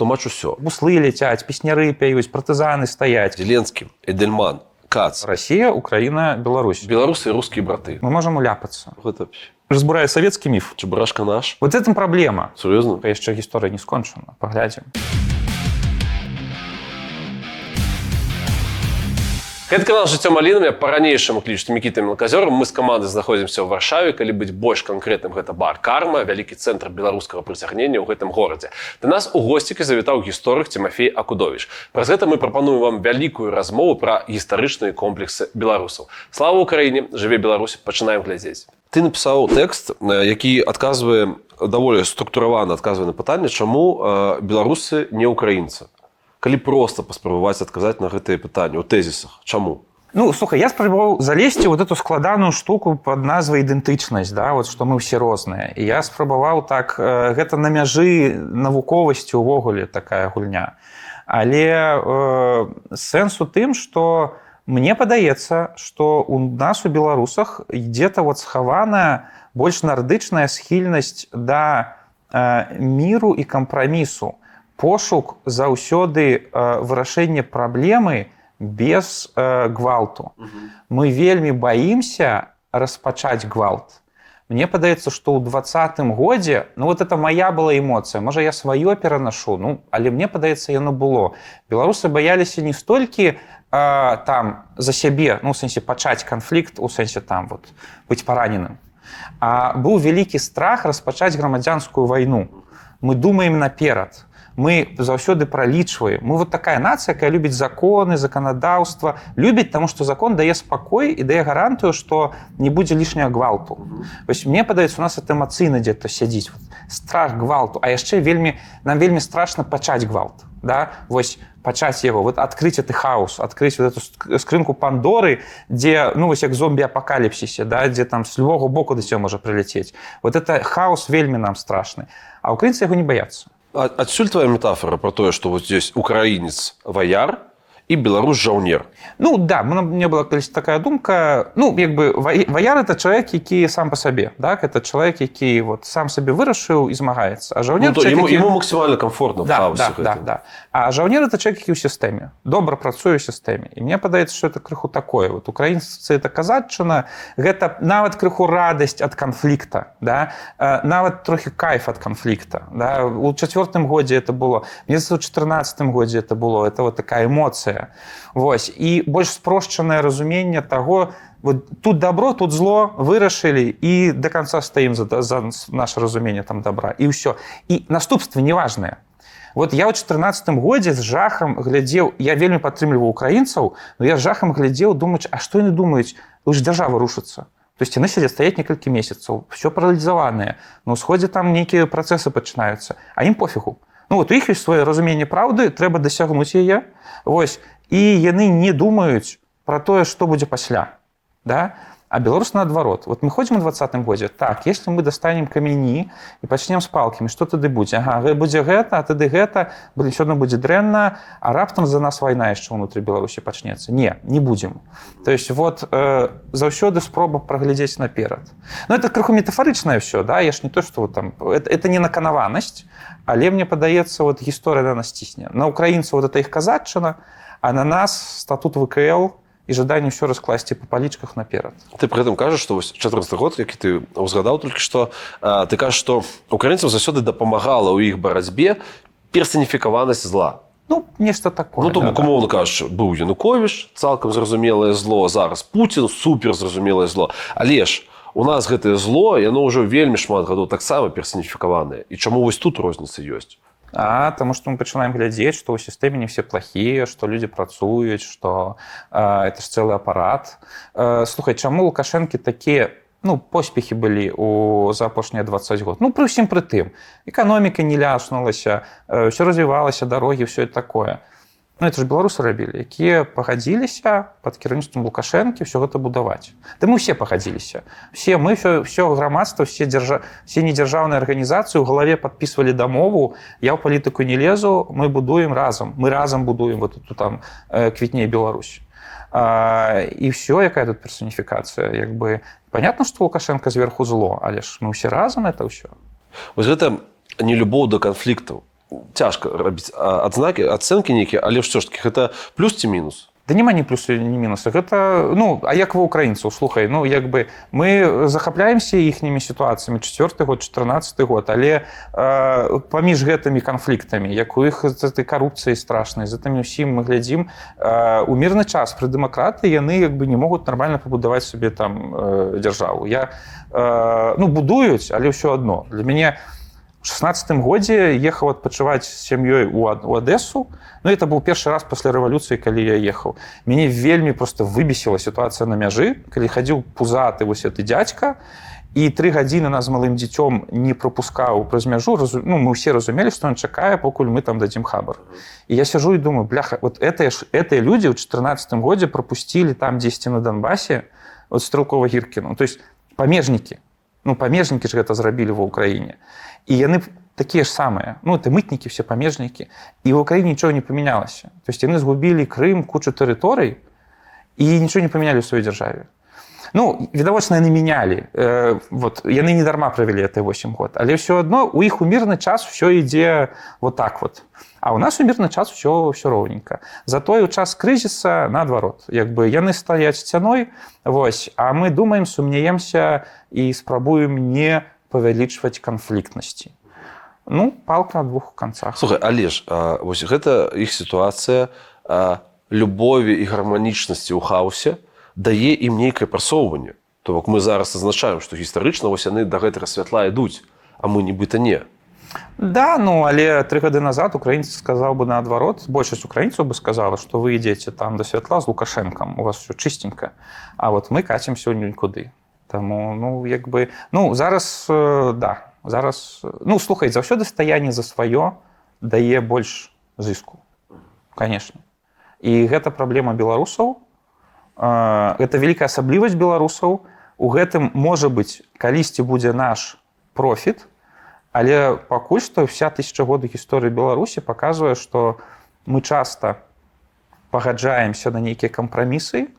тлумач усё. Буслы ляцяць песняры пяюць партызаны стаяць зеленскі эдельман кац. Россия Украина Беларусь. Беларусы рускія браты. Мы можем уляпацца гэта разбурая советский міф чебурашка наш. Вот этом проблема. Сур'ёзна яшчэ гісторыя не скончана паглядзім Гэта канал жыццё малінамі па-ранейшаму клічце мікіта мелказёрам мы з каманды знаходзімся ў варшаве калі быць больш канкрэтным гэта бар карма вялікі цэнтр беларускага прыцягнення ў гэтым горадзе да нас у госцікі завітаў гісторык Тимофей акудович. Праз гэта мы прапануем вам вялікую размову пра гістарычныя комплексы беларусаў слава ўкраіне жыве Беларусь! Пачынаем глядзець ты напісаў тэкст які адказвае даволі структуравана адказвае на пытанне чаму беларусы не украінцы калі просто паспрабаваць адказаць на гэтыя пытанні ў тэзісах? Чаму? Ну слухай я спрабаваў залезці вот эту складаную штуку под назвай ідэнтычнасць да вот што мы ўсе розныя. І я спрабаваў так э, гэта на мяжы навуковасці увогуле такая гульня. Але э, сэнс у тым что мне падаецца что у нас у беларусах ідзе-то вот схаваная больш нардычная схільнасць да э, міру і кампрамісу пошук заўсёды э, вырашэння праблемы без э, гвалту. Мы вельмі баімся распачаць гвалт. Мне падаецца, што ў двадцатым годзе ну вот это моя была эмоцыя, можа я сваё перанашу, ну, але мне падаецца яно было. Беларусы баяліся не столькі э, там за сябе ну сэнсе пачаць канфлікт у сэнсе там вот быць параненым. А быў вялікі страх распачаць грамадзянскую вайну. Мы думаем наперад мы заўсёды пралічваем. Мы вот такая нацыя якая любіць законы заканадаўства любіць таму што закон дае спакой і дае гарантыю што не будзе лішняга гвалту. Вось мне падаецца у нас это эмацыйна дзе-то сядзіць вот, страх гвалту а яшчэ вельмі нам вельмі страшна пачаць гвалт да? Вось пачаць яго вот адкрыць ты хаос адкрыць вот эту скрынку пандоры дзе ну вось як зомбі апакаліпсісе да? Дзе там з любого боку да цього можа прыляцець. Вот это хаос вельмі нам страшны. А украінцы яго не баяцца адсюль твоя метафора про тое что вот здесь украінец ваяр і беларус жаўнер Ну да мне была калісь такая думка. Ну як бы ваяр это чалавек які сам по сабе так это чалавек які вот сам сабе вырашыў і змагаецца а жаўнер ну, ему, які... ему максімальна комфортно да, да, да, да. а жаўнер это чалавек які ў сістэме добра працуе ў сістэме і мне падаецца что это крыху такое. Вот украінцы это казачына гэта нават крыху радасць ад канфлікта да. Нават трохі кайф ад канфлікта да. У чавёртым годзе это было мне у 14 годзе это было. Это вот такая эмоцыя Вось. І больш спрошчанае разуменне таго вот, тут добро тут зло вырашылі і до конца стаім за, за наше разуменне там добра. І ўсё. І наступствы неважныя. Вот я ў 14 годзе з жахам глядзеў я вельмі падтрымліваў украінцаў но я жахам глядзеў думаць А што яны думаюць? Ж дзяржава рушыцца. То есть яны сядзе стаять некалькі месяцаў. Все паралізаваныя на ўсходзе там нейкія працэсы пачынаюцца а ім пофігу Ну вот іх ёсць сваё разуменне праўды трэба дасягнуць яе Вось і яны не думаюць про тое что будзе пасля да а беларус наадварот. Вот мы ходзім у двадцатым годзе так если мы достанем камяні і пачнем с палкамі что тады будзе? Ага, будзе гэта а тады гэта будзе все одно будзе дрэнна а раптам за нас вайна яшчэ ўнутры беларусі пачнецца. Не не будзем. То есть вот э, заўсёды спроба праглядзець наперад. Но это крыху метафарычнае все да я ж не то что вот там это, это не наканаванасць але мне падаецца вот гісторыя да нас цісне на украінцаў вот это іх казачына а на нас статут ВКЛ і жаданне ўсё раскласці па палічках наперад. Ты пры гэтым кажаш, што 14 год, які ты ўзгадаў толькі што ты кажаш, што украінцам заўсёды дапамагала ў іх барацьбе персаніфікаванасць зла. Ну, нешта такое ну, то, да, умоўна да. кажаш быў януковіш цалкам зразумелае зло зараз Пуін супер зразумелае зло але ж у нас гэтае зло яно ўжо вельмі шмат гадоў таксама персаніфікаванае і чаму вось тут розніца ёсць а тому что мы пачынаем глядзець что ў сістэме не все плохие что люди працуюць что э, это ж целый апарат э, слухай чаму лукашэнкі такія ну поспехи былі у за апошнія 20 год. Ну пры ўсім пры тым. Эканоміка не ляснулася все развівалася дарогі это такое Ну, это ж беларусы рабілі якія пагадзіліся под кіраўніцтвам лукашэнкі все гэта будаваць да мы все пагадзіліся все мы все все грамадства все дзяржа все недзяржаўныя арганізацыі у галаве подписывалі дамову я ў палітыку не лезу мы будуем разам мы разам будуем вот тут там э, квітней Беларусь а, і все якая тут персоніфікацыя як бы. Понятно что лукашенко зверху зло але ж мы все разам это ўсё вось гэта не любоў до канфліктаў цяжка рабіць адзнакі ацэнкі нейкія але ўсё ж таки гэта плюс ці мінус Да няма ні плюсы ні мінусы гэта ну а як вы украінцаў слухай ну як бы мы захапляемся іхнімі сітуацыямі четверты год 14 год але э, паміж гэтымі канфліктамі як у іх з этой карупцыі страшнай за тымі ўсім мы глядзім э, у мірны час пры дэмакраты яны як бы не могуць нармальна пабудаваць сабе там э, дзяржаву. Я э, ну будуюць але ўсё адно. Для мяне у 16 годзе ехаў адпачываць з сям'ёй у, Ад- у адэсу Ну это быў першы раз пасля рэвалюцыі калі я ехаў. Мяне вельмі просто выбесіла сітуацыя на мяжы калі хадзіў пузаты вось гэты дядька і тры гадзіны нас малым дзіцём не пропускаў праз мяжу. Разу... ну, мы ўсе разумелі што ён чакае покуль мы там дадзім хабар. І я сяжу і думаю бляха вот это ж гэтыя людзі ў 14 годзе пропусцілі там дзесьці на Донбасе от стрелкова гіркіну то есть памежнікі ну памежнікі ж гэта зрабілі ва ўкраіне і яны такія ж самыя ну это мытнікі все памежнікі і ў Україніне нічого не памянялася то есть яны згубілі Крым кучу тэрыторый і нічого не памянялі ў сваёй дзяржаве Ну відавочна яны мянялі э, вот яны не дарма правялі это 8 год. Але ўсё адно у іх у мірны час все ідзе вот так вот а у нас у мірны час все все роўненька. Затое у час крызіса наадварот. Як бы яны стаяць сцяной Вось а мы думаем сумнеемся і спрабуем не павялічваць канфліктнасці. Ну палка на двух канцах. Слухай але ж а, вось гэта іх сітуацыя любові і гарманічнасці ў хаосе дае ім нейкае прасоўванне. То бок мы зараз азначаем што гістарычна вось яны да гэтага святла ідуць а мы нібыта не Да ну але тры гады назад украінец сказаў бы наадварот большасць украінцаў бы сказала што вы ідзеце там да святла з лукашэнкам у вас все чыстенька А вот мы кацім сёння нікуды. Таму ну як бы ну зараз э, да зараз ну слухай заўсёды стаянне за сваё дае больш зыску конечно і гэта праблема беларусаў Э, гэта вялікая асаблівасць беларусаў. У гэтым можа быць калісьці будзе наш профіт але пакуль што вся тысяча году гісторыі беларусі паказвае што мы часта пагаджаемся на нейкія кампрамісы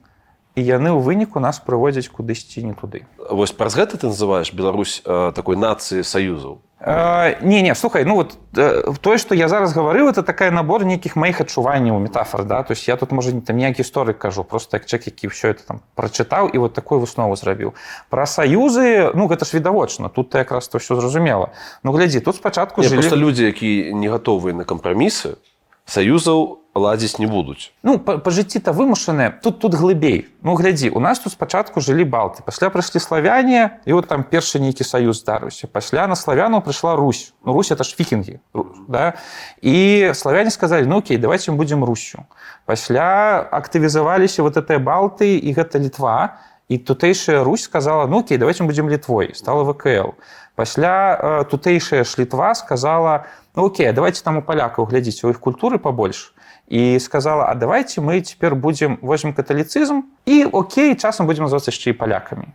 і яны ў выніку нас прыводзяць кудысьці не туды вось праз гэта ты называеш Беларусь а, такой нацыі саюзаў? Э, не не слухай ну вот э, тое что я зараз гаварыў это такая набор нейкіх маіх адчуванняў метафор да? То есть я тут можа не там ніякі гісторык кажу просто як чэк які ўсё это там прачытаў і вот такую выснову зрабіў. Пра саюзы ну гэта ж відавочна тут ты якраз то ўсё зразумела. Ну глядзі тут спачатку жылі... просто людзі які не гатовыя на кампрамісы саюзаў ладзіць не будуць. Ну па, па жыцці-то вымушаныя тут тут глыбей. Ну глядзі у нас тут спачатку жылі балты. Пасля прыйшлі славяне і вот там першы нейкі саюз здарыўся. Пасля на славяну прыйшла Русь. Ну Русь это ж фікінгі да? і славяне сказалі ну окей давайте мы будзем русю пасля актывізаваліся вот этой балты і гэта літва. І тутэйшая Русь сказала ну окей давайте будзем літвой стала ВКЛ. Пасля э, тутэйшая ж літва сказала ну окей давайте там у палякаў глядзіць у іх культуры побольш і сказала а давайте мы цяпер будзем возьмем каталіцызм і окей часам будзем называцца яшчэ і палякамі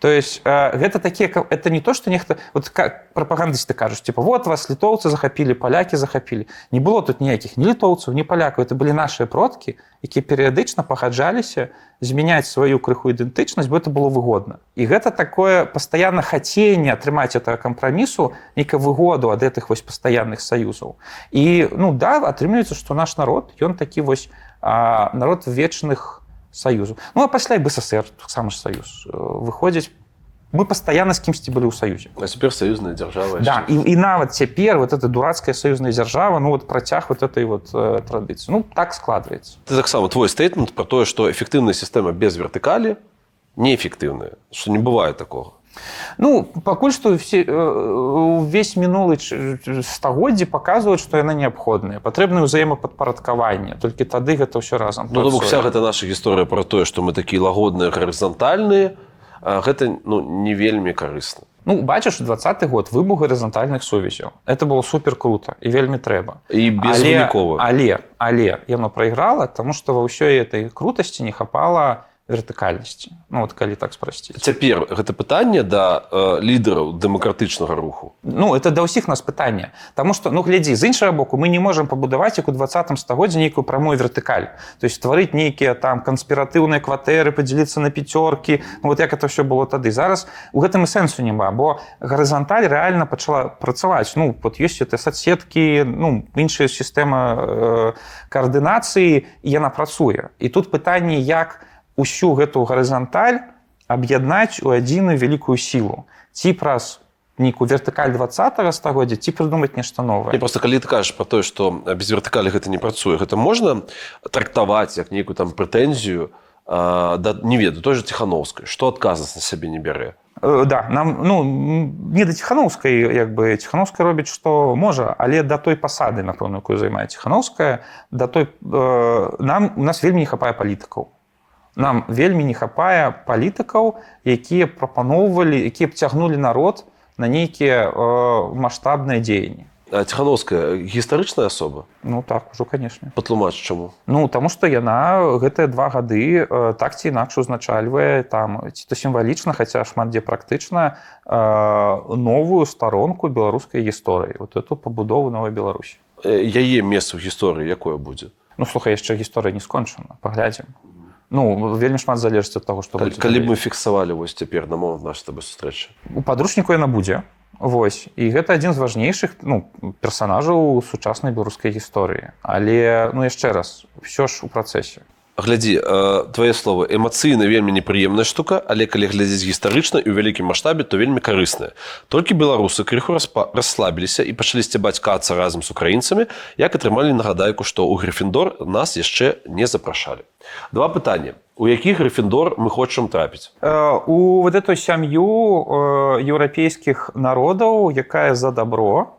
то есть э, гэта такія это не то что нехта вот как прапагандысты кажуць типа вот вас літоўцы захапілі палякі захапілі не было тут ніякіх ні літоўцаў ні палякаў это былі нашыя продкі якія перыядычна пагаджаліся змяняць сваю крыху ідэнтычнасць бо это было выгодна і гэта такое пастаянна хаценне атрымаць этого кампрамісу нейкая выгоду ад гэтых вось пастаянных саюзаў і ну да атрымліваецца што наш народ ён такі вось а, народ вечных саюзу ну а пасля і бСр таксама ж саюз Э, выходзіць мы пастаянна з кімсьці былі ў саюзе а цяпер саюзная дзяржава Да, і, і нават цяпер вот эта дурацкая саюзная дзяржава ну вот працяг вот этой вот э, традыцыі ну так складваецца ты таксама твой стейтмент про тое што эфектыўная сістэма без вертыкалі неэфектыўная што не бывае такого Ну пакуль што все, э, увесь мінулы стагоддзі паказваюць што яна неабходная. Патрэбна ўзаемападпарадкаванне. Толькі тады гэта ўсё разам Ну, бок працуе. вся гэта наша гісторыя про тое што мы такія лагодныя гарызантальныя гэта ну не вельмі карысна. Ну бачыш двадцаты год выбух гарызантальных сувязяў. Это было супер круто і вельмі трэба. І безвынікова. Але але яно прайграла тому што ва ўсёй этой крутасці не хапала вертыкальнасці ну вот калі так спрасціць Цяпер гэта пытанне да э, лідараў дэмакратычнага руху. Ну это да ўсіх нас пытанне. Таму что ну глядзі з іншага боку мы не можемм пабудаваць як у двадцатым стагоддзе нейкую прамую вертыкаль. То есть стварыць нейкія там канспіратыўныя кватэры падзяліцца на пяцёркі. Ну, вот як это все было тады. Зараз у гэтым і сэнсу няма бо гарызанталь рэальна пачала працаваць. Ну вот ёсць это соцсеткі ну іншая сістэма э, каардынацыі яна працуе. І тут пытанне як усю гэту гарызанталь аб'яднаць у адзіную вялікую сілу. Ці праз нейкую вертыкаль 20 стагоддзя ці прыдумаць нешта новае. Просто калі ты кажаш про тое, што без вертыкалі гэта не працуе, гэта можна трактаваць як нейкую там прэтэнзію да не ведаю той же ціхановскай, што адказнасць на сябе не бярэ. Э, да нам ну не да ціхановскай як бы ціхановская робіць што можа але да той пасады напэўна якую займае ціхановская да той э, нам у нас вельмі не хапае палітыкаў нам вельмі не хапае палітыкаў якія прапаноўвалі якія б цягнулі народ на нейкія э, маштабныя дзеянні. Ціхановская гістарычная асоба? Ну так ужо канешне патлумач чаму. Ну таму што яна гэтыя два гады э, так ці інакш узначальвае там ці то сімвалічна хаця шмат дзе практычна э, новую старонку беларускай гісторыі вот эту пабудову новой Беларусі. Э, Яе месца ў гісторыі якое будзе. Ну слухай яшчэ гісторыя не скончана паглядзім Ну вельмі шмат залежыць ад таго што Калі, будзе калі мы фіксавалі вось цяпер на момант нашай табе сустрэчы. у падручніку яна будзе Вось. І гэта адзін з важнейшых ну, персанажаў сучаснай беларускай гісторыі. Але ну яшчэ раз все ж у працэсе Глядзі твае словы эмацыйна вельмі непрыемная штука, але калі глядзець гістарычна і ў вялікім маштабе, то вельмі карысная. Толькі беларусы крыху распа- расслабіліся і пачалі сцябаць кацца разам з украінцамі, як атрымалі нагадайку, што ў Грыфіндор нас яшчэ не запрашалі. Два пытання. У які Грыфіндор мы хочам трапіць? У вот эту сям'ю еўрапейскіх народаў якая за добро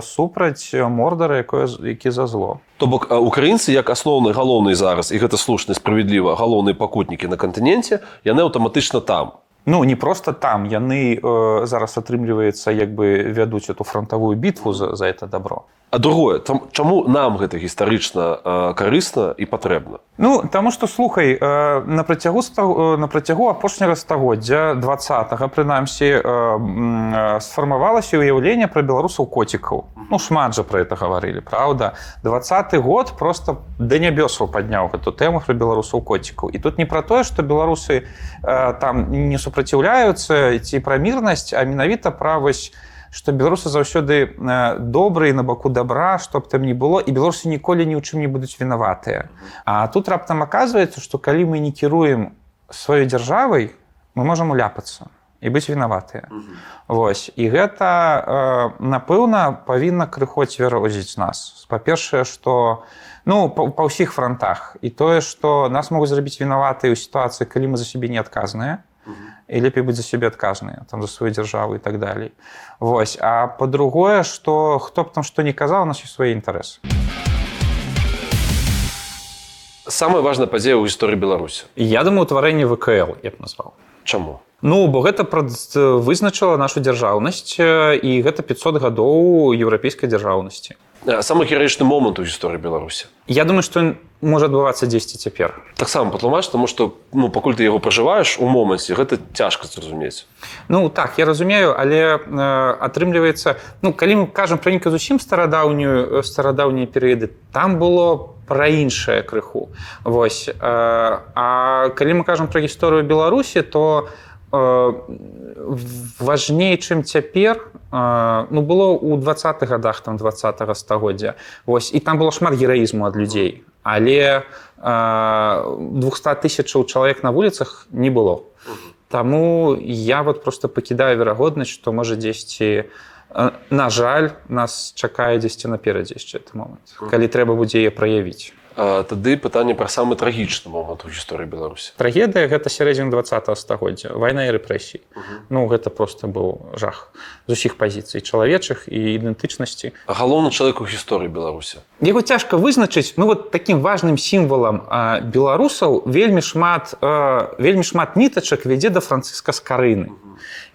супраць мордара якое які за зло То бок украінцы як асноўны галоўны зараз і гэта слушна справядліва галоўныя пакутнікі на кантыненце яны аўтаматычна там. Ну не просто там яны э, зараз атрымліваецца як бы вядуць эту фронтавую бітву за, за это добро А другое там чаму нам гэта гістарычна карысна і патрэбна? Ну таму што слухай на працягу на працягу апошняга стагоддзя два прынамсі м, сфармавалася ўяўленне пра беларусаў коцікаў. Ну шмат жа пра это гаварылі Праўда. Двадцаты год просто да нябёсаў падняў гэту тэму пра беларусаў коцікаў. І тут не пра тое што беларусы там не супраціўляюцца ці пра мірнасць а менавіта пра вось што беларусы заўсёды э, добрыя на баку добра што б там не было і беларусы ніколі ні ў чым не будуць вінаватыя. А тут раптам аказваецца што калі мы не кіруем сваёй дзяржавай мы можам уляпацца і быць вінаватыя. Вось і гэта э, напэўна павінна крыху цвярозіць нас. Па-першае што ну па, па ўсіх фронтах і тое што нас могуць зрабіць вінаватыя ў сітуацыі калі мы за сябе не адказныя і лепей быць за сябе адказныя там за сваю дзяржаву і так далей Вось. А па-другое што хто б там што не казаў у нас ёсць свае інтарэсы Самая важная падзея ў гісторыі Беларусі. я думаю утварэнне ВКЛ я б назваў Чаму? Ну бо гэта вызначыла нашу дзяржаўнасць э, і гэта 500 гадоў еўрапейскай дзяржаўнасці Самы гераічны момант у гісторыі Беларусі. Я думаю што ён можа адбывацца дзесьці цяпер Таксама патлумач, таму што ну, пакуль ты яго пражываеш у моманце, гэта цяжка зразумець. Ну так я разумею але э, атрымліваецца ну калі мы кажам пра нейкую зусім старадаўнюю э, старадаўнія перыяды там было пра іншае крыху Вось э, А калі мы кажам пра гісторыю беларусі то э, важней чым цяпер э, ну было ў двадцатых годах там два стагоддзя. Вось і там было шмат гераізму ад людзей. Але э, 200 тысячаў чалавек на вуліцах не было. Таму я вот просто пакідаю верагоднасць што можа дзесьці э, на жаль нас чакае дзесьці наперадзе яшчэ ты момант калі трэба будзе яе праявіць тады пытанне пра самы трагічны момант у гісторыі Беларусі. трагедыя гэта сярэдзін 20 стагоддзя вайна і рэпрэсій ну гэта просто быў жах з усіх пазіцый чалавечых і ідэнтычнасці Галоўны чалавек у гісторыі Беларусі. Яго цяжка вызначыць ну вот таким важным сімвалам беларусаў вельмі шмат вельмі шмат нітачак вядзе да францыска скарыны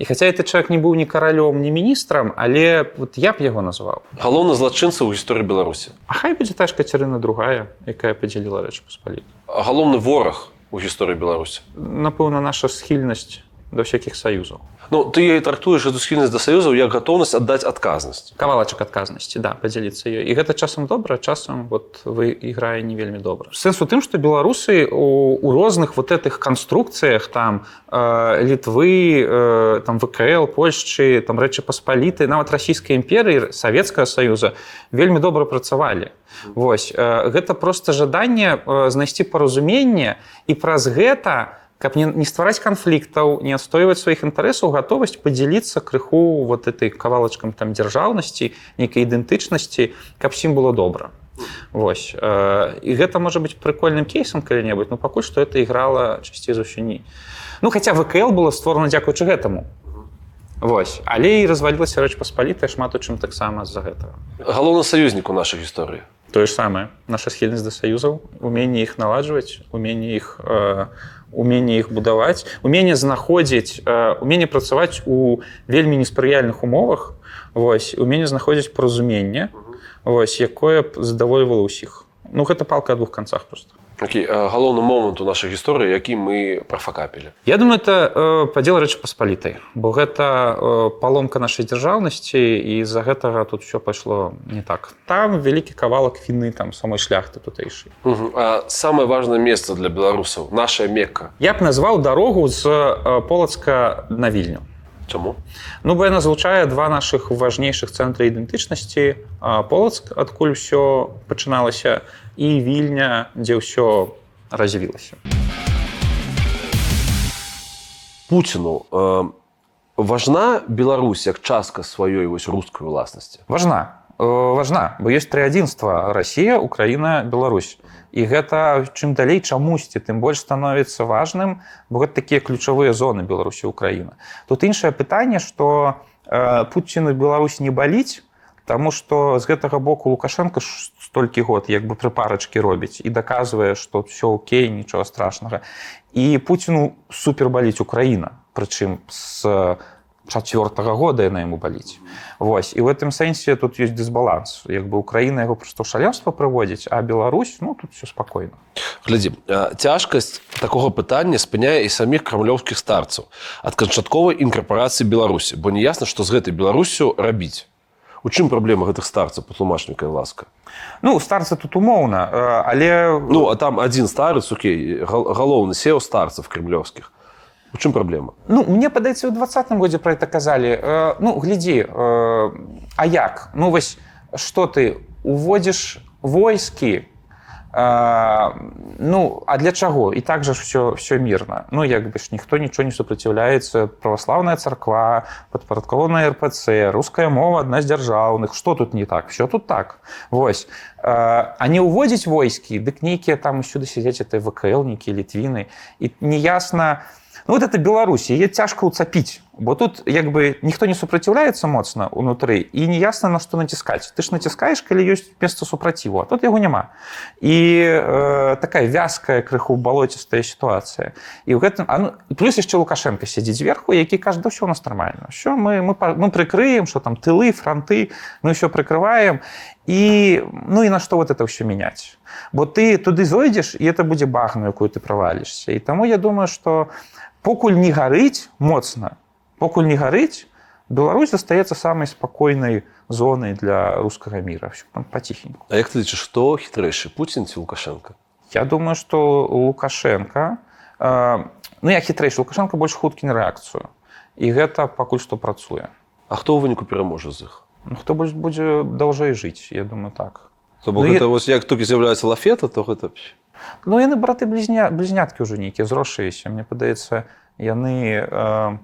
і хаця это чалавек не быў ні каралём ні міністрам але вот я б яго назваў. Галоўны злачынца ў гісторыі Беларусі. А хай будзе тая ж кацярына другая якая падзяліла рэч паспаліт Галоўны вораг у гісторыі Беларусі. Напэўна наша схільнасць да всяких саюзаў Ну ты яе трактуеш эту схільнасць да саюзаў як гатоўнасць аддаць адказнасць кавалачак адказнасці да падзяліцца ёй і гэта часам добра часам вот вы іграе не вельмі добра сэнс у тым што беларусы у, у розных вот этих канструкцыях там э, літвы э, там вКл польшчы там рэчы паспаліты нават расійскай імперыі савецкага саюза вельмі добра працавалі Вось э, гэта просто жаданне э, знайсці паразуменне і праз гэта, каб не, не ствараць канфліктаў не адстойваць сваіх інтарэсаў гатовасць падзяліцца крыху вот этой кавалачкам там дзяржаўнасці нейкай ідэнтычнасці каб сім было добра. Вось э, і гэта можа быць прыкольным кейсам калі-небудзь но пакуль што это іграла часцей за ўсё не Ну хаця ВКл было створана дзякуючы гэтаму. Вось але і развалілася рэч паспалітая шмат у чым таксама з-за гэтага. Галоўны саюзнік у нашай гісторыі. Тое ж самае. Наша схільнасць да саюзаў уменне іх наладжваць уменне іх э, уменне іх будаваць уменне знаходзіць э, уменне працаваць у вельмі неспрыяльных умовах вось уменне знаходзіць паразуменне вось якое задавольвала ўсіх ну гэта палка о двух канцах просто які галоўны момант у нашай гісторыі які мы прафакапілі Я думаю это э, падзел рэчы паспалітай бо гэта э, паломка нашай дзяржаўнасці і з-за гэтага тут все пайшло не так. Там вялікі кавалак віны там самой шляхты тутэйшай самае важное месца для беларусаў наша мекка. Я б назваў дарогу з э, полацка на вільню. Чаму Ну бо яна злучае два наших важнейшых цэнтра ідэнтычнасці полацк адкуль все пачыналася і вільня дзе ўсё развілася. Пуціну э, важна Беларусь як частка сваёй вось рускай уласнасці? Важна э, важна бо ёсць тры адзінства Росія Украіна Беларусь. І гэта чым далей чамусьці тым больш становіцца важным бо гэта такія ключавыя зоны Беларусі Украіна тут іншае пытанне што э, Пуціну Беларусь не баліць Таму што з гэтага боку Лукашенко столькі год як бы прыпарачкі робіць і даказвае, што все окей, нічога страшнага. І Пуціну супербаліць Украіна, прычым з чацвёртага года яна яму баліць. Вось. І в гэтым сэнсе тут ёсць дысбаланс. Як бы Украіна яго проста шалёўства прыводзіць, а Беларусь ну тут все спакойна. Глядзі цяжкасць такога пытання спыняе і саміх крамлёўскіх старцаў ад канчатковай інкарпорацыі Беларусі, бо не ясна, што з гэтай Беларусю рабіць. У чым праблема гэтых старцаў патлумачніка ласка? Ну старцы тут умоўна але Ну а там адзін старыц Окей галоўны сеў старцаў крымлёўскіх У чым праблема? Ну мне падаецца у двадцатым годзе пра это казалі. Ну глядзі А як? Ну вось што ты уводзіш войскі Ну а для чаго? І так жа все все мірна Ну як бы ж ніхто нічого не супраціўляецца праваслаўная царква падпарадкованая РПЦ руская мова адна з дзяржаўных. Что тут не так? Все тут так. Вось. А не ўводзіць войскі? Дык нейкія там усюды сядзець это вКлнікі літвіны. І неясна ну, вот это Беларусі е цяжка уцапіць бо тут як бы ніхто не супраціўляецца моцна унутры і неясна на што націскаць ты ж націскаеш калі ёсць месца супраціву а тут яго няма і э, такая вязкая крыху балоцістая сітуацыя і ў гэтым а, ну, плюс яшчэ лукашенко сядзіць зверху які кажа да ўсё у нас нармальна що мы мы, мы прыкрыем что там тылы фронты мы ўсё прыкрываем і ну і на што вот это ўсё мяняць бо ты туды зойдзеш і это будзе багну якую ты правалішся і таму я думаю что покуль не гарыць моцна покуль не гарыць Беларусь застаецца самай спакойнай зонай для рускага мира. Там паціхеньку А як ты лічыш што хітрэйшы Пуін ці лукашенко? Я думаю что лукашенко э, ну я хітрэйшы лукашенко больш хуткі на рэакцыю. І гэта пакуль што працуе. А хто ў выніку пераможа з іх? Ну, хто больш будзе даўжэй жыць я думаю так То бок Ну, гэта я- вось як толькі з'яўляецца лафета то гэта Ну яны браты блізня блізняткі ўжо нейкія зрошыеся мне падаецца яны э,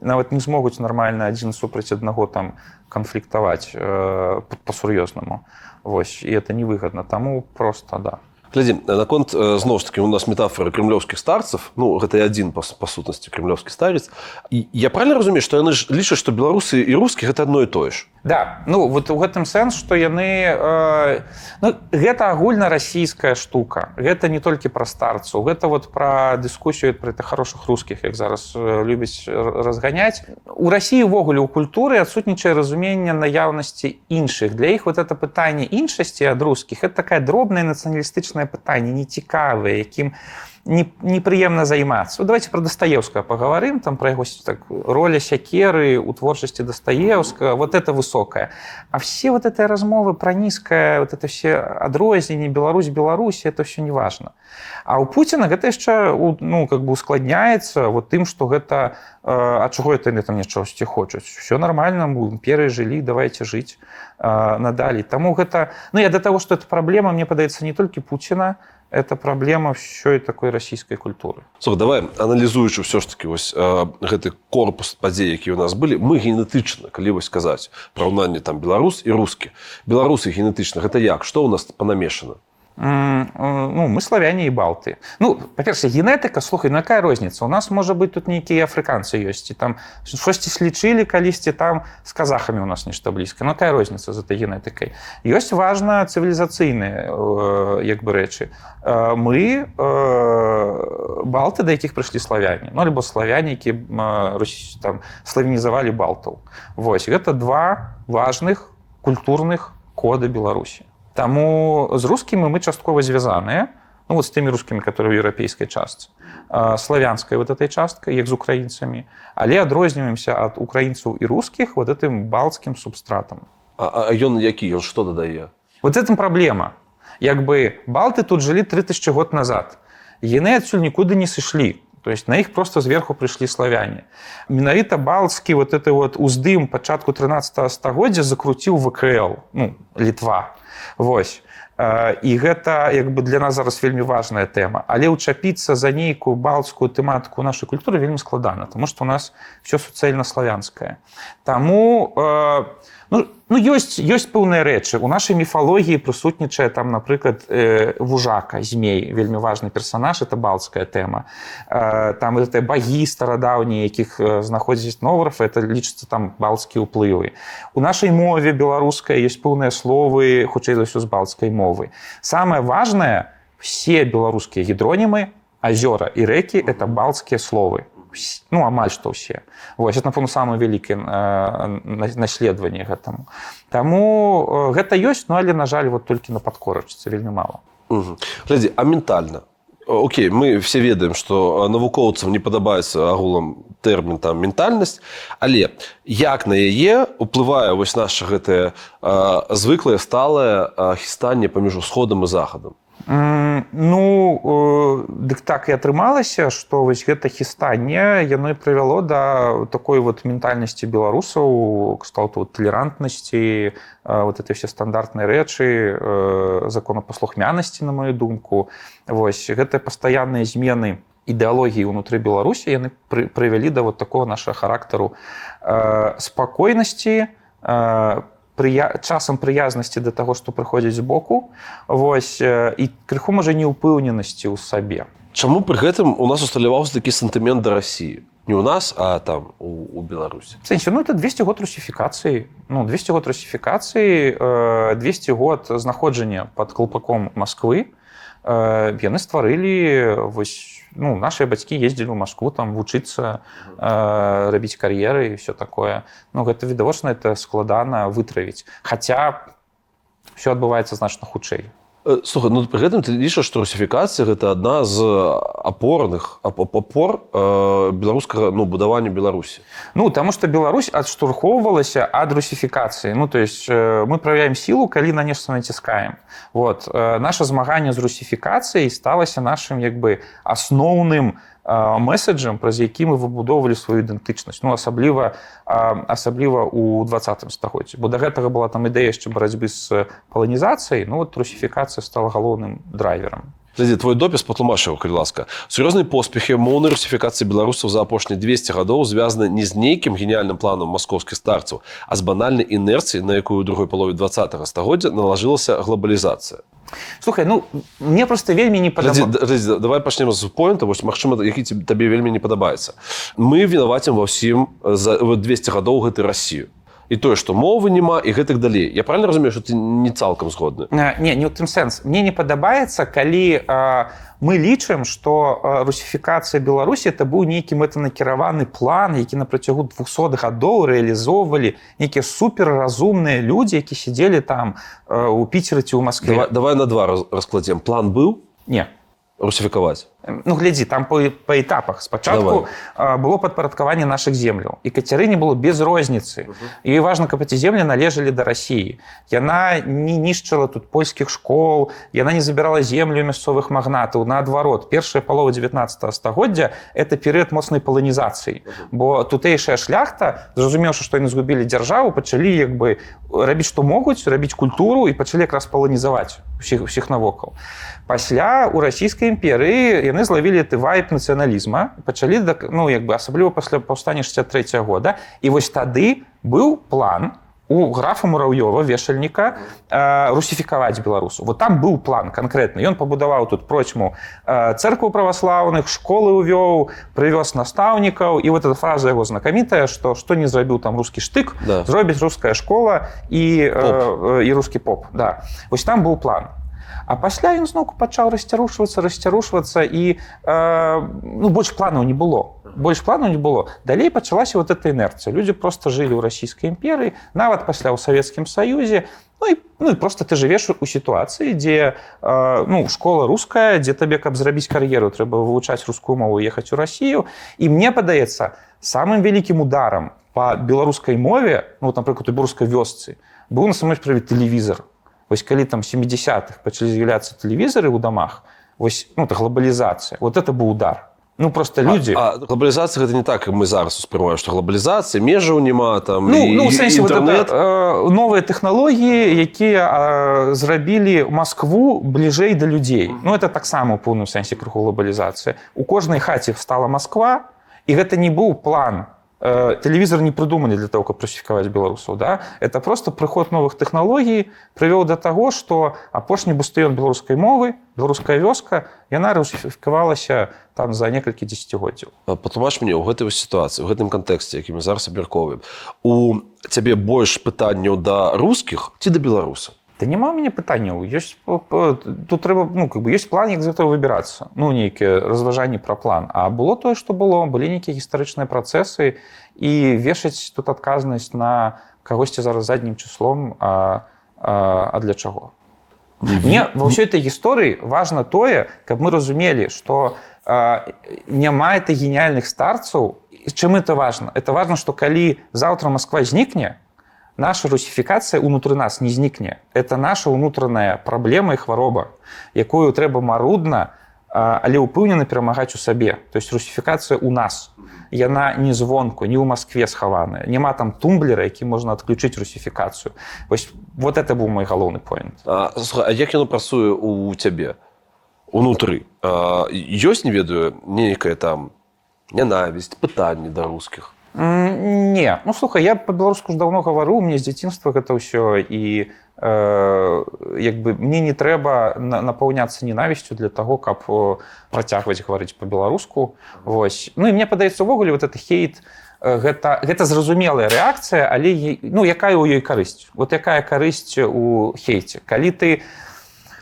нават не змогуць нармальна адзін супраць аднаго там канфліктаваць э, па-сур'ёзнаму Вось і это невыгадна таму просто да глядзі наконт э, зноў ж таки у нас метафора крымлёўскіх старцаў. Ну гэта і адзін па, па сутнасці крымлёўскі старец. І я правильно разумею што яны ж лічаць што беларусы і рускі гэта адно і тое ж? Да ну вот у гэтым сэнс што яны э, ну, гэта агульнарасійская штука. Гэта не толькі пра старцу гэта вот пра дыскусію пра это хорошых рускіх як зараз э, любяць разганяць. У рассіі увогуле у культуры адсутнічае разуменне наяўнасці іншых. Для іх вот это пытанне іншасці ад рускіх это такая дробная нацыяналістычнае пытанне нецікавае якім не, непрыемна займацца. Вот давайте про дастаеўска паговорым там про яго так роля сякеры у творчасці дастаеўска вот это высокая а все вот этой размовы про нізкае вот это все адрозненне Беларусь Беларусь это все не важно а у Путина гэта яшчэ ну как бы ускладняецца вот тым что гэта э, а чого это яны там нічогосьці хочуць. Все нормально мы імперы жылі давайте жыць э, надалей. Таму гэта ну я до того что это праблема мне падаецца не толькі Путина это праблема ўсёй такой расійскай культуры. Слухай, давай аналізуючы ўсё ж таки вось гэты корпус падзей які у нас былі мы генетычна калі вось сказаць параўнанне там беларус і рускі беларусы генетычна гэта як? Што ў нас панамешана ну мы славяне і балты. Ну па-перша генетыка слухай ну якая розніца у нас можа быть тут нейкія афрыканцы ёсць і там штосьці слічылі калісьці там з казахамі у нас нешта блізка ну якая розніца з этой генетыкай ёсць важна цывілізацыйныя э, як бы рэчы Э, мы э, балты да якіх прыйшлі славяне. Ну альбо славяне які э, там славянізавалі балтаў. Вось гэта два важных культурных кода беларусі Таму з рускімі мы часткова звязаныя ну, вот з тымі рускімі которые ў еўрапейскай частцы. Славянскай вот этой часткай як з украінцамі. Але адрозніваемся ад украінцаў і рускіх вот этым балцкім субстратам. А, а ён які ён што дадае? Вот этом праблема як бы балты тут жылі 3000 год назад. Яны адсюль нікуды не сышлі. То есть на іх просто зверху прыйшлі славяне. Менавіта балцкі вот это вот уздым пачатку 13 стагоддзя закруціў вКл ну літва Вось. І гэта як бы для нас зараз вельмі важная тэма. Але ўчапіцца за нейкую балцкую тэматыку нашай культуры вельмі складана тому что у нас все суцэльна славянскае Таму э, ну, ну ёсць ёсць пэўныя рэчы. У нашай міфалогіі прысутнічае там напрыклад э, вужака змей вельмі важны персонаж это балцкая тэма. Э, там это багі старадаўнія якіх э, знаходзіць новарф это лічыцца там балцкія ўплывы. У нашай мове беларускай ёсць пэўныя словы хутчэй за ўсё з балцкай мовы. Самое важное все беларускія гідронімы азёра і рэкі это балцкія словы ну амаль што ўсе вось это напэўна самае вялікае э, на- наследаванне гэтаму Таму э, гэта ёсць ну але на жаль вот толькі на падкорачцы вельмі мала. Глядзі, а ментальна Окей, мы все ведаем, што навукоўцам не падабаецца агулам тэрмін там ментальнасць, але як на яе уплывае вось наша гэтае звыклае сталае хістанне паміж усходам і захадам. М, Ну э, дык так і атрымалася, што вось гэта хістанне яно і прывяло да такой вот ментальнасці беларусаў кшталту вот талерантнасці, э, вот это все стандартныя рэчы, э, законапаслухмянасці, на мою думку. Вось гэтыя пастаянныя змены ідэалогіі ўнутры Беларусі яны пры- прывялі да вот такого нашага характару э, спакойнасці, э, прыя... часам прыязнасці да таго, што прыходзіць збоку вось э, і крыху можа неўпэўненасці ў сабе. Чаму пры гэтым у нас усталяваўся такі сантымент да рассіі? Не ў нас, а там у, у Беларусі. В сэнсе, ну, это 200 год русіфікацыі ну 200 год русіфікацыі э, 200 год знаходжання под колпаком Москвы э, яны стварылі вось ну наши бацькі ездзілі ў Москву там вучыцца э, рабіць кар'еры і все такое. Ну гэта відавочна это складана вытравіць хаця все адбываецца значна хутчэй Слухай, ну пры гэтым ты лічыш, што русіфікацыя гэта адна з апорных ап- ап- апор э, беларускага ну, будавання Беларусі. Ну, таму што Беларусь адштурхоўвалася ад русіфікацыі. Ну, то есть э, мы праяем сілу, калі на нешта націскаем. Вот. Э, Наша змаганне з русіфікацыяй сталася нашым як бы асноўным месседжам, праз які мы выбудоўвалі сваю ідэнтычнасць. Ну, асабліва, асабліва ў двадцатым стагоддзі. Бо да гэтага была там ідэя яшчэ барацьбы з паланізацыяй, ну, вот русіфікацыя стала галоўным драйверам. Глядзі, твой допіс патлумачыў, калі ласка. Сур'ёзныя поспехі моўнай русіфікацыі беларусаў за апошнія 200 гадоў звязаны не з нейкім геніяльным планам маскоўскіх старцаў, а з банальнай інерцыі, на якую другой палове 20 стагоддзя налажылася глобалізацыя. Слухай, ну, мне просто вельмі не глядзі, давай пачнем з поінта, вось магчыма, які табе вельмі не падабаецца. Мы вінавацім ва ўсім за вот 200 гадоў гэтай Расію. І тое, што мовы няма і гэтак далей. Я правильно разумею, што ты не цалкам згодны. Э, Не, не ў тым сэнс. Мне не падабаецца, калі э, мы лічым, што э, русіфікацыя Беларусі это быў нейкі мэтанакіраваны план, які на працягу 200 гадоў рэалізоўвалі нейкія суперразумныя людзі, які сядзелі там э, у піцеры ці ў Маскве. Давай, давай на два раз- раскладзем. План быў Не. русіфікаваць. Ну глядзі там по, по этапах. Спачатку было падпарадкаванне наших земляў і кацярыне было без розніцы і важно каб эти землі належалі да Росіі яна не нішчыла тут польскіх школ яна не забірала землю мясцовых магнатаў наадварот першая палова 19 стагоддзя это перыяд моцнай паланізацыі бо тутэйшая шляхта зразумеўшы што яны згубілі дзяржаву пачалі як бы рабіць што могуць рабіць культуру і пачалі якраз паланізаваць усіх усіх навокал. Пасля у расійскай імперыі яны злавілі ты вайп нацыяналізма пачалі ну як бы асабліва пасля паўстання 63 года. І вось тады быў план у графа мурав'ёва вешальніка э, русіфікаваць беларусу. Вот там быў план канкрэтны. Ён пабудаваў тут процьму э, церкву праваслаўных школы увёў прывёз настаўнікаў. І вот эта фраза яго знакамітая што што не зрабіў там рускі штык Да. зробіць руская школа і, э, і рускі поп. Да. Вось там быў план А пасля ён зноўку пачаў расцярушвацца расцярушвацца і э, ну, больш планаў не было. Больш планаў не было. Далей пачалася вот эта інерцыя. Людзі просто жылі ў расійскай імперыі нават пасля ў савецкім саюзе. Ну і, ну і просто ты жывеш у сітуацыі дзе э, ну школа руская дзе табе каб зрабіць кар'еру трэба вывучаць рускую мову ехаць у Расію. І мне падаецца самым вялікім ударам по беларускай мове ну напрыклад у беларускай вёсцы быў насамрэч правіць тэлевізор Вось калі там 70-х пачалі з'яўляцца тэлевізары ў дамах вось ну глобалізацыя вот это быў удар ну просто людзі А, а глобалізацыя гэта не так як мы зараз успрымаем што глобалізацыя межаў няма там Ну, і, ну, у і- сэнсе, вот это, э, новыя тэхналогіі, якія э, зрабілі Маскву бліжэй да людзей. Ну это таксама у поўным сэнсе крыху глобалізацыя. У кожнай хаце стала Масква, і гэта не быў план. Э, Тэлевізор не прыдумалі для того, каб русіфікаваць беларусаў. Да? Это просто прыход новых тэхналогій прывёў да таго, што апошні бастыён беларускай мовы, беларуская вёска, яна русіфікавалася там за некалькі дзесяцігоддзяў. А, патлумач мне ў гэтай сітуацыі у гэтым кантэксце які мы зараз абмяркоўваем у цябе больш пытанняў да рускіх ці да беларусаў Да няма ў мяне пытанняў ёсць тут трэба ну как бы ёсць план як з этого выбірацца ну нейкія разважанні пра план. А было тое што было былі нейкія гістарычныя працэсы і вешаць тут адказнасць на кагосьці зараз заднім числом а, а, а для чаго мне ва ўсёй этой гісторыі важна тое каб мы разумелі што няма это геніяльных старцаў чым это важно? Это важно что калі заўтра Москва знікне наша русіфікацыя унутры нас не знікне это наша унутраная праблема і хвароба якую трэба марудна але ўпэўнена перамагаць у сабе. То есть русіфікацыя у нас. Яна не звонку не ў Маскве схаваная. Няма там тумблера які можна адключыць русіфікацыю вось вот это быў мой галоўны а як яно працуе у цябе? Унутры. Ёсць не ведаю нейкая там нянавісць пытанні да рускіх Не. Ну слухай я по-беларуску ж давно гавару мне з дзяцінства гэта ўсё і э, як бы мне не трэба на- напаўняцца ненавісцю для того каб о, працягваць гаварыць по-беларуску Вось ну і мне падаецца увогуле вот это хейт э, гэта гэта зразумелая рэакцыя але ну якая ў ёй карысць? Вот якая карысць у хейце? Калі ты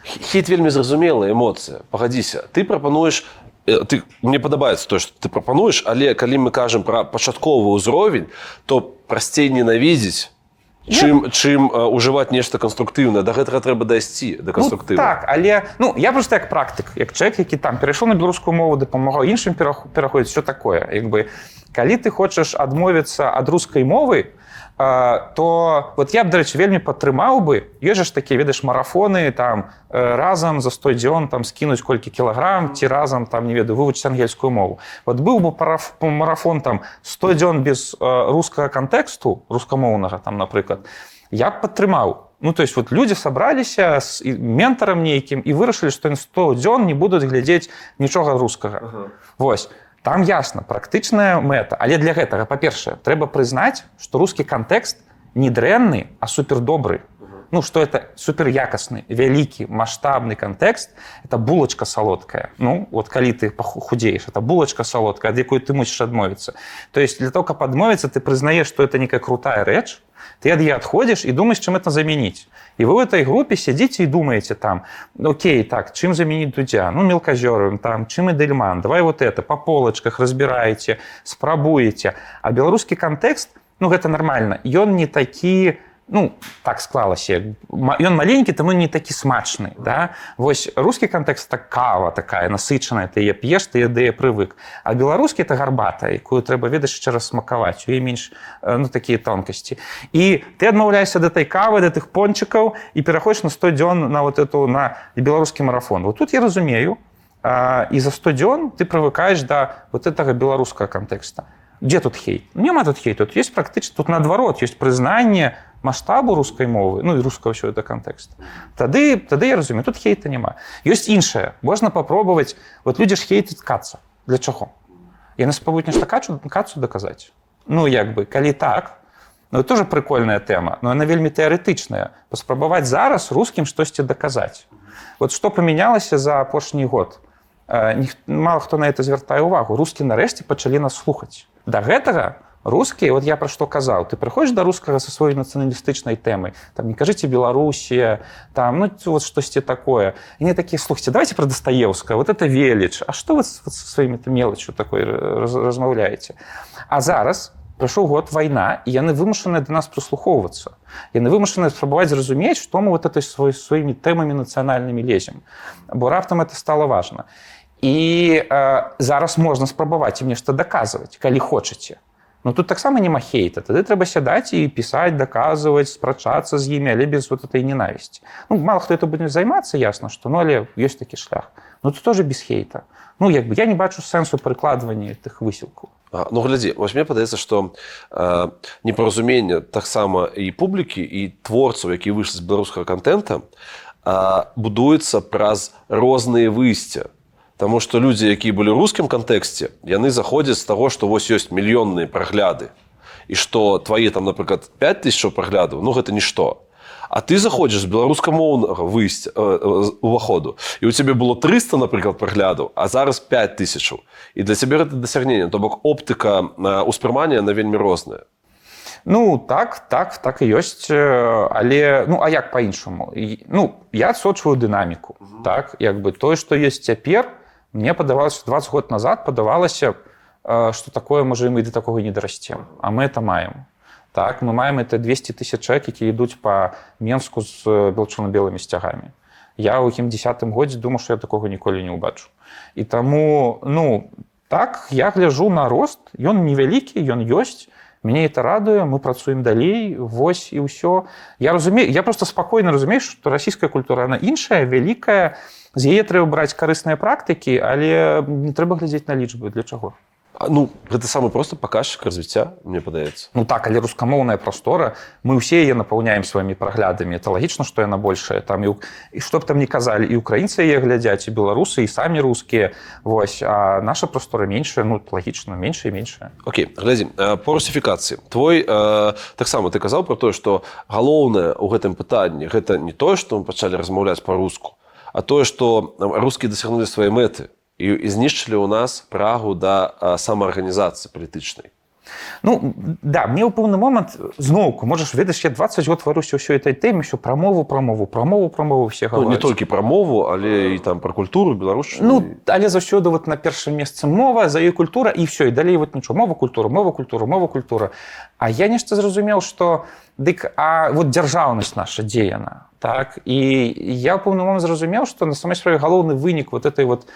хейт вельмі зразумелая эмоцыя. Пагадзіся ты прапануеш э, ты мне падабаецца то што ты прапануеш але калі мы кажам пра пачатковы ўзровень то прасцей ненавідзець чым чым э, ужываць нешта канструктыўнае. Да гэтага трэба дайсці да Ну, канструктыва. так але ну я просто як практык як чалавек які там перайшоў на беларускую мову дапамагаў іншым перах- пераходзіць все такое. Як бы калі ты хочаш адмовіцца ад рускай мовы а, то вот я б дарэчы вельмі падтрымаў бы ёсць ж такія ведаеш марафоны там разам за 100 дзён там скінуць колькі кілаграм ці разам там не ведаю вывучыць ангельскую мову. Вот быў бы параф- марафон там 100 дзён без рускага кантэксту рускамоўнага там напрыклад я б падтрымаў Ну, то есть вот люди сабраліся і- ментарам нейкім і вырашылі што ён 100 дзён не будуць глядзець нічога рускага ага. Вось там ясна практычная мэта. Але для гэтага па-першае трэба прызнаць што рускі кантэкст не дрэнны а супердобры ну что это суперякасны вялікі маштабны кантэкст это булочка салодкая ну вот калі ты паху- худееш это булочка салодкая ад якой ты мусіш адмовіцца то есть для того каб адмовіцца ты прызнаеш что это некая крутая рэч ты ад яе адходзіш і думаеш чым это замяніць і вы в этой групе сядзіце і думаеце там Окей так чым замяніць дудзя ну мелказёрым там чым і дельман давай вот это по полочках разбираеце спрабуеце а беларускі кантэкст ну гэта нормально ён не такі ну так склалася ён маленькі таму не такі смачны да? Вось рускі кантэкст так кава такая насычаная ты яе п'еш ты ды прывык. А беларускі это гарбата якую трэба ведаць яшчэ раз смакаваць у менш ну такія тонкасці. І ты адмаўляешся да той кавы да тых пончыкаў і пераходишь на 100 дзён на вот эту на беларускі марафон. Вот тут я разумею і за 100 дзён ты прывыкаеш да вот этого беларускага кантэкста. Где тут хейт? Няма тут хейт тут есть практычна тут наадварот есть прызнанне масштабу рускай мовы ну і рускага ўсё это кантэкст тады тады я разумею тут хейта няма ёсць іншае можна попробовать вот людзі ж хейтыць каца. Для чаго яны спабуюць нешта качу кацу даказаць ну як бы калі так ну тоже прикольная тэма но она вельмі тэарэтычная паспрабаваць зараз рускім штосьці даказаць вот что памянялася за апошні год? Мало хто на это звяртае увагу. Рускі нарэшце пачалі нас слухаць да гэтага рускі вот я пра што казаў ты прыходзіш да рускага са сваёй нацыяналістычнай тэмы там не кажыце беларусія там ну вот штосьці такое і не такія слухце давайте пра дастаеўска вот это веліч А што вы со сваімі ты мелачу такой раз, размаўляеце А зараз прыйшоў год вайна і яны вымушаныя да нас прыслухоўвацца яны вымушаны спрабаваць зразумець што мы вот этой свой сваімі тэмамі нацыянальнымі лезем. Бо раптам это стало важно. І э, зараз можна спрабаваць ім нешта даказваць калі хочаце Ну тут таксама няма хейта. Тады трэба сядаць і пісаць даказваць спрачацца з імі але без вот этой ненавісці. Ну мало хто это будзе займацца ясна што ну але ёсць такі шлях. Ну тут тоже без хейта. Ну як бы я не бачу сэнсу прыкладвання тых высілкаў. Ну глядзі вось мне падаецца што э, непаразуменне таксама і публікі і творцаў які выйшлі з беларускага контента э, будуецца праз розныя выйсця Таму што людзі, якія былі ў рускім кантэксце, яны заходзяць з таго, што вось ёсць мільённыя прагляды. І што твае там, напрыклад, 5 тысяч праглядаў, ну гэта нішто. А ты заходзіш з беларускамоўнага выйсця э, э, уваходу. І у цябе было 300, напрыклад, праглядаў, а зараз 5 тысячаў. І для цябе гэта дасягненне, то бок оптыка ўспрымання на вельмі розная. Ну так так так і ёсць але ну а як по-іншаму ну я адсочваю дынаміку mm -hmm. так як бы тое што ёсць цяпер мне падавалася 20 год назад падавалася что такое можа мы да такого не дарасцем а мы это маем. Так мы маем это 200 тысяч чалавек які ідуць по менску з белчуно-белымі сцягамі я ў ім десятым годзе думаю что я такого ніколі не ўбачу і таму ну так я гляжу на рост ён невялікі ён ёсць мяне это радуе мы працуем далей вось і ўсё я разумею я просто спакойна разумею что расійская культура она іншая вялікая і з яе трэба браць карысныя практыкі але не трэба глядзець на лічбы. Для чаго? Ну гэта самы просто паказчык развіцця мне падаецца. Ну так але рускамоўная прастора мы ўсе яе напаўняем сваімі праглядамі. Это лагічна што яна большая там і, і што б там не казалі і украінцы яе глядзяць і беларусы і самі рускія. Вось а наша прастора меншая ну лагічна меншая меншая. Окей глядзім. По русіфікацыі. Твой э, таксама ты казаў про тое што галоўнае ў гэтым пытанні гэта не тое што мы пачалі размаўляць па-руску а тое што рускія дасягнулі свае мэты і, і знішчылі ў нас прагу да самаарганізацыі палітычнай. Ну да мне ў пэўны момант зноўку можаш ведаць я 20 год варуся ўсё этой тэме що прамову прамову прамову прамову все ну, не толькі пра мову але і там пра культуру беларуш Ну але заўсёды вот на першым месцы мова за ёй культура і все і далей вот нічого. Мова культура мова культура мова культура. А я нешта зразумеў что дык а вот дзяржаўнасць наша дзе яна так і я пэўны момант зразумеў што на самай справе галоўны вынік вот этой вот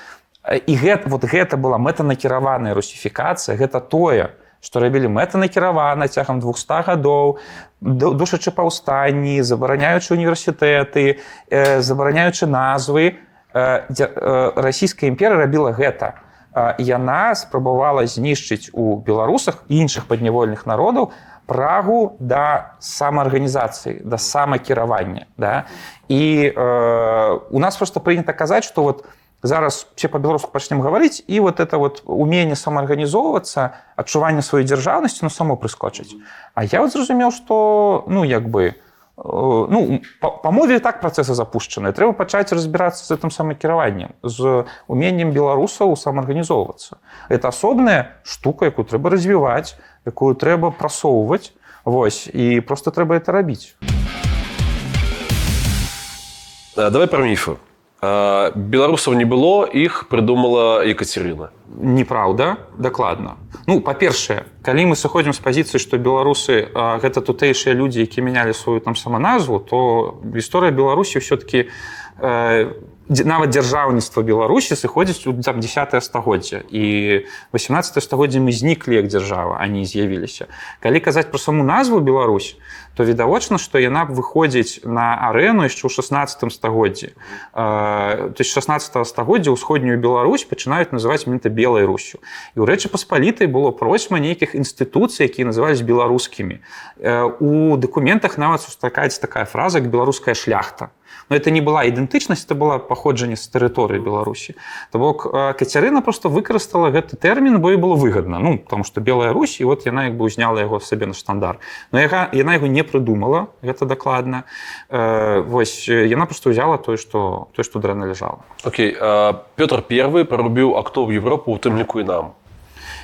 і гэта вот гэта была мэтанакіраваная русіфікацыя гэта тое што рабілі мэтанакіравана цягам 200 гадоў душачы паўстанні забараняючы універсітэты забараняючы назвы расійская імперыя рабіла гэта. Яна спрабавала знішчыць у беларусах іншых паднявольных народаў прагу да самаарганізацыі да самакіравання да? І э, у нас просто прынята казаць что вот зараз все по-беларуску пачнем гаварыць і вот это вот умение самаарганізоўвацца адчуванне сваёй дзяржаўнасці на само прыскочыць. А я вот зразумеў что ну як бы э, ну по, по мове так працэсы запущеныя трэба пачаць разбірацца з гэтым самакіраваннем з уменнем беларусаў самаарганізоўвацца это асобная штука якую трэба развіваць якую трэба прасоўваць Вось і просто трэба это рабіць давай про міфы Э, беларусаў не было іх прыдумала Екатерина неправда дакладна ну па-першае калі мы сыходзім з пазіцыі што беларусы а, гэта тутэйшыя людзі які мянялі сваю там саманазву то гісторыя беларусі ўсё-таки э, нават дзяржаўніцтва беларусі сыходзіць у там 10 стагоддзя і 18 стагоддзя мы зніклі як дзяржава они з'явіліся. Калі казаць про саму назву Беларусь то відавочна што яна выходзіць на арэну яшчэ ў 16 стагоддзі то есть 16 стагоддзя ўсходнюю Беларусь пачынаюць называць менты белай русю. І ў рэчы паспалітай было просьма нейкіх інстытуцый якія назывались беларускімі. У дакументах нават сустракаецца такая фраза як беларуская шляхта но это не была ідэнтычнасць это была паходжанне з тэрыторыі беларусі то бок кацярына просто выкарыстала гэты тэрмін бо і было выгодна ну потому что белая русь і вот яна як бы узняла яго сабе на штандар но яга яна яго не прыдумала гэта дакладна э, вось яна просто взяла тое что то что дрэнна ляжала Окей э, Пётр первый прорубіў актоў Европу у тым ліку і нам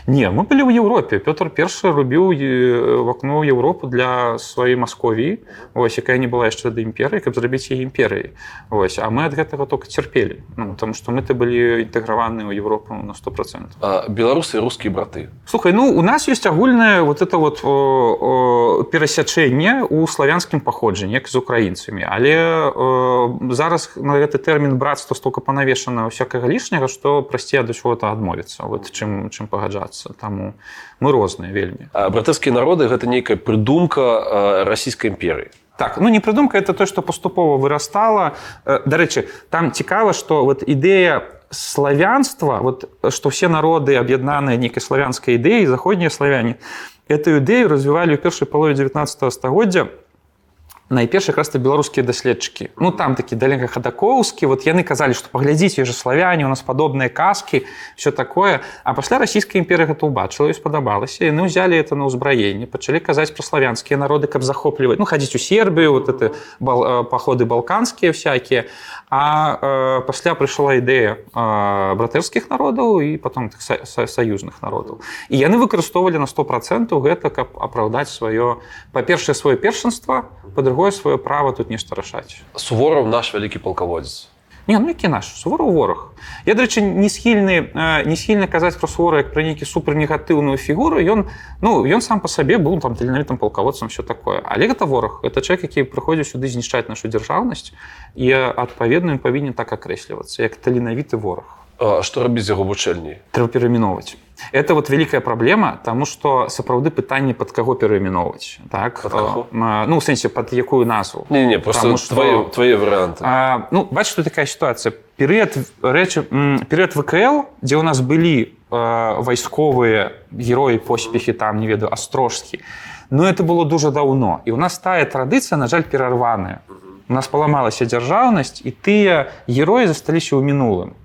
Не мы былі ў Еўропе Пётр першы рубіў в акно Еўропу для сваёй Масковіі ось якая не была яшчэ да імперыі каб зрабіць яе імперыі ось а мы ад гэтага только цярпелі ну, потому что мы-то былі інтэграваны ў Еўропу на сто процент беларусы рускія браты? Слухай ну у нас есть агульнае вот это вот о, о, перасячэнне у славянскім паходжанні як з украінцамі але о, зараз на гэты тэрмін братства столько панавешана всякага лішняга што прасцей ад чего-то адмовіцца вот чым чым пагаджацца адбывацца таму мы розныя вельмі. Братэрскія народы гэта нейкая прыдумка расійскай імперыі. Так ну не прыдумка это то что паступова вырастала дарэчы там цікава что вот ідэя славянства вот что все народы аб'яднаныя нейкай славянскай ідэі заходнія славяне эту ідэю развівалі ў першай палове 19 стагоддзя найперш якраз то беларускія даследчыкі. Ну там такі далега хадакоўскі вот яны казалі што паглядзіце же славяне у нас падобныя казкі все такое. А пасля расійскай імперы гэта ўбачыла і спадабалася. Яны ўзялі это на ўзбраенне пачалі казаць пра славянскія народы каб захопліваць ну хадзіць у сербію вот это бал, э, паходы балканскія всякие а э, пасля прыйшла ідэя э, братэрскіх народаў і потом са, са, саюзных народаў. І яны выкарыстоўвалі на сто процентаў гэта каб апраўдаць сваё па-першае сваё першынства по-другое сваё права тут нешта рашаць сувораў наш вялікі палкаводзец Не, ну які наш. Сувораў вораг я дарэчы не схільны не схільна казаць пра сувора як пра нейкі супернегатыўную фігуру ён ну ён сам по сабе быў там таленавітым палкаводцам все такое. Але гэта вораг это чалавек які прыходзіць сюды знішчаць нашу дзяржаўнасць і адпаведна павінен так акрэслівацца як таленавіты вораг што рабіць яго вучэльні трэба пераміноваць это вот вялікая праблема тому что сапраўды пытанне под каго пераміноваць так ну в сэнсе под якую назву? Не, не просто что... твои, твои варианты. Ну бач что такая ситуация. Перыяд рэчы перыяд вКл дзе у нас былі вайсковыя героі поспехи там не ведаю астрожскі но это было дуже даўно і у нас тая традыцыя на жаль перарваная у нас паламалася дзяржаўнасць і тыя героі засталіся ў мінулым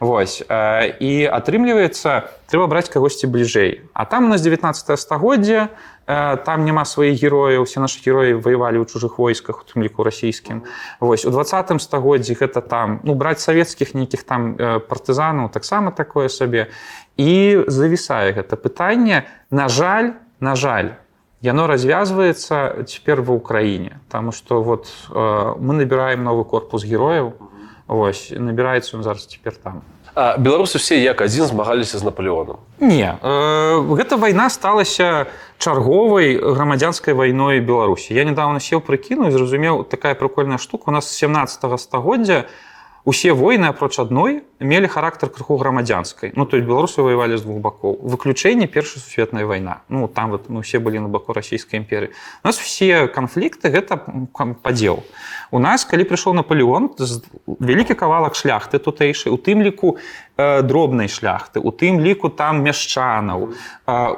Вось і атрымліваецца трэба браць кагосьці бліжэй. А там у нас 19 стагоддзя там няма сваіх герояў усе нашы героі ваявалі ў чужых войсках у тым ліку расійскім. Вось у двадцатым стагоддзі гэта там ну браць савецкіх нейкіх там партызанаў таксама такое сабе. І завісае гэта пытанне на жаль на жаль развязваецца цяпер ва ўкраіне. Таму што вот мы набіраем новы корпус герояў. у Вось набіраецца ён зараз цяпер там. А беларусы все як адзін змагаліся з наполеоном не э, гэта вайна сталася чарговай грамадзянскай вайной беларусі. Я недавно сеў прыкіну зразумеў такая прыкольная штука. У нас 17 стагоддзя усе войны апроч адной мелі характар крыху грамадзянскай. Ну то есть беларусы воевалі з двух бакоў. Выключэнне першая сусветная вайна ну там вот мы все былі на баку расійскай імперы у нас все канфлікты гэта падзел. У нас калі прыйшоў наполеон вялікі кавалак шляхты тутэйшай у тым ліку дробнай шляхты у тым ліку там мяшчанаў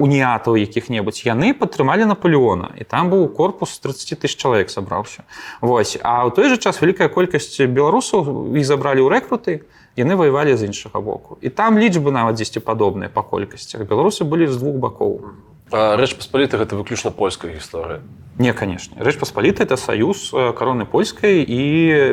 уніатаў якіх-небудзь яны падтрымалі наполеона. І там быў корпус 30 тысяч чалавек сабраўся Вось а ў той жа час вялікая колькасць беларусаў і забралі ў рэкруты яны воевалі з іншага боку. І там лічбы нават дзесьці падобныя па колькасцях беларусы былі з двух бакоў рэч паспаліта гэта выключна польская гісторыя не канешне рэч паспаліта это саюз кароны польскай і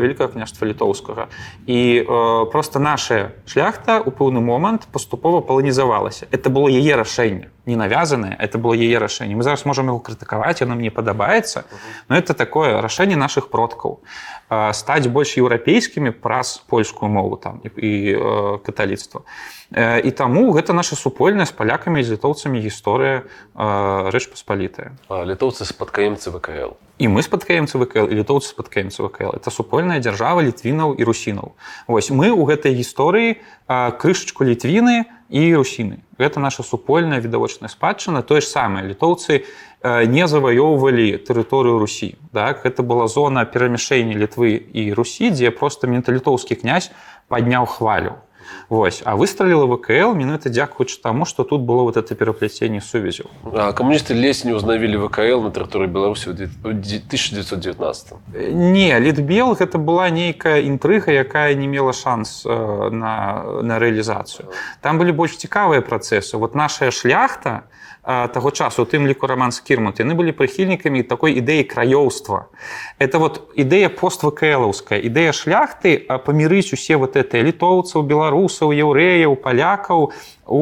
вялікае княства літоўскага і э, просто наша шляхта у пэўны момант паступова паланізавалася это было яе рашэнне не навязанае это было яе рашэнне мы зараз можем яго крытыкаваць яно мне падабаецца но это такое рашэнне наших продкаў э, стаць больш еўрапейскімі праз польскую мову там і, і э, каталіцтва э, і таму гэта наша супольная з палякамі з літоўцамі гісторыя э, рэч паспалітая. Літоўцы спадкаемцы ВКЛ. і мы спадкаемцы ВКЛ і літоўцы спадкаемцы ВКЛ. Это супольная дзяржава літвінаў і русінаў. Вось мы ў гэтай гісторыі крышачку літвіны і русіны. Гэта наша супольная відавочная спадчына тое ж самае літоўцы э, не заваёўвалі тэрыторыю Русі так? Гэта была зона перамяшэння літвы і Русі дзе просто менталітоўскі князь падняў хвалю Вось а выстраліла ВКЛ менавіта дзякуючы таму што тут было вот это пераплеценне сувязяў камуністы ледзь не ўзнавілі ВКЛ на тэрыторыі Беларусі ў две- ў дзе- 1919. Не, Літбел гэта была нейкая інтрыга, якая не мела шанс э, на, на рэалізацыю. Там былі больш цікавыя працэсы. Вот наша шляхта таго часу, у тым ліку раман Скірмут, яны былі прыхільнікамі такой ідэі краёўства. Это вот ідэя поствКлаўская, ідэя шляхты памірыць усе вот это літоўцаў, беларусаў, яўрэяў, палякаў, у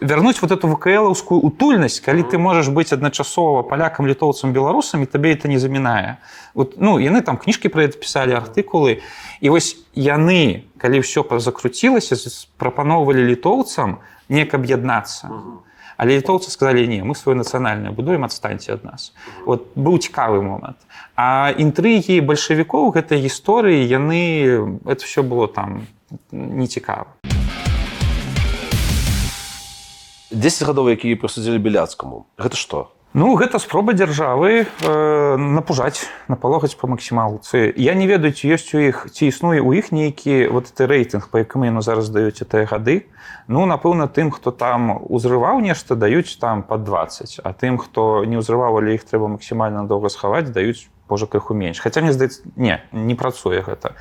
вярнуць вот эту вКлаўскую утульнасць калі ты можаш быць адначасова палякам літоўцам беларусам і табе это не замінае. Вот, ну яны там кніжкі пра это пісалі артыкулы. І вось яны калі ўсё закруцілася прапаноўвалі літоўцам неяк аб'яднацца але літоўцы сказалі не мы сваё нацыянальнае будуем адстаньце ад нас вот быў цікавы момант а інтрыгі бальшавікоў гэтай гісторыі яны это все было там нецікава 10 гадоў, якія прысудзілі беляцкаму. Гэта што? Ну гэта спроба дзяржавы э, напужаць напалохаць па максімалцы. Я не ведаю ці ёсць у іх ці існуе ў іх нейкі вот ты рэйтынг па якому яно зараз даюць тыя гады. Ну напэўна тым хто там узрываў нешта даюць там под 20 а тым хто не ўзрываў але іх трэба максімальна доўга схаваць даюць можа крыху менш. Хаця мне здаецца не не працуе гэта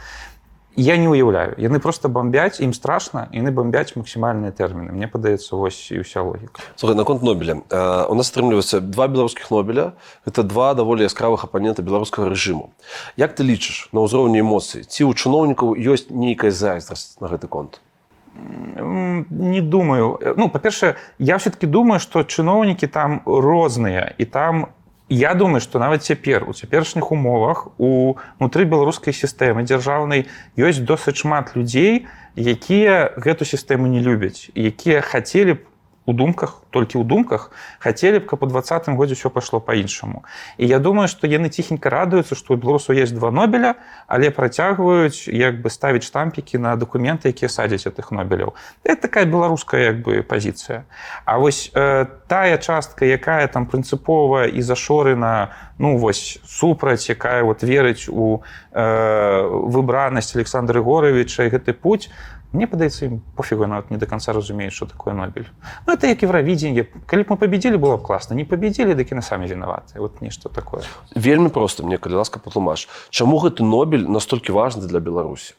я не уяўляю яны просто бомбяць ім страшна яны бомбяць максімальныя тэрміны мне падаецца вось і ўся логіка Слухай, наконт Нобеля. Э, у нас атрымліваецца два беларускіх Нобеля. Гэта два даволі яскравых апанента беларускага рэжыму. Як ты лічыш на ўзроўні эмоцый? Ці ў чыноўнікаў ёсць нейкая зайздрасць на гэты конт? Не думаю ну па-першае я все-таки думаю что чыноўнікі там розныя і там я думаю что нават цяпер у цяперашніх умовах унутры беларускай сістэмы дзяржаўнай ёсць досыць шмат людзей якія гэту сістэму не любяць якія хацелі б у думках толькі ў думках хацелі б каб у двадцатым годзе ўсё пайшло по-іншаму і я думаю что яны ціхенька радуюцца што у беларусу есть два нобеля але працягваюць як бы ставіць штампікі на дакументы якія садзяць гэтых нобеляў это такая беларуская як бы пазіцыя А вось э, тая частка якая там прынцыповая і зашорена ну вось супраць якая вот верыць у э, выбранасць александра егоровича гэты путь мне падаецца ім пофігу нават не до конца разумеюць что такое нобель ну это як евровидение калі б мы победили было б класна не победили дык і на самі вінаваты вот нешта такое Вельмі проста мне калі ласка патлумач. Чаму гэты Нобель настолькі важны для Беларусі?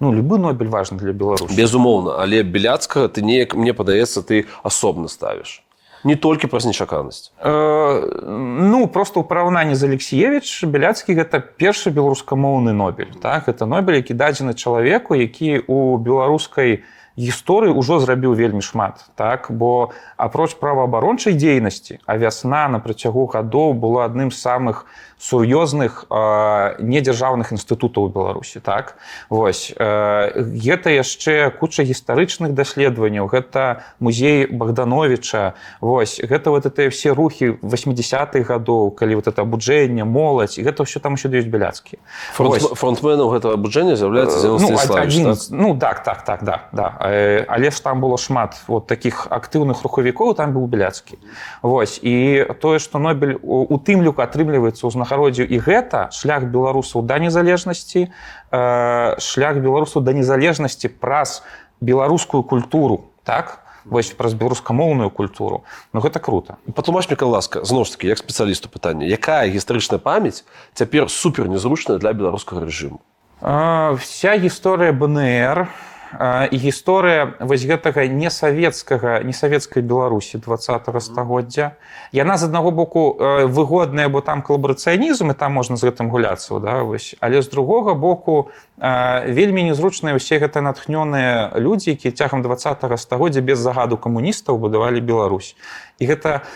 ну любы нобель важны для беларус Безумоўна, але беляцкага ты неяк мне падаецца ты асобна ставіш. Не толькі праз нечаканасць. Э, ну просто ў параўнанні з алексеевич беляцкі гэта першы беларускамоўны нобель так это нобель які дадзены чалавеку які у беларускай гісторыі ўжо зрабіў вельмі шмат так бо апроч праваабарончай дзейнасці а вясна на працягу гадоў была адным з самых сур'ёзных э, недзяржаўных інстытутаў беларусі так? Вось э, гэта яшчэ куча гістарычных даследаванняў гэта музей богдановича. Вось гэта вот это все рухі 80-х гадоў калі вот это абуджэнне моладзь гэта ўсё там еще даюць беляцкі Фронт, фронтменам гэтага абуджэння з'яўляецца ну, Станіславович, адзін, так? ну так так так да да. Э, але ж там было шмат вот таких актыўных рухавікоў там быў беляцкі Вось і тое што нобель у, тым люку атрымліваецца ўзнагароддзю і гэта шлях беларусаў да незалежнасці э, шлях беларусаў да незалежнасці праз беларускую культуру так? Вось праз беларускамоўную культуру. Ну гэта круто. Патлумач мне калі ласка зноў ж таки як спецыялісту пытання якая гістарычная памяць цяпер супер незручная для беларускага рэжыму? Э, вся гісторыя БНР Э, і гісторыя вось гэтага несавецкага несавецкай беларусі 20 стагоддзя. Яна з аднаго боку выгодная бо там калабарацыянізм і там можна з гэтым гуляцца да, вось. але з другога боку вельмі незручныя ўсе гэта натхнёныя людзі якія цягам 20 стагоддзя без загаду камуністаў будавалі Беларусь. І гэта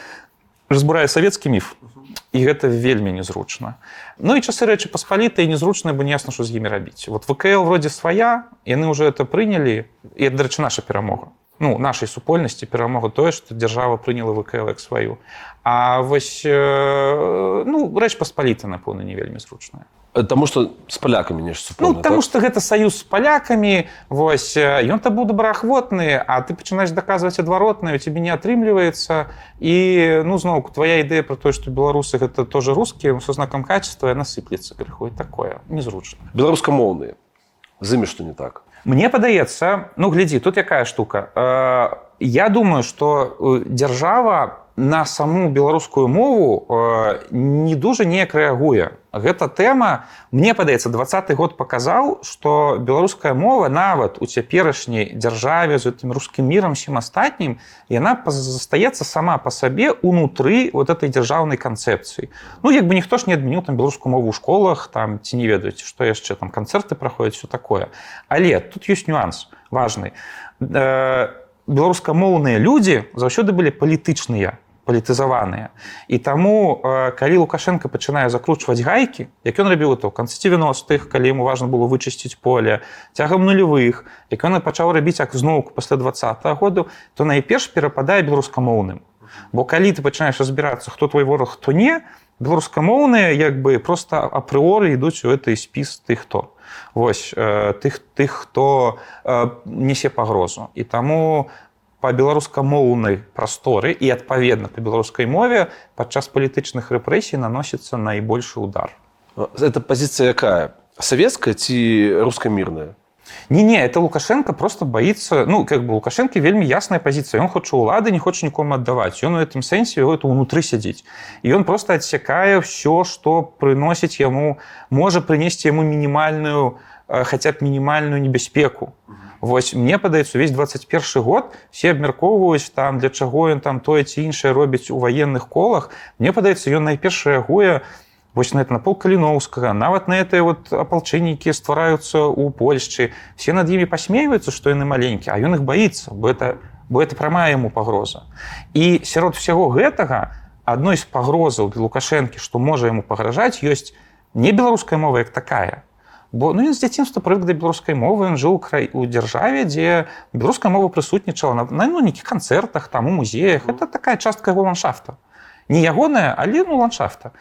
разбурае савецкі міф і гэта вельмі незручна. Ну і часы рэчы паспалітыя незручныя бы неясна што з імі рабіць. Вот вКл вроде свая яны уже это прынялі і дарэчы наша перамога ну нашай супольнасці перамога тое што дзяржава прыняла вКл як сваю А вось э, ну рэч паспаліта напэўна не вельмі зручная. Таму што з палякамі нешта Ну, таму так? што гэта саюз з палякамі вось э, ён то быў добраахвотны а ты пачынаеш даказваць адваротнае у цябе не атрымліваецца і ну зноўку твоя ідэя про тое што беларусы гэта тоже рускія со знакам качества яна сыплецца крыху і такое. Незручна беларускамоўныя з імі што не так Мне падаецца ну глядзі тут якая штука. Э, я думаю что э, дзяржава на саму беларускую мову э, не дужа неяк рэагуе. Гэта тэма мне падаецца двадцаты год паказаў что беларуская мова нават у цяперашняй дзяржаве з гэтым рускім мірам всем астатнім яна па- застаецца сама по сабе унутры вот этой дзяржаўнай канцэпцыі. Ну як бы ніхто ж не адмяніў там беларускую мову ў школах там ці не ведаюць што яшчэ там канцэрты праходзяць все такое. Але тут ёсць нюанс важный Э, беларускамоўныя людзі заўсёды былі палітычныя палітызаваныя і таму калі лукашенко пачынае закручваць гайкі як ён рабіў это ў канцы 90-х калі ему важно было вычысціць поле цягам нулявых як ён пачаў рабіць як зноўку пасля двадцатого году то найперш перападае беларускамоўным. Бо калі ты пачынаеш разбірацца хто твой вораг хто не беларускамоўныя як бы просто апрыоры ідуць у этой спіс ты хто. Вось э, тых тых хто э, несе пагрозу. І таму па беларускамоўнай прасторы і адпаведна па беларускай мове падчас палітычных рэпрэсій наносіцца найбольшы удар. Это пазіцыя якая савецкая ці рускамірная не не это лукашенко просто боится ну как бы лукашенко вельмі ясная позиция он хоча улады не хоча нікому аддаваць ён у этом сэнсе это унутры сядзіць і он просто отсекае все что прыносіць яму можа прынесці яму мінімальную э, хотя б мінімальную небяспеку Вось мне падаецца увесь 21 год все абмяркоўваюць там для чаго ён там тое ці іншае робіць у военных колах. Мне падаецца ён найперш рэагуе вось на это на пол каліноўскага нават на это вот апалчэннікі ствараюцца ў Польшчы все над імі пасмейваюцца што яны маленькі а ён іх баіцца бо это бо это прамая яму пагроза і сярод всяго гэтага адной з пагрозаў для лукашэнкі што можа яму пагражаць ёсць не беларуская мова як такая бо ну ён з дзяцінства прывык да беларускай мовы ён жыў край у дзяржаве дзе беларуская мова прысутнічала на, на ну, нейкіх канцэртах там у музеях. Это такая частка яго ландшафта. Не ягоная але ну ландшафта.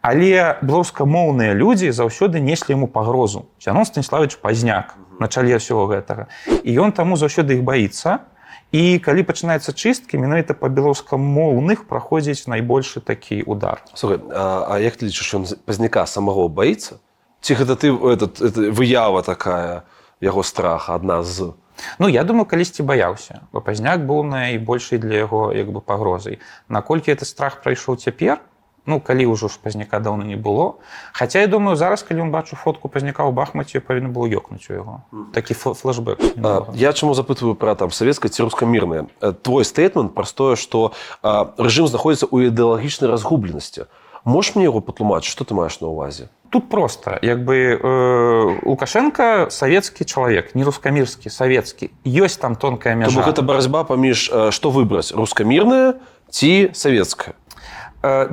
Але беларускамоўныя людзі заўсёды неслі яму пагрозу. Сянон станіславович пазняк на чале ўсяго гэтага. І ён таму заўсёды іх баіцца. І калі пачынаецца чысткі менавіта па беларускамоўных праходзіць найбольшы такі удар Слухай, а, а як ты лічыш ён пазняка самого баіцца ці гэта ты этот, это, выява такая яго страха адна з? Ну я думаю калісьці баяўся. Бо пазняк быў найбольшай для яго як бы пагрозай. Наколькі это страх прайшоў цяпер ну калі ўжо ж пазняка даўно не было. Хаця я думаю зараз калі ён бачу фотку пазняка ў бахмаце павінна было ёкнуць у яго. Такі фл- флэшбэк. Я чаму запытваю пра там савецкае ці рускамірнае? Твой стейтмент праз тое што рэжым знаходзіцца ў ідэалагічнай разгубленасці можаш мне яго патлумачыць што ты маеш на ўвазе тут просто. Як бы э, лукашенко савецкі чалавек не рускамірскі савецкі ёсць там тонкая мяжа. Гэта барацьба паміж а, што выбраць рускамірнае ці савецкае Э,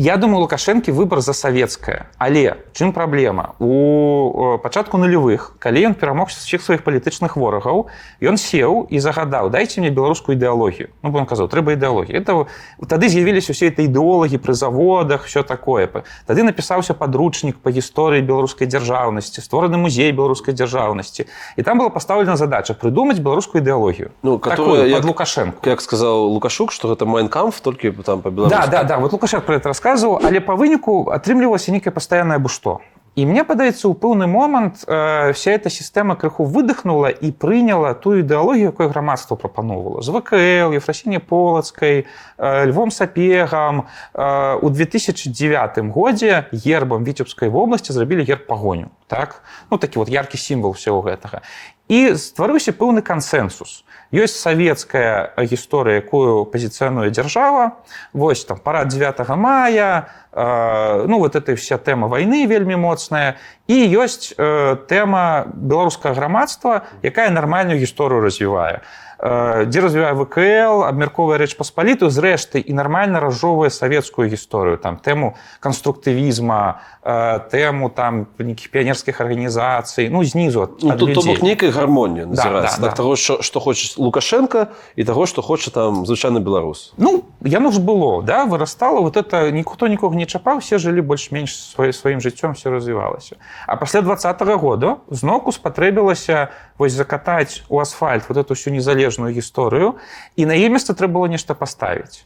Я думаю лукашэнкі выбар за савецкае але чым праблема у э, пачатку нулявых калі ён перамог усіх сваіх палітычных ворагаў ён сеў і загадаў дайце мне беларускую ідэалогію ну бо он казаў трэба ідэалогію это тады з'явіліся усе это ідэолагі пры заводах все такое. Тады напісаўся падручнік па гісторыі беларускай дзяржаўнасці створаны музей беларускай дзяржаўнасці і там была пастаўлена задача прыдумаць беларускую ідэалогію Ну, которая, як- лукашенко. як сказаў лукашук што гэта майнкамф толькі там па Да, да, да, вот Лукашенко про это рассказывал, але по выніку атрымлівалася нейкае пастаяннае або што. І мне падаецца, у пэўны момант э, вся эта сістэма крыху выдохнула і прыняла тую ідэалогію, якую грамадства прапановвала. З ВКЛ, Ефрасіне Полацкай, э, Львом Сапегам. Э, у 2009 годзе гербам Віцебскай вобласці зрабілі герб пагоню. так ну такі вот яркі сімвал всего гэтага і стварыўся пэўны кансенсус ёсць савецкая гісторыя якую пазіцыянуе дзяржава. Вось там парад 9 мая э, ну вот этой вся тэма войны вельмі моцная. І ёсць э, тэма беларускага грамадства якая нармальную гісторыю развівае. э, дзе развівае вКл абмярковая рэч паспаліту зрэшты і нармальна разжоўвае савецкую гісторыю там тэму канструктывізма э, тэму там нейкіх піянерскіх арганізацый ну знізу Ну, тут бок нейкая гармонія назіраецца да, так, да. таго що, што хоча лукашенко і таго што хоча там звычайны беларус Ну, яно ж было, да, вырастало, вот это ніхто нікога не чапаў, все жылі больш-менш сваім, сваім жыццём все развівалася. А пасля двадцатого года зноку спатрэбілася вось закатаць у асфальт вот эту всю незалежную гісторыю і на яе месца трэба было нешта паставіць.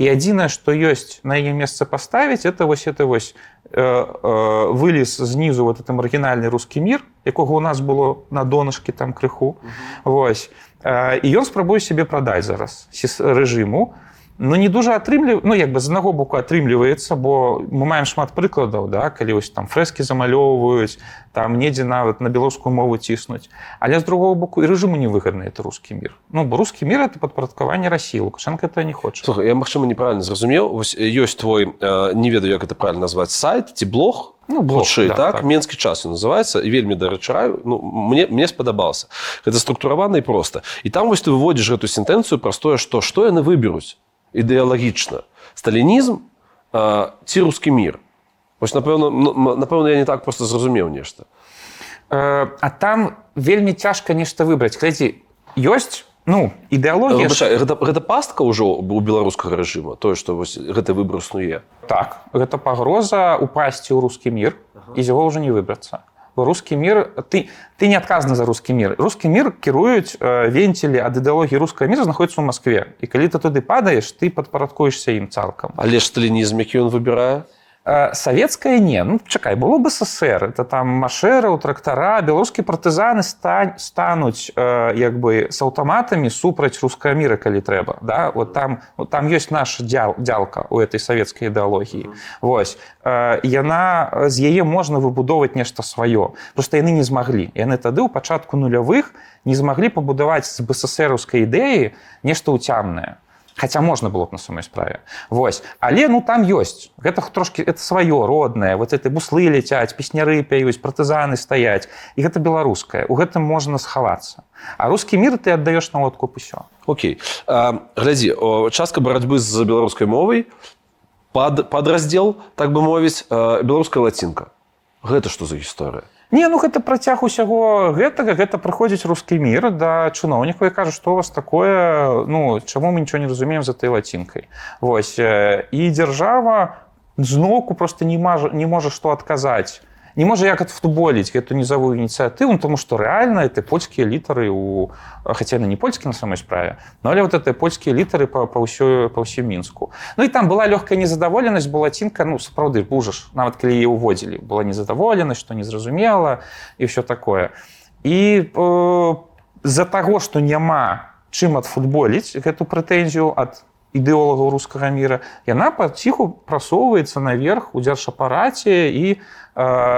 І адзінае, што ёсць на яе месца паставіць, это вось это вось э, э, вылез знізу вот этом арыгінальны рускі мір, якога у нас было на донышке там крыху. Вось. Э, І ён спрабуе сябе прадаць зараз сіс- рэжыму. Ну не дужа атрымлі ну як бы з аднаго боку атрымліваецца бо мы маем шмат прыкладаў да калі вось там фрэскі замалёўваюць там недзе нават на беларускую мову ціснуць але з другого боку і рэжыму невыгадны это рускі мір ну бо рускі мір это падпарадкаванне рассіі лукашенко это не хоча Слухай, я магчыма неправильно зразумеў вось ёсць твой э, не ведаю як это правильно назваць сайт ці блог? Ну, блог, Хутчэй, да, так, так. менскі час называецца вельмі дарэчы раю ну, мне мне спадабаўся гэта структуравана і проста і там вось ты выводзіш гэту сентэнцыю праз тое што што яны выберуць ідэалагічна сталінізм ці рускі мір. Вось напэўна напэўна я не так просто зразумеў нешта. А там вельмі цяжка нешта выбраць. Глядзі ёсць ну ідэалогія гэта, гэта пастка ўжо у беларускага рэжыма? Тое што вось гэты выбор існуе? Так гэта пагроза упасці ў рускі мір і з яго ўжо не выбрацца рускі мір ты ты не адказны за рускі мір рускі мір кіруюць э, венцілі ад ідэалогіі рускага міра знаходіцца ў Маскве і калі ты туды падаеш ты падпарадкуешся ім цалкам але ж сталінізм які ён выбірае Э, савецкая не. Ну чакай было бы ССР это там машэраў трактара беларускія партызаны стань стануць э, як бы з аўтаматамі супраць рускага міра калі трэба да? Вот там вот там ёсць наш дзял дзялка у этой савецкай ідэалогіі Вось. Э, яна з яе можна выбудоўваць нешта сваё просто яны не змаглі. Яны тады ў пачатку нулявых не змаглі пабудаваць з бССРаўскай ідэі нешта ўцямнае Хаця можна было б на самой справе Вось. Але ну там ёсць гэта трошки это сваё роднае вот это буслы ляцяць песняры пяюць партызаны стаяць і гэта беларускае у гэтым можна схавацца. А рускі мір ты аддаеш на откуп усё. Окей. А, глядзі о, частка барацьбы з беларускай мовай пад падраздзел так бы мовіць беларуская лацінка. Гэта што за гісторыя Не ну гэта працяг усяго гэтага. Гэта прыходзіць рускі мір да чыноўнікаў і кажа што у вас такое ну чаму мы нічого не разумеем за той лацінкай. Вось э, і дзяржава зноку просто не мажа не можа што адказаць не можа як адфутболіць гэту нізавую ініцыятыву тому што рэальна это польскія літары у хаця яны не польскі на самой справе но але вот это польскія літары па, па ўсё па ўсім мінску Ну і там была лёгкая незадаволенасць была лацінка ну сапраўды бужаш нават калі яе ўводзілі была незадаволенасць што незразумела і ўсё такое. І э, з-за таго што няма чым адфутболіць гэту прэтэнзію ад ідэолагаў рускага міра яна паціху прасоўваецца наверх у дзяржапараце і э,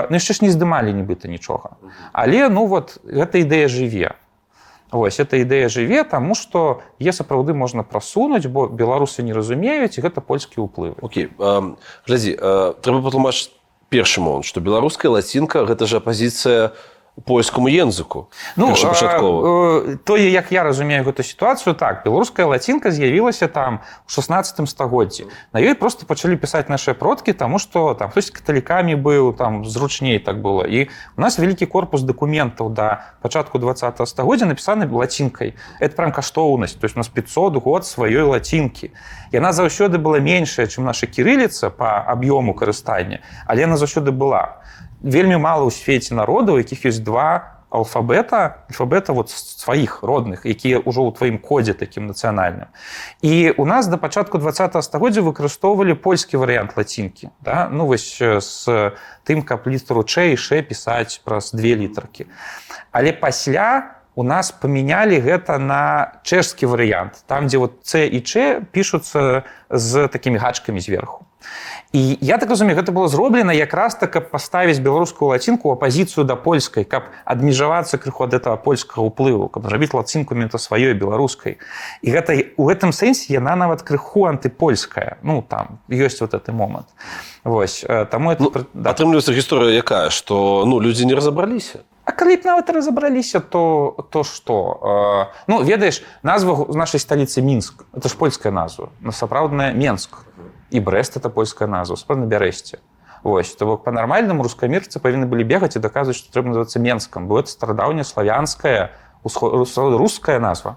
ну, яшчэ ж не здымалі нібыта нічога. Але ну вот гэта ідэя жыве. Вось эта ідэя жыве таму што е сапраўды можна прасунуць бо беларусы не разумеюць гэта польскі ўплывы Окей а, глядзі трэба патлумачыць першы момант што беларуская лацінка гэта ж апазіцыя польскаму ензыку Ну першапачаткова тое як я разумею гэту сітуацыю так беларуская лацінка з'явілася там у 16 стагоддзі на ёй просто пачалі пісаць нашыя продкі таму што там хтось каталікамі быў там зручней так было і у нас вялікі корпус дакументаў да пачатку 20 стагоддзя напісаны лацінкай это прям каштоўнасць то есть у нас 500 год сваёй лацінкі яна заўсёды была меншая чым наша кірыліца по аб'ёму карыстання але яна заўсёды была вельмі мала ў свеце народаў якіх ёсць два алфабета альфабета вот сваіх родных якія ўжо ў тваім кодзе такім нацыянальным і у нас да пачатку 20 стагоддзя выкарыстоўвалі польскі варыянт лацінкі да? ну вось э, з тым каб літару чэй ше пісаць праз две літаркі але пасля у нас памянялі гэта на чэшскі варыянт. Там дзе вот c і ч пішуцца з такімі гачкамі зверху. І я так разумею гэта было зроблена якраз так каб паставіць беларускую лацінку апазіцыю да польскай каб адмежавацца крыху ад этого польскага ўплыву каб зрабіць лацінку мента сваёй беларускай. І гэта у гэтым сэнсе яна нават крыху антыпольская. Ну там ёсць вот гэты момант. Вось э, таму это Ну, да. атрымліваецца гісторыя якая што ну людзі не разабраліся А калі б нават разабраліся то то што? Э, ну ведаеш назва нашай сталіцы мінск. Это ж польская назва. На сапраўдная менск. І брест это польская назва. Справна бярэсце. Вось то бок па-нармальнаму рускамірцы павінны былі бегаць і даказваць што трэба называцца менскам. Бо это старадаўняя славянская усход- руская назва.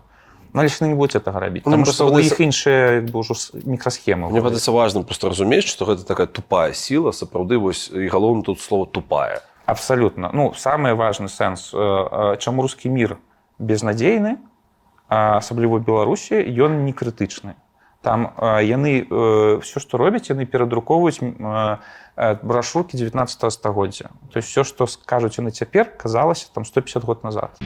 Ну, але не будуць этого рабіць Ну, просто у іх іншыя ўжо мікрасхемы Мне падаецца важным просто разумець што гэта такая тупая сіла сапраўды вось і галоўна тут слово тупая Абсалютна. Ну самы важны сэнс, э, э, чаму рускі мір безнадзейны, асабліва Беларусі ён не крытычны. Там э, яны все, што робяць, яны перадрукоўваюць м, брашуркі 19 стагоддзя. То есть все, што скажуць яны цяпер, казалася там 150 год назад.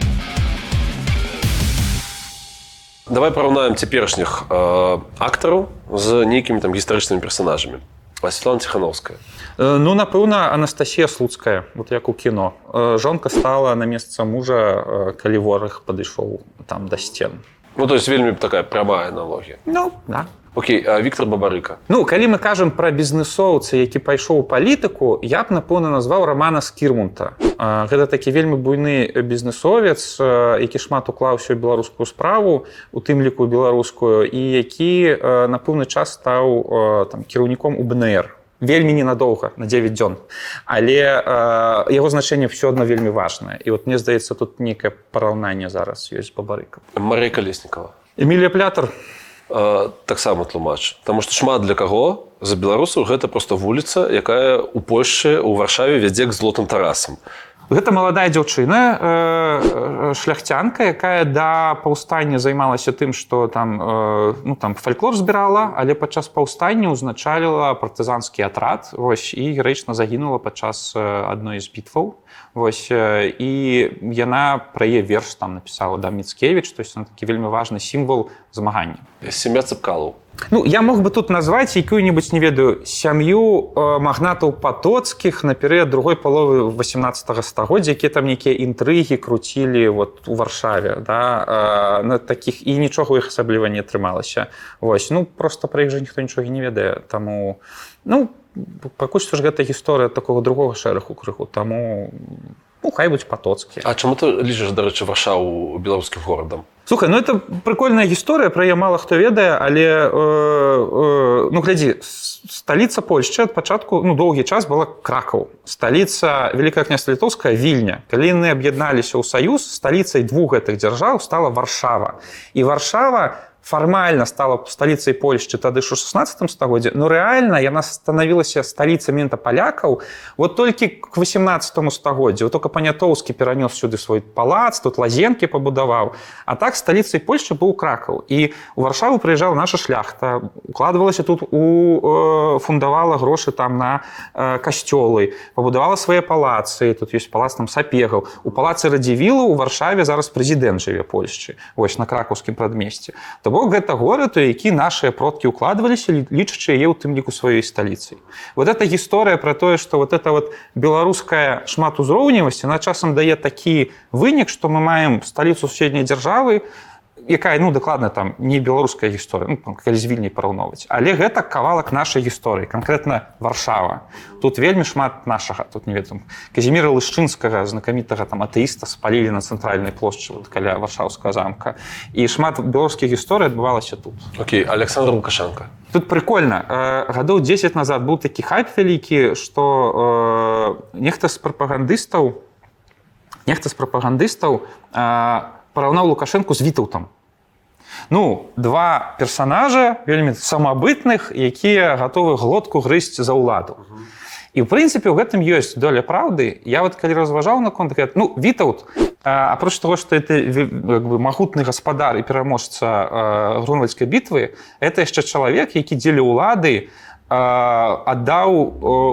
давай параўнаем цяперашніх актараў з нейкімі там гістарычнымі персонажамі Светлана ціхановская Э, Ну напэўна Анастасія слуцкая вот як у кіно. Э, жонка стала на месца мужа э, калі вораг падышоў там да сцен. Ну то есть вельмі такая прямая аналогія. Ну да Окей а Віктор бабарыка Ну калі мы кажам пра бізнесоўца які пайшоў у палітыку я б напэўна назваў рамана скірмунта. Гэта такі вельмі буйны бізнесовец э, які шмат уклаўся беларускую справу у тым ліку беларускую і які на пэўны час стаў там кіраўніком у бнр вельмі ненадоўга на 9 дзён. Але э, яго значэнне все адно вельмі важнае. І вот мне здаецца тут нейкае параўнанне зараз ёсць бабарыка Марыя калеснікова. Эмілія плятар. э, таксама тлумач Таму што шмат для каго за беларусаў гэта просто вуліца якая у Польшчы у варшаве вядзе к злотым тарасам Гэта маладая дзяўчына э, э, шляхцянка, якая да паўстання займалася тым, што там, э, ну, там фальклор збірала, але падчас паўстання ўзначаліла партызанскі атрад вось, і гераічна загінула падчас э, адной з бітваў. Вось, э, і яна пра яе верш там напісала да Міцкевіч, то есть такі вельмі важны сімвал змагання. сям'я цыпкалаў. Ну, я мог бы тут назваць якую-нибудь не ведаю сям'ю э, магнатаў патоцкіх на перыяд другой паловы 18 стагоддзя якія там нейкія інтрыгі круцілі вот у варшаве да, э, на таких і нічога у іх асабліва не атрымалася. Вось ну просто пра іх жа ніхто нічога не ведае. Таму ну пакуль што ж гэта гісторыя такого другого шэрагу крыху таму ну хай будь патоцкі. А чаму ты лічыш дарэчы варшаву беларускім горадам? Слухай, ну это прикольная гісторыя пра яе мала хто ведае але э, э, ну глядзі сталіца Польшчы ад пачатку ну доўгі час была кракаў. Сталіца великая княства літоўская вільня. Калі яны аб'ядналіся ў саюз сталіцай двух гэтых дзяржаў стала варшава. І варшава фармальна стала сталіцай Польшчы тады ж у 16 стагоддзе но рэальна яна станавілася сталіцай мента палякаў вот толькі к 18 стагоддзю вот только панятоўскі перанёс сюды свой палац тут лазенкі пабудаваў а так сталіцай Польшчы быў кракаў і у варшаву прыязджала наша шляхта укладвалася тут у э, фундавала грошы там на э, касцёлы пабудавала свае палацы. Тут ёсць палац там сапегаў у палацы радзівілу у варшаве зараз прэзідэнт жыве Польшчы вось на кракаўскім прадмесці то бок гэта горад у які нашыя продкі укладваліся лі- лічачы яе ў тым ліку сваёй сталіцай. Вот эта гісторыя про тое что вот это вот беларуская шматузроўневасць она часам дае такі вынік што мы маем сталіцу суседняй дзяржавы якая ну дакладна там не беларуская гісторыя ну, там, калі з вільняй параўноўваць. Але гэта кавалак нашай гісторыі канкрэтна варшава. Тут вельмі шмат нашага тут не ведам казіміра лышчынскага знакамітага там атэіста спалілі на цэнтральнай плошчы вот, каля варшаўскага замка. І шмат беларускіх гісторый адбывалася тут. Окей Александр лукашенко. Тут прикольно гадоў 10 назад быў такі хайп вялікі што э, нехта з прапагандыстаў нехта з прапагандыстаў э, параўнаў лукашэнку з вітаўтам Ну два персонажа вельмі самабытных якія гатовы глотку грызць за ўладу. І в прынцыпе у гэтым ёсць доля праўды. Я вот калі разважаў наконт гэта ну вітаут апроч того что это як бы магутны гаспадар і пераможца грунвальдскай бітвы это яшчэ чалавек які дзеля ўлады аддаў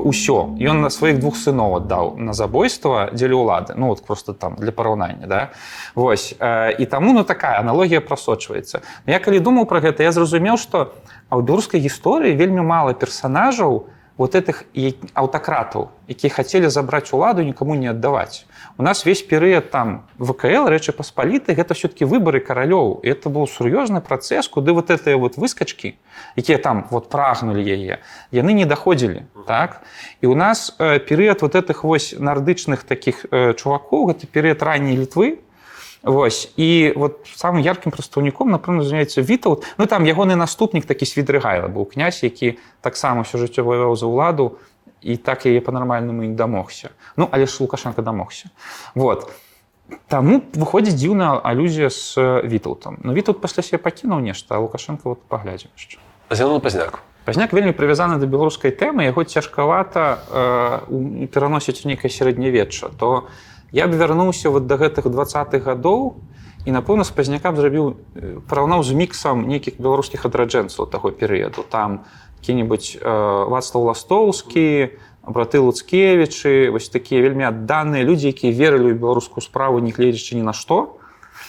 ўсё ён на сваіх двух сыноў аддаў на забойства дзеля ўлады ну вот просто там для параўнання да. Вось і таму ну такая аналогія прасочваецца я калі думаў про гэта я зразумеў что а ў беларускай гісторыі вельмі мала персонажаў вот этих аўтакратаў якія хацелі забраць уладу нікому не аддаваць у нас весь перыяд там вКл рэчы паспаліты гэта все-таки выборы каралёў это быў сур'ёзны працэс куды вот этыя вот выскачки якія там вот прагнули яе яны не даходзілі так? І у нас э, перыяд вот этих вось нардычных таких э, чувакоў гэта перыяд ранняй літвы Вось. І вот самым яркім прадстаўніком напэўна зняецца вітал ну там ягоны наступнік такі свідрыгайла быў князь які таксама ўсё жыццё ваяваў за ўладу і так яе па-нармальнаму і дамогся ну але ж лукашенко дамогся вот. Таму выходзіць дзіўная алюзія з віталтам ну вітут пасля себе пакінуў нешта лукашенко вот паглядзім яшчэ Зяну пазняк пазняк вельмі прывязаны да беларускай тэмы яго цяжкавата э, пераносіць у нейкае сярэднявечча то я б вярнуўся вот да гэтых двадцатых гадоў і напэўна з пазнякам зрабіў параўнаў з міксам нейкіх беларускіх адраджэнцаў таго перыяду. Там які-небудзь э, вацлаў ластоўскі браты луцкевічы вось такія вельмі адданыя людзі якія верылі ў беларускую справу не гледзячы ні на што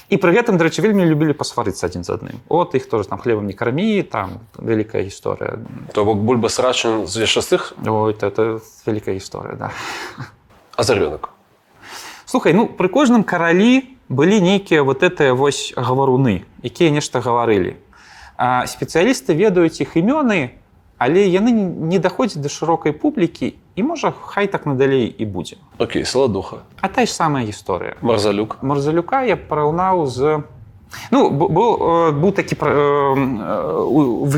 і пры гэтым дарэчы вельмі любілі пасварыцца адзін з адным от іх тоже там хлебам не кармі там вялікая гісторыя то бок бульба срачын з шастых это, это вялікая гісторыя да. А за рынок Слухай ну пры кожным каралі былі нейкія вот этыя вось гаваруны якія нешта гаварылі спецыялісты ведаюць іх імёны але яны не даходзяць да шырокай публікі і можа хай так надалей і будзе. Окей саладуха. А та ж самая гісторыя. Марзалюк. Марзалюка я параўнаў з ну был быў такі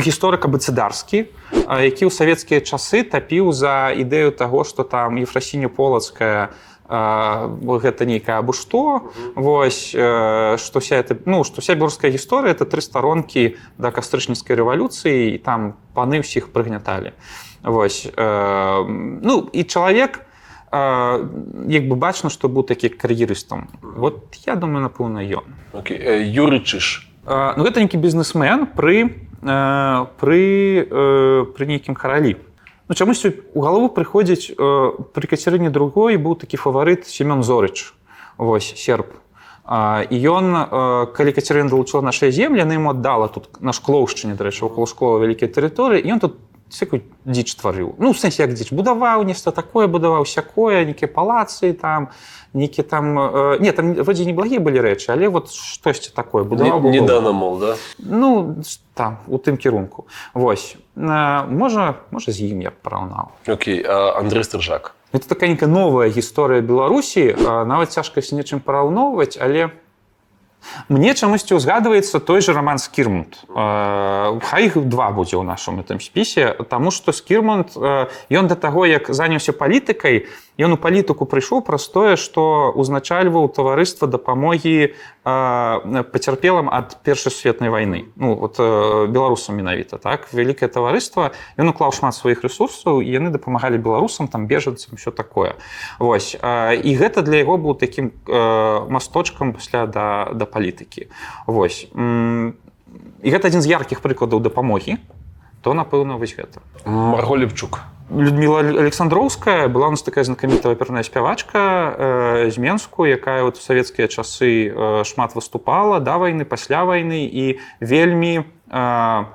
гісторыка быцыдарскі які ў савецкія часы тапіў за ідэю таго што там ефрасіння полацкая гэта нейкая або што вось што вся это ну што вся беларуская гісторыя это тры старонкі да кастрычніцкай рэвалюцыі і там паны ўсіх прыгняталі вось ну і чалавек як бы бачна што быў такі кар'ерыстам вот я думаю напэўна ён. Юры чыш ну гэта нейкі бізнесмен пры пры пры нейкім каралі Ну, чамусь у галаву прыходзіць э, пры кацярыне другой быў такі фаварыт семён зорыч восьось серп і ён калі кацярын далучыла нашай землі яны ему аддала тут на шклоўшчыне дарэчы около школа вялікія тэрыторыі ён тут всякую дзіч тварыў ну сэнсе як дзіч будаваў нешта такое будаваў сякое нейкія палацы там нейкі там э, не там вроде неблагія былі рэчы але вот штосьці такое? Будаваў не, не дана мол да? Ну там у тым кірунку восьось можа можа з ім я параўнаў Окей Андрей стржак это такая нейкая новая гісторыя беларусі нават цяжка з нечым параўноўваць але Мне чамусьці ўзгадваецца той же роман скірмунд хай іх два будзе ў нашым этом спісе таму што скірмунд ён да таго як заняўся палітыкай ён у палітыку прыйшоў праз тое што узначальваў таварыства дапамогі пацярпелам ад першай сусветнай вайны. Ну вот беларусам менавіта так? Вялікае таварыства. Ён уклаў шмат сваіх ресурсаў і яны дапамагалі беларусам там бежанцам все такое. Вось і гэта для яго быў такім масточкам пасля да да палітыкі. Вось і гэта адзін з яркіх прыкладаў дапамогі то напэўна вось гэта. Марго лепчук Людмила Александроўская была у нас такая знакамітая аперная спявачка э, з Менску, якая вот у савецкія часы э, шмат выступала да вайны пасля вайны і вельмі э,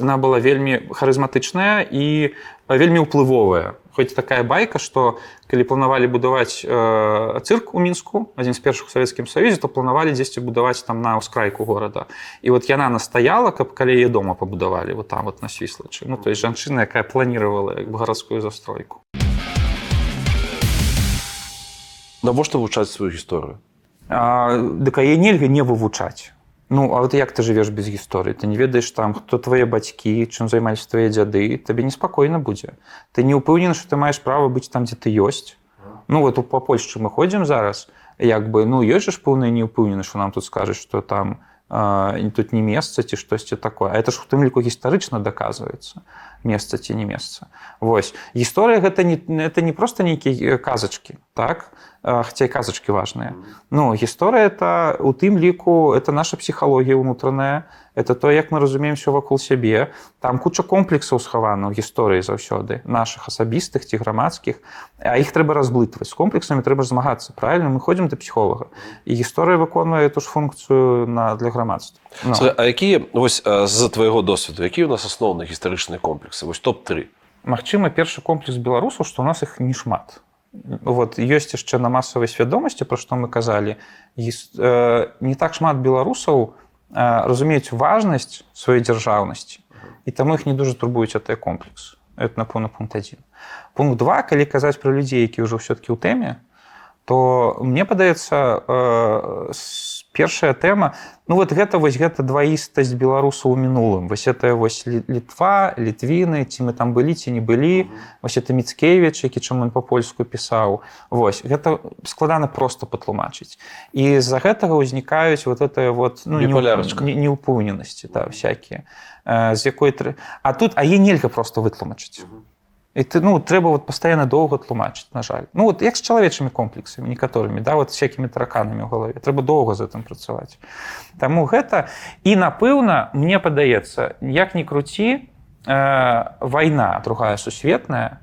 она была вельмі харызматычная і вельмі ўплывовая хоць такая байка што калі планавалі будаваць э, цырк у мінску адзін з першых савецкім саюзе то планавалі дзесьці будаваць там на ўскрайку горада і вот яна настаяла каб калі яе дома пабудавалі вот там вот на свіслачы ну то есть жанчына якая планировала як бы гарадскую застройку. Навошта вывучаць сваю гісторыю дык яе нельга не вывучаць Ну а вот як ты жывеш без гісторыі ты не ведаеш там хто твае бацькі чым займаліся твае дзяды табе неспакойна будзе ты не ўпэўнены што ты маеш права быць там дзе ты ёсць Ну вот па Польшчы мы ходзім зараз як бы ну ёсць ж поўныя не ўпэўнены што нам тут скажаш што там э, тут не месца ці штосьці такое. А это ж у тым ліку гістарычна даказваецца месца ці не месца Вось. Гісторыя гэта не это не просто нейкія казачкі так хаця і казачкі важныя Ну гісторыя это у тым ліку это наша псіхалогія ўнутраная это то як мы разумеем все вакол сябе там куча комплексаў схавана ў гісторыі заўсёды наших асабістых ці грамадскіх а іх трэба разблытваць з комплексамі трэба змагацца правильно? Мы ходзім да псіхолага і гісторыя выконвае ту ж функцыю на для грамадства ну. А якія вось з твайго досведу які у нас асноўныя гістарычныя комплексы вось топ-3 Магчыма першы комплекс беларусаў што у нас іх не шмат вот ёсць яшчэ на масавай свядомасці пра што мы казалі не так шмат беларусаў разумеюць важнасць сваёй дзяржаўнасці і таму іх не дужа турбуюць атыя комплекс. Это напэўна пункт один. Пункт два калі казаць пра людзей які ўжо ўсё-ткі ў тэме то мне падаецца першая тэма. Ну вот гэта вось гэта дваістасць беларусаў у мінулым. Вось это вось літва літвіны ці мы там былі ці не былі. Вось это міцкевич які чым он по-польску пісаў. Вось гэта складана просто патлумачыць. І з-за гэтага ўзнікаюць вот это вот ну, неупоўненасці не, не да, всякие з якой а тут а е нельга просто вытлумачыць і ты ну трэба вот пастаянна доўга тлумачыць на жаль. Ну вот як з чалавечымі комплексамі некаторымі да вот всякими тараканамі ў галаве трэба доўга з гэтым працаваць Таму гэта і напэўна мне падаецца як ни круці э, вайна другая сусветная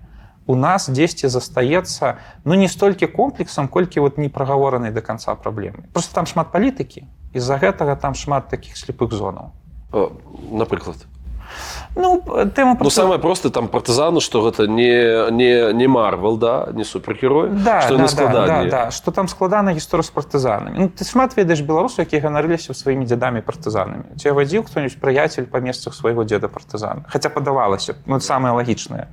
у нас дзесьці застаецца ну не столькі комплексам колькі вот не прагаворанай до конца праблемы просто там шмат палітыкі з-за гэтага там шмат таких слепых зонаў. Напрыклад Ну тэма просто... ну, самое просто там партызану что гэта не не не марвел да не супергерой да, что да, да, да, да. что там складана гісторыя з партызанамі. Ну, ты шмат ведаеш беларусу які ганарыліся сваімі дзядамі партызанамі. Ці вадзіў хто-нибудь прыяцель па месцах свайго деда партызан. Хотя падавалася ну, самое лагічнае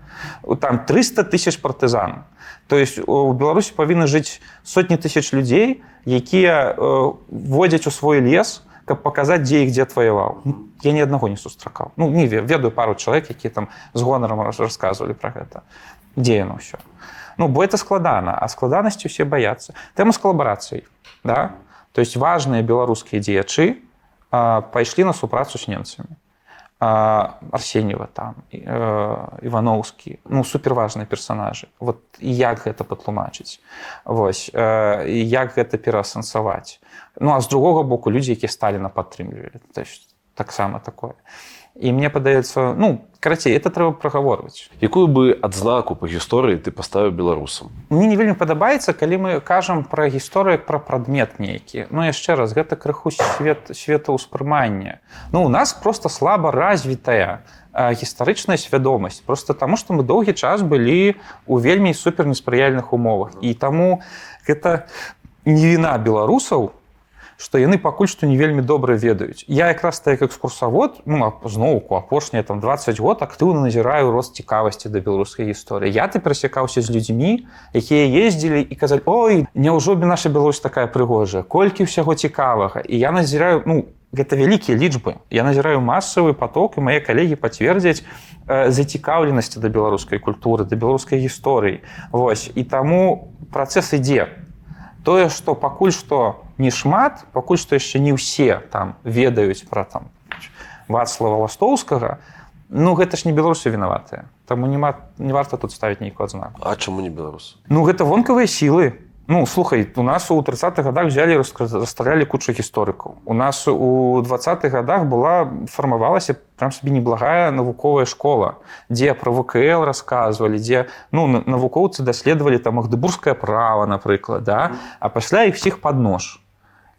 там 300 тысяч партызан. То есть у беларусі павінны жыць сотні тысяч людзей якія э, водзяць у свой лес у каб паказаць дзе іх дзе тваяваў я ні аднаго не сустракаў ну не ведаю пару чалавек які там з гонарам расказвалі пра гэта дзе яно ўсё ну бо это складана а складанасці усе баяцца тэма з калабарацыяй да? То есть важныя беларускія дзеячы пайшлі на супрацу з немцамі арсеньева там ивановскі ну суперважныя персонажы вот як гэта патлумачыць восьось як гэта пераасэнсаваць Ну а з другога боку людзі які сталіна падтрымлівалі таксама такое і мне падаецца ну карацей это трэба прагаворваць якую бы адзнаку по гісторыі ты паставіў беларусам? Мне не вельмі падабаецца калі мы кажам пра гісторыю пра прадмет нейкі. Ну яшчэ раз гэта крыху свет светаўспрымання. Ну у нас просто слаба развітая гістарычная свядомасць. Просто таму што мы доўгі час былі у вельмі супер неспрыяльных умовах. І таму гэта не віна беларусаў што яны пакуль што не вельмі добра ведаюць я якраз так экскурсавод ну, зноўку апошнія там 20 год актыўна назіраю рост цікавасці да беларускай гісторыі я ты перасякаўся з людзьмі якія ездзілі і казаць ой няўжо бы наша Беларусь такая прыгожая? Колькі ўсяго цікавага? І я назіраю ну гэта вялікія лічбы. Я назіраю масавы поток і мае калегі пацвердзяць э, зацікаўленасці да беларускай культуры да беларускай гісторыі. Вось і таму працэс ідзе. Тое што пакуль што не шмат пакуль што яшчэ не ўсе там ведаюць пра там вацлава ластоўскага ну гэта ж не беларусы вінаватыя. Таму нема не варта тут ставіць нейкую адзнаку. А чаму не беларус ну гэта вонкавыя сілы. Ну слухай у нас у 30-х годах взяли расстралялі кучу гісторыкаў. У нас у двадцатых годах была фармавалася прям сабе неблагая навуковая школа дзе про вКл рассказывалі дзе ну навукоўцы даследавалі там магдыбургскае право напрыклад да? А пасля іх всіх под нож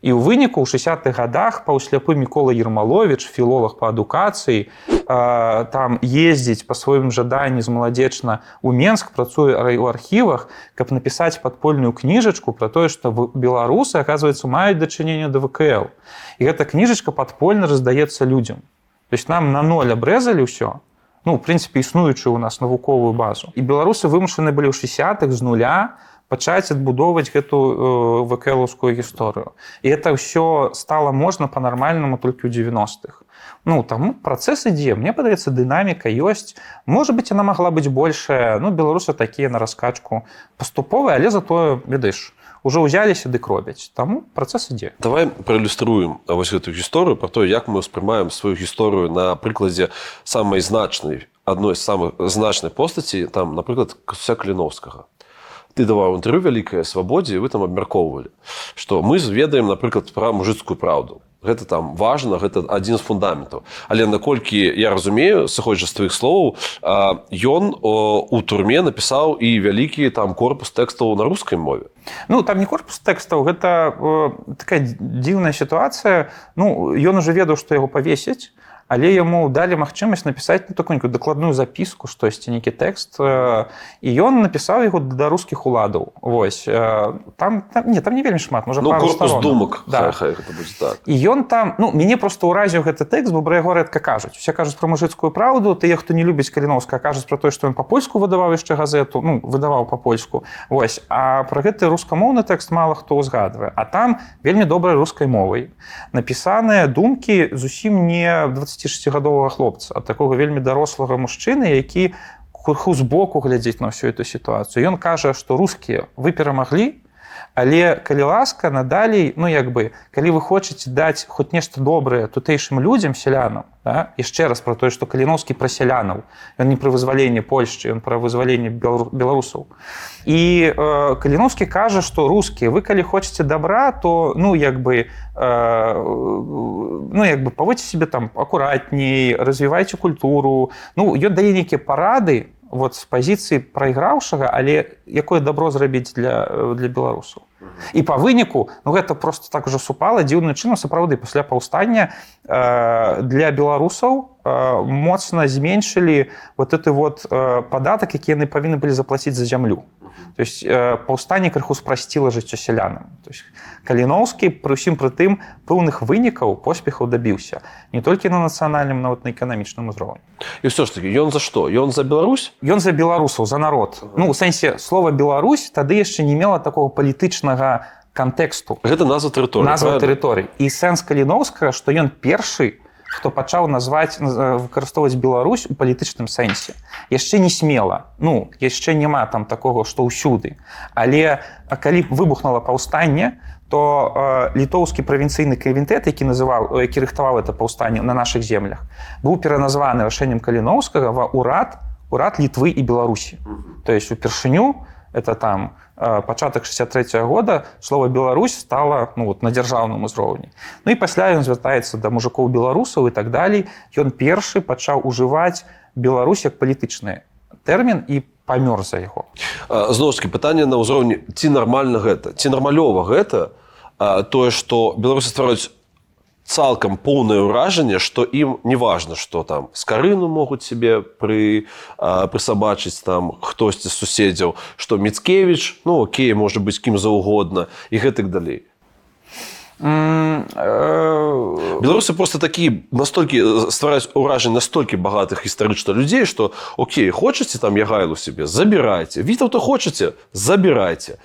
І ў выніку ў 60-х годах паўсляпы мікола ермалович філолог по адукацыі там ездзіць по сваім жаданні з маладзечна у Менск працуе у архівах каб напісаць падпольную кніжачку про тое што беларусы оказывается маюць дачыненне да вКл і гэта кніжачка падпольна раздаецца людзям. То есть нам на ноль абрэзалі ўсё. Ну в прынцыпе існуючую у нас навуковую базу. І беларусы вымушаны былі ў 60-х з нуля на пачаць адбудоўваць гэту э, вКлаўскую гісторыю і это ўсё стало можна по-нармальнаму толькі ў 90-х ну там працэс ідзе мне падаецца дынаміка ёсць можа быть она могла быць большая. Ну беларусы такія на раскачку паступовая але затое ведаеш уже ўзяліся дык робяць таму працэс ідзе давай праілюструем вось гэтую гісторыю про то як мы ўспрымаем сваю гісторыю на прыкладзе самай значнай адной з самых значных постацей там напрыклад кася каліновскага ты даваў інтэрв'ю вялікая свабодзе вы там абмяркоўвалі што мы зведаем напрыклад пра мужыцкую праўду. Гэта там важна гэта адзін з фундаментаў. Але наколькі я разумею сыходжа з тваіх словаў ён у турме напісаў і вялікі там корпус тэкстаў на рускай мове. Ну там не корпус тэкстаў гэта э, такая дзіўная сітуацыя. Ну ён уже ведаў што яго павесіць але яму далі магчымасць напісаць ну, такую дакладную запіску штосьці нейкі тэкст і ён напісаў яго да рускіх уладаў. Вось там, там не там не вельмі шмат можа ну, думак да. так. і ён там ну мяне просто ўразіў гэты тэкст бо пра яго рэдка кажуць. Усе кажуць пра мужыцкую праўду тыя хто не любіць каліновска кажуць про тое што ён па-польску выдаваў яшчэ газету ну выдаваў па-польску. Вось а пра гэты рускамоўны тэкст мала хто ўзгадвае. А там вельмі добрай рускай мовай напісаныя думкі зусім не 20 26гадовага хлопца а такого вельмі дарослага мужчыны які курху збоку глядзець на ўсю эту сітуацыю. Ён кажа што рускія вы перамаглі але калі ласка надалей ну як бы калі вы хочаце даць хоць нешта добрае тутэйшым людзям сялянам да? яшчэ раз про тое што каліновскі пра сялянаў ён не пры вызваленні польшчы ён пра вызваленне беларусаў і э, каліновскі кажа што рускія вы калі хочаце добра то ну як бы э, ну як бы паводзьце себе там акуратней развівайце культуру ну ён дае нейкія парады вот з пазіцыі прайграўшага але якое добро зрабіць для для беларусаў. І по выніку ну гэта просто так уже супала дзіўным чынам сапраўды пасля паўстання э, для беларусаў э, моцна зменшылі вот это вот э, падатак які яны павінны былі заплаціць за зямлю то есть э, паўстанне крыху спрасціла жыццё сялянам то есть каліноўскі пры ўсім пры тым пэўных вынікаў поспехаў дабіўся не толькі на нацыянальным нават на эканамічным узроўні. І все ж таки ён за што? Ён за Беларусь? Ён за беларусаў за народ. Ну у сэнсе слова Беларусь тады яшчэ не мела такого палітычнага кантэксту. Гэта назва тэрыторыі назва тэрыторый і сэнс каліноўскага што ён першы хто пачаў назваць выкарыстоўваць Беларусь у палітычным сэнсе. Яшчэ не смела. Ну яшчэ няма там такого што ўсюды. Але калі выбухнула паўстанне то э, літоўскі правінцыйны кавінтэт які называў які рыхтаваў это паўстанне на наших землях быў пераназваны рашэннем каліноўскага ва урад урад літвы і беларусі то есть упершыню это там пачатак 63 -го года слова Беларусь стала ну, вот, на дзяржаўным узроўні Ну і пасля ён звяртаецца да мужикоў беларусаў і так далей ён першы пачаў ужываць Беларусь як палітычны тэрмін і памёр за яго зноскі пытання на ўзроўні ці нармальна гэта ці нармалёва гэта тое што беларусы ствараюць цалкам поўнае ўражанне што ім не важна што там скарыну могуць себе пры прысабачыць там хтосьці суседзяў што міцкевич ну окей можа быць кім заўгодна і гэтак далей. Э, беларусы просто такі настолькі ствараюць ўражанне настолькі багатых гістарычна людзей што Окей хочаце там ягайлу себе забірайце. Вітаў то хочаце забірайце.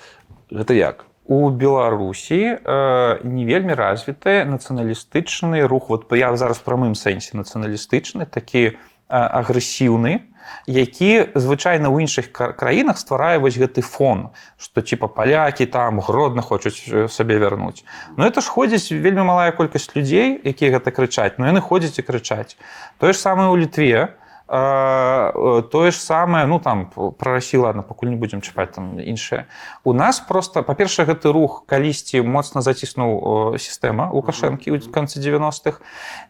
Гэта як у беларусі э, не вельмі развіты нацыяналістычны рух. Вот я зараз прамым сэнсе нацыяналістычны такі э, агрэсіўны які звычайна ў іншых краінах стварае вось гэты фон што типа палякі там гродна хочуць сабе вярнуць. Но это ж ходзіць вельмі малая колькасць людзей якія гэта крычаць но яны ходзяць і крычаць. Тое ж самае ў літве тое ж самае ну там пра рассі ладно пакуль не будзем чапаць там іншае у нас просто па-першае гэты рух калісьці моцна заціснуў сістэма лукашэнкі ў канцы 90-х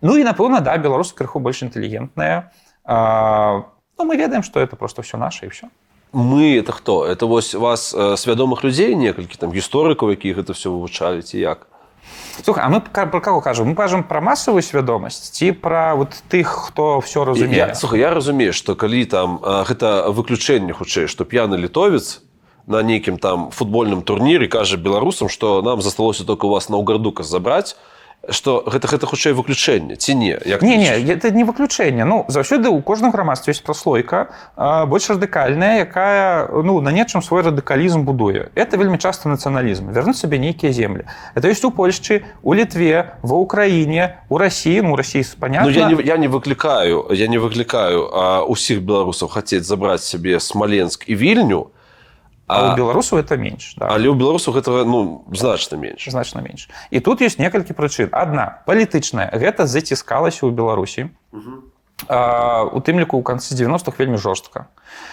ну і напэўна да беларус крыху больш інтэлігентная ну, мы ведаем что это просто все наше і все мы это хто это вось вас свядомых людзей некалькі там гісторыкаў які гэта все вывучалі ці як Слухай, а мы про кого кажам мы кажам пра масавую свядомасць ці пра вот тых хто все разумее Слухай, я разумею што калі там гэта выключэнне хутчэй што п'яны літовец на нейкім там футбольным турніры кажа беларусам што нам засталося только у вас на ўгардука забраць что гэта гэта хутчэй выключэнне ці не? Як не, не это не выключэнне. Ну заўсёды у кожным грамадстве ёсць праслойка больш радыкальная якая ну на нечым свой радыкалізм будуе. Это вельмі часто нацыяналізм. Вярнуць сабе нейкія землі. Это ёсць у польшчы у літве ва ўкраіне у рассіі ну рассі понятно ну, я, не, я не выклікаю я не выклікаю усіх беларусаў хацець забраць сабе смаленск і вільню А, а у беларусу это менш да. але у беларусу гэтага ну значна менш значна менш і тут ёсць некалькі прычын одна палітычная гэта заціскалася ў беларусі а, у тым ліку ў канцы 90-х вельмі жорстка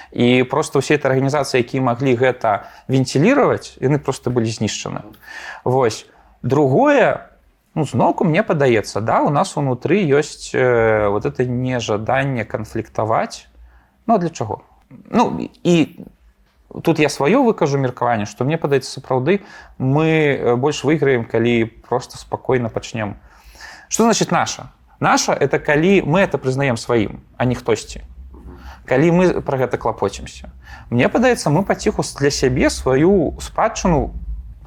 і просто ўсе этой арганізацыі якія маглі гэта вентилировать яны просто былі знішчаны Вось. Другое ну, зноўку мне падаецца да у нас унутры ёсць э, вот это нежаданне канфліктаваць Ну а для чаго? Ну і тут я сваё выкажу меркаванне што мне падаецца сапраўды мы э, больш выйграем калі просто спакойна пачнем что значит наша? Наша это калі мы это прызнаем сваім а не хтосьці. Калі мы про гэта клапоцімся. Мне падаецца мы паціху для сябе сваю спадчыну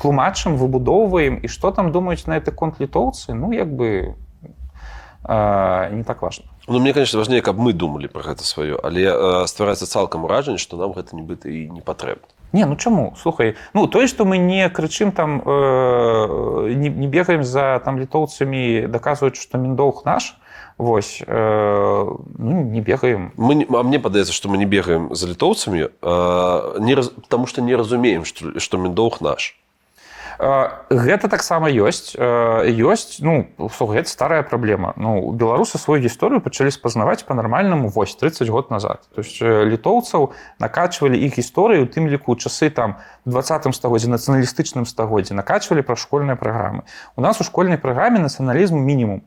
тлумачым выбудоўваем і што там думаюць на это конт літоўцы? Ну як бы э, не так важно. Ну мне конечно важней каб мы думалі про гэта сваё але э, ствараецца цалкам уражанне што нам гэта нібыта і не патрэбна Не, ну чаму слухай ну тое што мы не крычым там э, не, не бегаем за там літоўцамі даказваюць што міндоўг наш Вось э, ну, не бегаем. Мы а мне падаецца што мы не бегаем за літоўцамі э, не раз, потому что не разумеем што, што міндоўг наш. Э, гэта таксама ёсць. Ёсць ну гэта старая праблема. Ну беларусы сваю гісторыю пачалі спазнаваць па-нармальнаму вось 30 год назад. То есть э, літоўцаў накачвалі іх гісторыю у тым ліку часы там двадцатым стагоддзі нацыяналістычным стагоддзі накачвалі пра школьныя праграмы. У нас у школьнай праграме нацыяналізм мінімум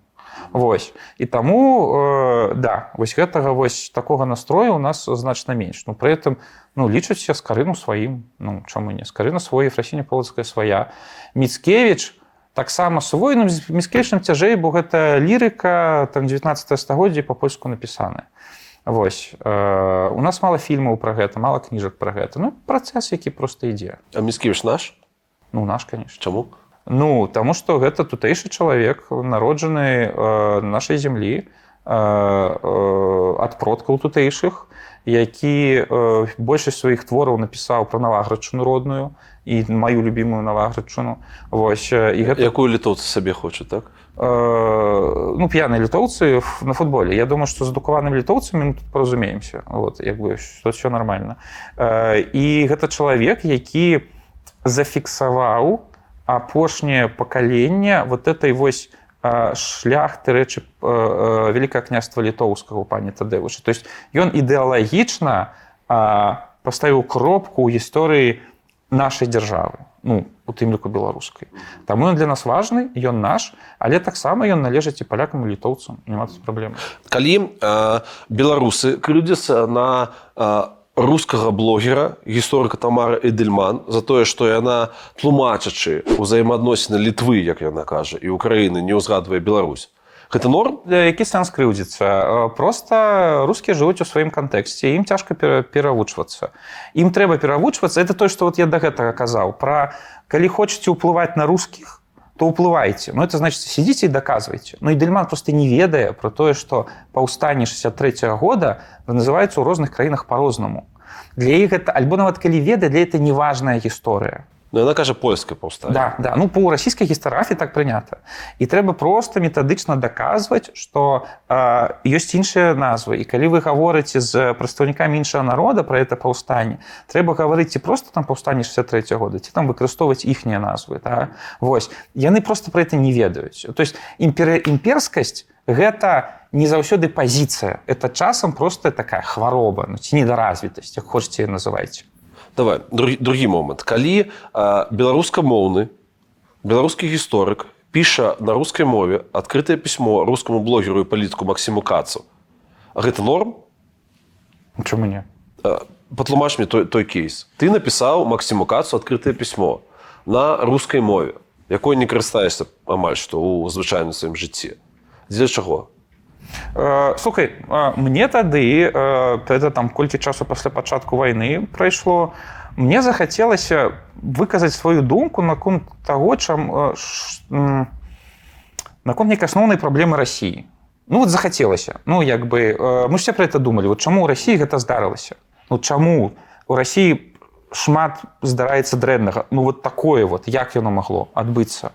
Вось. І таму э, да вось гэтага вось такога настрою у нас значна менш. Ну при этом ну лічыце скарыну сваім ну чаму не скарына свой фрасіне полацкая свая. Міцкевич таксама свойным з міскечным цяжэй бо гэта лірыка там 19 стагоддзя по-польску напісаны Вось э, у нас мало фільмаў про гэта мало кніжак про гэта. Ну працэс які просто ідзе. А міскевич наш? Ну наш конечно чаму Ну таму што гэта тутэйшы чалавек народжаны э, нашай зямлі э, э, ад продкаў тутэйшых які э, большасць сваіх твораў напісаў пра наваграчыну родную і маю любімую наваграчыну Вось і гэта якую літоўцы сабе хоча так? Э, ну п'яныя літоўцы на футболе. Я думаю што з адукаванымі літоўцамі мы тут паразумеемся. Вот як бы што все нормально э, і гэта чалавек які зафіксаваў апошняе пакаленне вот этой вось а, шляхты рэчы вялікае княства літоўскага пані тадэвыча то есть ён ідэалагічна паставіў кропку ў гісторыі нашай дзяржавы ну у тым ліку беларускай. Таму ён для нас важны ён наш але таксама ён належыць і палякам і літоўцам. Няма праблем калі э, беларусы крыдзяцца на э, рускага блогера гісторыка тамара эдельман за тое што яна тлумачачы ўзаемаадносіны літвы як яна кажа і украіны не ўзгадвае Беларусь. Гэта норм? Які сэнс крыўдзіцца? Просто рускія жывуць у сваім кантэксце ім цяжка пера- перавучвацца. Ім трэба перавучвацца. Это то што вот я да гэтага казаў пра калі хочаце ўплываць на рускіх то ўплывайце ну это значит сидзіце і даказвайце Ну і дельман просто не ведае про тое што паўстанне 63 -го года называецца ў розных краінах по-рознаму для іх гэта альбо нават калі ведае для это неважная гісторыя Ну, яна кажа польская паўстане Да, да. Ну, по расійскай гістаграфіі так прынята. І трэба проста метадычна даказваць, што э, ёсць іншыя назвы. І калі вы гаворыце з прадстаўнікамі іншага народа пра это паўстанне, трэба гаварыць ці проста там паўстанне 63 года, ці там выкарыстоўваць іхнія назвы. Да? Вось. Яны проста пра это не ведаюць. То есть імпер... імперскасць гэта не заўсёды пазіцыя. Это часам проста такая хвароба, ну, ці недаразвітасць, як хочаце называйце. Давай другі, другі момант. Калі беларускамоўны беларускі гісторык піша на рускай мове адкрытае пісьмо рускаму блогеру і палітку Масіму кацу. Гэта норм? Чаму не? Патлумач мне той, той кейс. Ты напісаў Масіму кацу адкрытае пісьмо на рускай мове якой не карыстаешся амаль што ў звычайным сваім жыцці. Дзеля чаго Слухай, мне тады это там колькі часу пасля пачатку вайны прайшло, мне захацелася выказаць сваю думку наконт таго, чам э, ш- м, наконт нейкай асноўнай праблемы рассіі. Ну вот захацелася. Ну як бы мы все пра это думалі, вот чаму ў рассіі гэта здарылася. Ну чаму у рассіі шмат здараецца дрэннага ну вот такое вот як яно магло адбыцца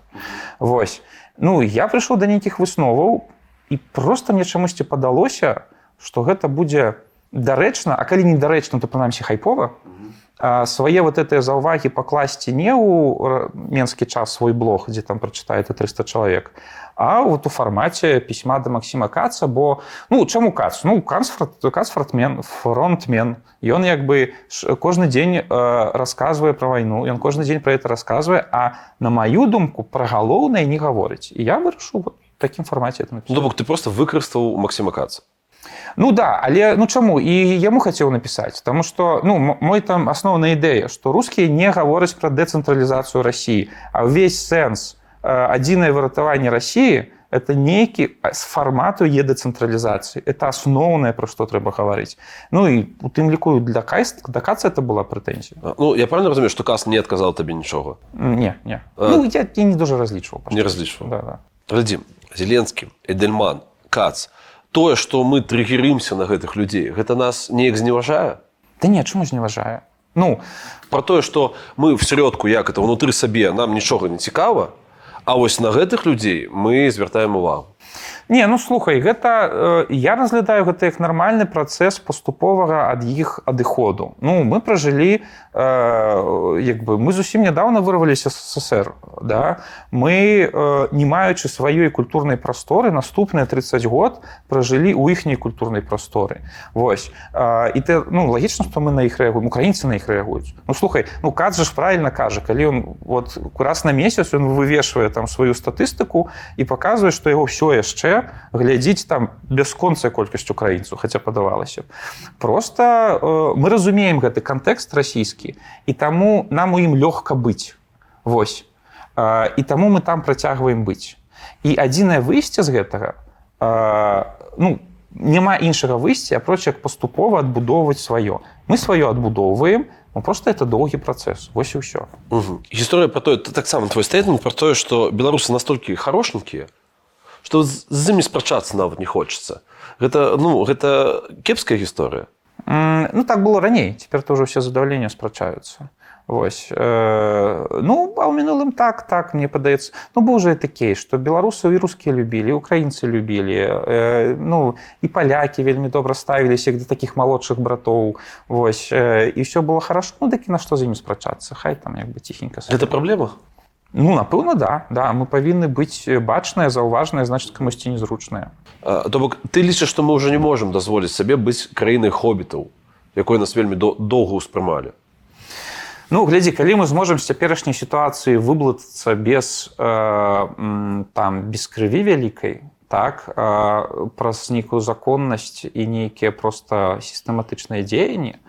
Вось ну я прыйшоў да нейкіх высноваў і просто мне чамусьці падалося што гэта будзе дарэчна а калі недарэчна то прынамсі хайпова. Свае вот этыя заўвагі пакласці не ў менскі час свой блог дзе там прачытаеце 300 чалавек а вот у фармаце пісьма да Масіма каца бо ну чаму кац? Ну кансфрат кацфратмен фронтмен. Ён як бы кожны дзень э, расказвае пра вайну ён кожны дзень пра это расказвае а на маю думку пра галоўнае не гаворыць. І я вырашыў вот такім фармаце это Ну, напісаць. то бок ты просто выкарыстаў Максима Каца. Ну да, але ну чаму і яму хацеў напісаць Таму што ну мой там асноўная ідэя што рускія не гавораць пра дэцэнтралізацыю рассіі а ўвесь сэнс адзінае выратаванне рассіі это нейкі з фармату е дэцэнтралізацыі это асноўнае пра што трэба гаварыць Ну і у тым ліку для кайст дакацца это была прэтэнзія Ну, я правильно разумею, што Кац не адказаў табе нічога. не не А. ну, я, я не дуже разлічваў Не разлічваў. да, да. Глядзі, Зеленскі, Эдельман, Кац. Тое, што мы трыгерымся на гэтых людзей, гэта нас неяк зневажае? да не чаму ж не важае Ну Пра тое, што мы в сродку як это ўнутры сабе нам нічога не цікава, а вось на гэтых людзей мы звяртаем увагу. Не, ну слухай, гэта я разглядаю гэта як нармальны працэс паступовага ад іх адыходу. Ну мы пражылі як бы мы зусім нядаўна вырваліся з ССР. Да? Мы не маючы сваёй культурнай прасторы наступныя 30 год пражылі ў іхняй культурнай прасторы. Вось і ты ну лагічна, што мы на іх рэагуем украінцы на іх рэагуюць. Ну слухай, ну кат жа ж правильно кажа, калі ён вот раз на месяц ён вывешвае там сваю статыстыку і паказвае, што яго ўсё яшчэ глядзіць там бясконцая колькасць украінцаў хаця падавалася просто э, мы разумеем гэты кантэкст расійскі і таму нам у ім лёгка быць. Вось. Э, і таму мы там працягваем быць. І адзінае выйсце з гэтага э, ну няма іншага выйсця апроч як паступова адбудоўваць сваё. Мы сваё адбудоўваем ну, просто это доўгі працэс. Вось і ўсё. Гісторыя пра тое, таксама твой стейтмент пра тое, што беларусы настолькі харошненькія, што з з імі спрачацца нават не хочацца. Гэта, ну, гэта кепская гісторыя. М, Ну так было раней цяпер тоже ўсе задаўлення спрачаюцца Вось э, ну а ў мінулым так так мне падаецца ну быў уже такі што беларусаў і рускія любілі украінцы любілі э, ну і палякі вельмі добра ставіліся да такіх малодшых братоў Вось э, і все было хорошо ну дык і на што з імі спрачацца хай там як бы ціхенька. Гэта праблема. Ну напэўна да да мы павінны быць бачныя заўважныя значыць камусьці незручныя То бок ты лічыш, што мы ўжо не можам дазволіць сабе быць краінай хобітаў, якой нас вельмі до- доўга ўспрымалі. Ну, глядзі, калі мы зможам з цяперашняй сітуацыі выблытацца без э, там без крыві вялікай, так э, праз нейкую законнасць і нейкія проста сістэматычныя дзеянні,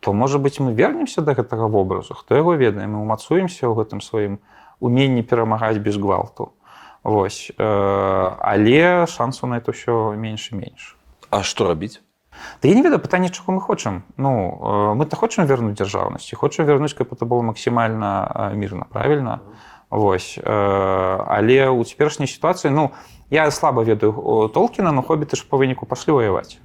то можа быць мы вернемся да гэтага вобразу. Хто яго ведае, мы ўмацуемся ў гэтым сваім уменні перамагаць без гвалту. Вось. Э, але шансу на это ўсё менш менш. А што рабіць? Да я не ведаю пытанне чаго мы хочам ну э, мы то хочам вернуць дзяржаўнасць і хочам вернуць каб это было максімальна э, мірна правильно Вось э, але у цяперашняй сітуацыі ну я слаба ведаю о, толкіна но хобіты ж па выніку пашлі ваяваць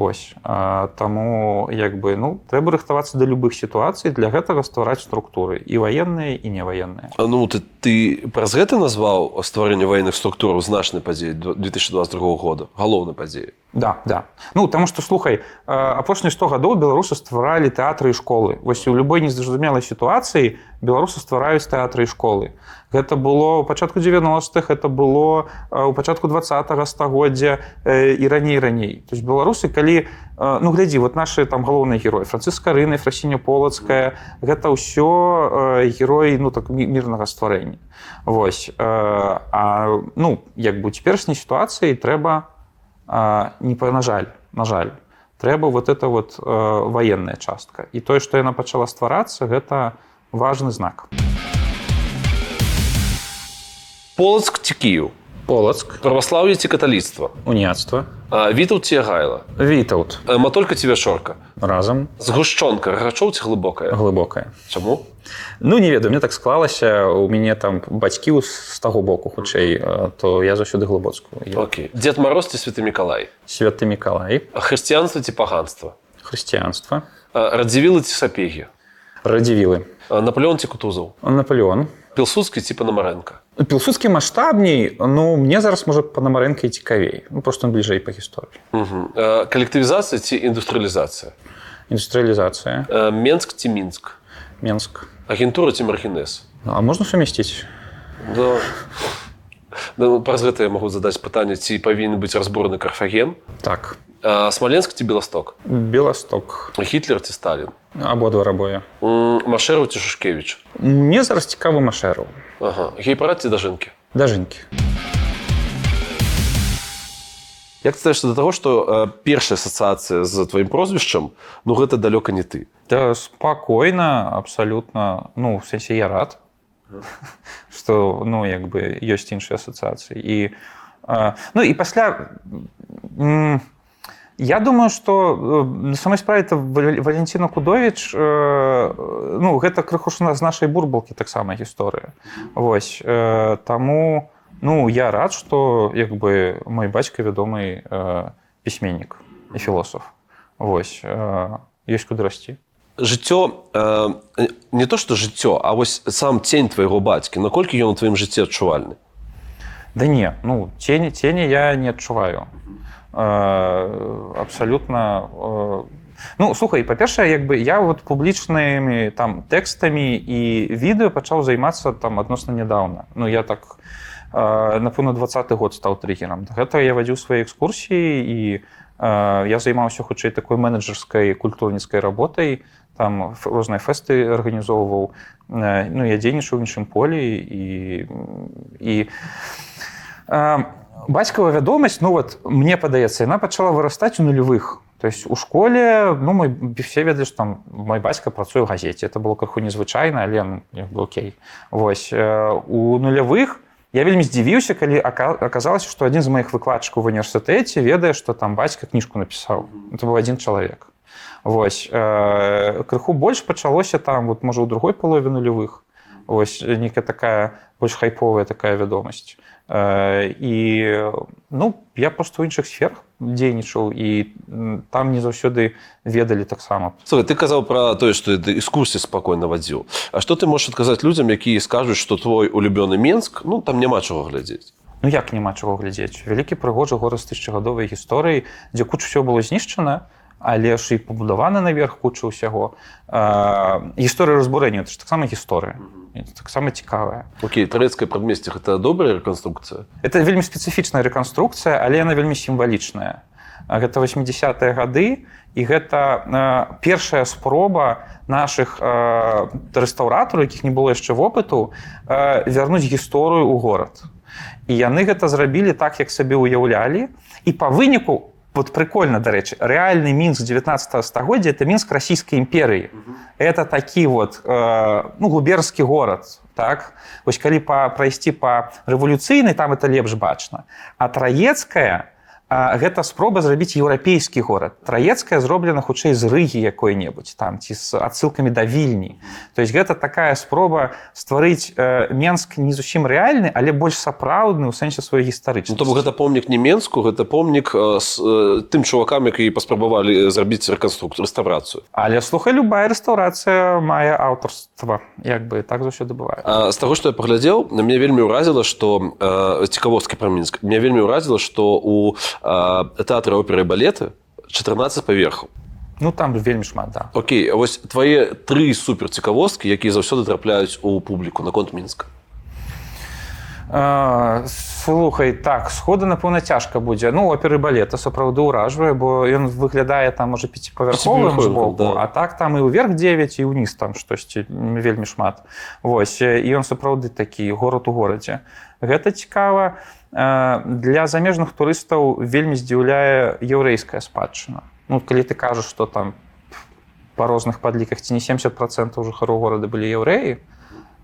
Ось. Э, таму як бы ну трэба рыхтавацца да любых сітуацый для гэтага ствараць структуры і ваенныя і неваенныя А, Ну ты, ты праз гэта назваў стварэнне ваенных структураў значнай падзеі 2022 года галоўнай падзеі. Да, да. Ну таму што слухай апошнія 100 гадоў беларусы стваралі тэатры і школы вось у любой незразумелай сітуацыі беларусы ствараюць тэатры і школы гэта было ў пачатку 90-х это было у пачатку два стагоддзя э, і раней раней. То есть беларусы калі ну глядзі вот наши там галоўныя героі францыска рыны фрасіня полацкая гэта ўсё героі ну так мі- мірнага стварэння. Вось а ну як бы у цяперашняй сітуацыі трэба не па- на жаль на жаль трэба вот это вот военная частка. І тое што яна пачала стварацца гэта важны знак Полацк ці Кіў, полацк. Праваслаўе ці каталіцтва, уніцтва вітаў ці гайла, вітаут матолька ці вячорка, разам. Згушчонка, рачоў ці глыбокая. глыбокая. Чаму? Ну не ведаю мне так склалася. У мяне там бацькі з таго боку хутчэй то я заўсёды глыбоцкую Окей. Дзед Мароз ці святы Мікалай, святы мікалай. Хрысціянства ці паганства, хрысціянства. Радзівілы ці сапегі, радзівілы. Наполеон ці кутузаў, наполеон пілсудскі ці панамарэнка. пілсудскі маштабней ну мне зараз можа панамарэнка і цікавей ну просто он бліжэй па гісторыі Угу. Калектывізацыя ці індустрыялізацыя. Индустриализация. Э, Менск ці Мінск? Минск. Агентура ці маргінез? А можно совместить? Да. Ну, праз гэта я магу задаць пытанне, ці павінен быць разборны карфаген? Так. А, Смоленск ці Беласток? Белосток. Гітлер ці Сталін? Абодва рабое. М, Машэру ці Шушкевіч? Мне зараз цікавы Машэру. Ага. Гей-парад ці дажынкі? Дажынкі. Як ты ставішся да таго, што першая асацыяцыя з тваім прозвішчам, ну гэта далёка не ты. Да спокойно, абсолютно. Ну, в сенсе я рад, что, ну, як бы ёсць іншыя асацыяцыі. І, ну, і пасля я думаю, что э, на самой справе это Вал- Валентина Кудович, э, ну, гэта крыху ж з нашай бурбалкі таксама гісторыя. Вось, э, таму, ну, я рад, что як бы мой бацька вядомы пісьменнік і філосаф. Вось, э, ёсць куды расці. Жыццё э, не то што жыццё, а вось сам цень твайго бацькі, наколькі ён у тваім жыцці адчувальны. Да не, ну тени, тени я не адчуваю. Э, абсолютно. Э, ну слухай, па-першае, як бы я вот публічнымі там тэкстамі і відэо пачаў займацца там адносна нядаўна. Ну я так э, напэўна двадцаты год стаў триггером. Гэта я вадзіў свае экскурсіі і э, я займаўся хутчэй такой менеджерскай культурніцкай работай там розныя фэсты арганізоўваў Э, ну я дзейнічаў у іншым полі і і бацькава вядомасць ну вот мне падаецца яна пачала вырастаць у нулявых то есть у школе ну мой все ведалі што там мой бацька працуе ў газеце. Это было крыху незвычайна але ну, як бы окей восьось у нулявых я вельмі здзівіўся калі ака- аказалася што адзін з маіх выкладчыкаў в універсітэце ведае што там бацька кніжку напісаў. Это быў адзін чалавек Вось э, крыху больш пачалося там вот можа ў другой палове нулявых ось некая такая больш хайповая такая вядомасць Э, і ну я просто ў іншых сферах дзейнічаў і там не заўсёды ведалі таксама Слухай, ты казаў пра тое, што ты экскурсіі спакойна вадзіў. А што ты можаш адказаць людзям, якія скажуць, што твой улюбёны Менск, ну там няма чаго глядзець. Ну як няма чаго глядзець вялікі прыгожы горад з тысячагадовай гісторыі дзе куча ўсё было знішчана але ж і пабудавана наверх куча ўсяго гісторыя разбурэння это ж таксама гісторыя таксама цікавая Окей, турэцкае прадмесце гэта добрая рэканструкцыя. Это вельмі спецыфічная рэканструкцыя, але яна вельмі сімвалічная. Гэта 80-е гады і гэта э, першая спроба нашых э, рэстаўратараў, якіх не было яшчэ вопыту, э, вярнуць гісторыю ў горад. І яны гэта зрабілі так, як сабе ўяўлялі. І па выніку вот прикольно, дарэчы, рэальны мінск 19 стагоддзя это мінск расійскай імперыі. Это такі вот э, ну, губерскі горад. Так? Вось калі па, прайсці па рэвалюцыйнай, там это лепш бачна. А траецкая, а, гэта спроба зрабіць еўрапейскі горад. Траецкая зроблена хутчэй з рыгі якой-небудзь там ці з адсылкамі да вільні. То есть гэта такая спроба стварыць э, Менск не зусім рэальны, але больш сапраўдны ў сэнсе сваёй Ну, гістарычнасці. то гэта помнік не Менску, гэта помнік э, з э, тым чувакам, які паспрабавалі зрабіць рэканструкцыю, рэстаўрацыю. Але слухай, любая рэстаўрацыя мае аўтарства, як бы так заўсёды бывае. А, з таго, што я паглядзеў, мяне вельмі ўразіла, што э, цікавосткі пра Мінск. Мне вельмі ўразіла, што у тэатры оперы і балеты 14 паверхаў. Ну там вельмі шмат да. Окей, а вось твае тры суперцікавосткі, якія заўсёды трапляюць у публіку наконт Мінска. А, слухай так схода напэўна цяжка будзе ну оперы балета сапраўды ўражвае бо ён выглядае там можа пяціпавярховым збоку да. а так там і ўверх 9 і ўніз там штосьці вельмі шмат Вось э, і ён сапраўды такі горад у горадзе гэта цікава Э, для замежных турыстаў вельмі здзіўляе яўрэйская спадчына. Ну калі ты кажаш што там па розных падліках ці не 70 процентаў жыхароў горада былі яўрэі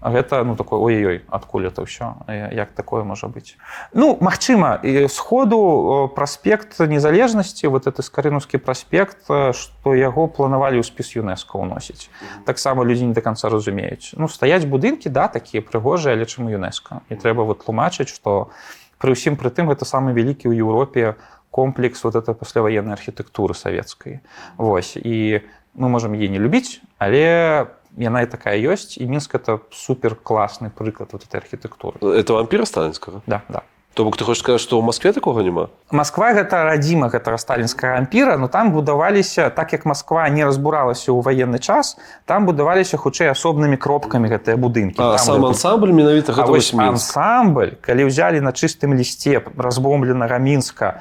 гэта ну такой ой-ой адкуль это ўсё як такое можа быць? Ну Мачыма і сходу праспект незалежнасці вот это скарынускі праспект э, што яго планавалі ў спіс юнеско ўносіць. Таксама людзі не до конца разумеюць. Ну стаяць будынкі да такія прыгожыя але чым юнеско? І трэба вот тлумачыць што пры ўсім пры тым гэта самы вялікі ў Еўропе комплекс вот это пасляваеннай архітэктуры савецкай. Вось і мы можемм е не любіць але яна і такая ёсць і мінск это супер класны прыклад вот этой архітэктуры. Это вампіра сталінскага. да да То бок ты хочаш сказаць, што ў Маскве такога няма? Масква гэта радзіма гэтага сталінскага ампіра но там будаваліся так як Масква не разбуралася ў ваенны час там будаваліся хутчэй асобнымі кропкамі гэтыя будынкі А Там сам вот- ансамбль менавіта гэта ансамбль калі ўзялі на чыстым лісце разбомбленага мінска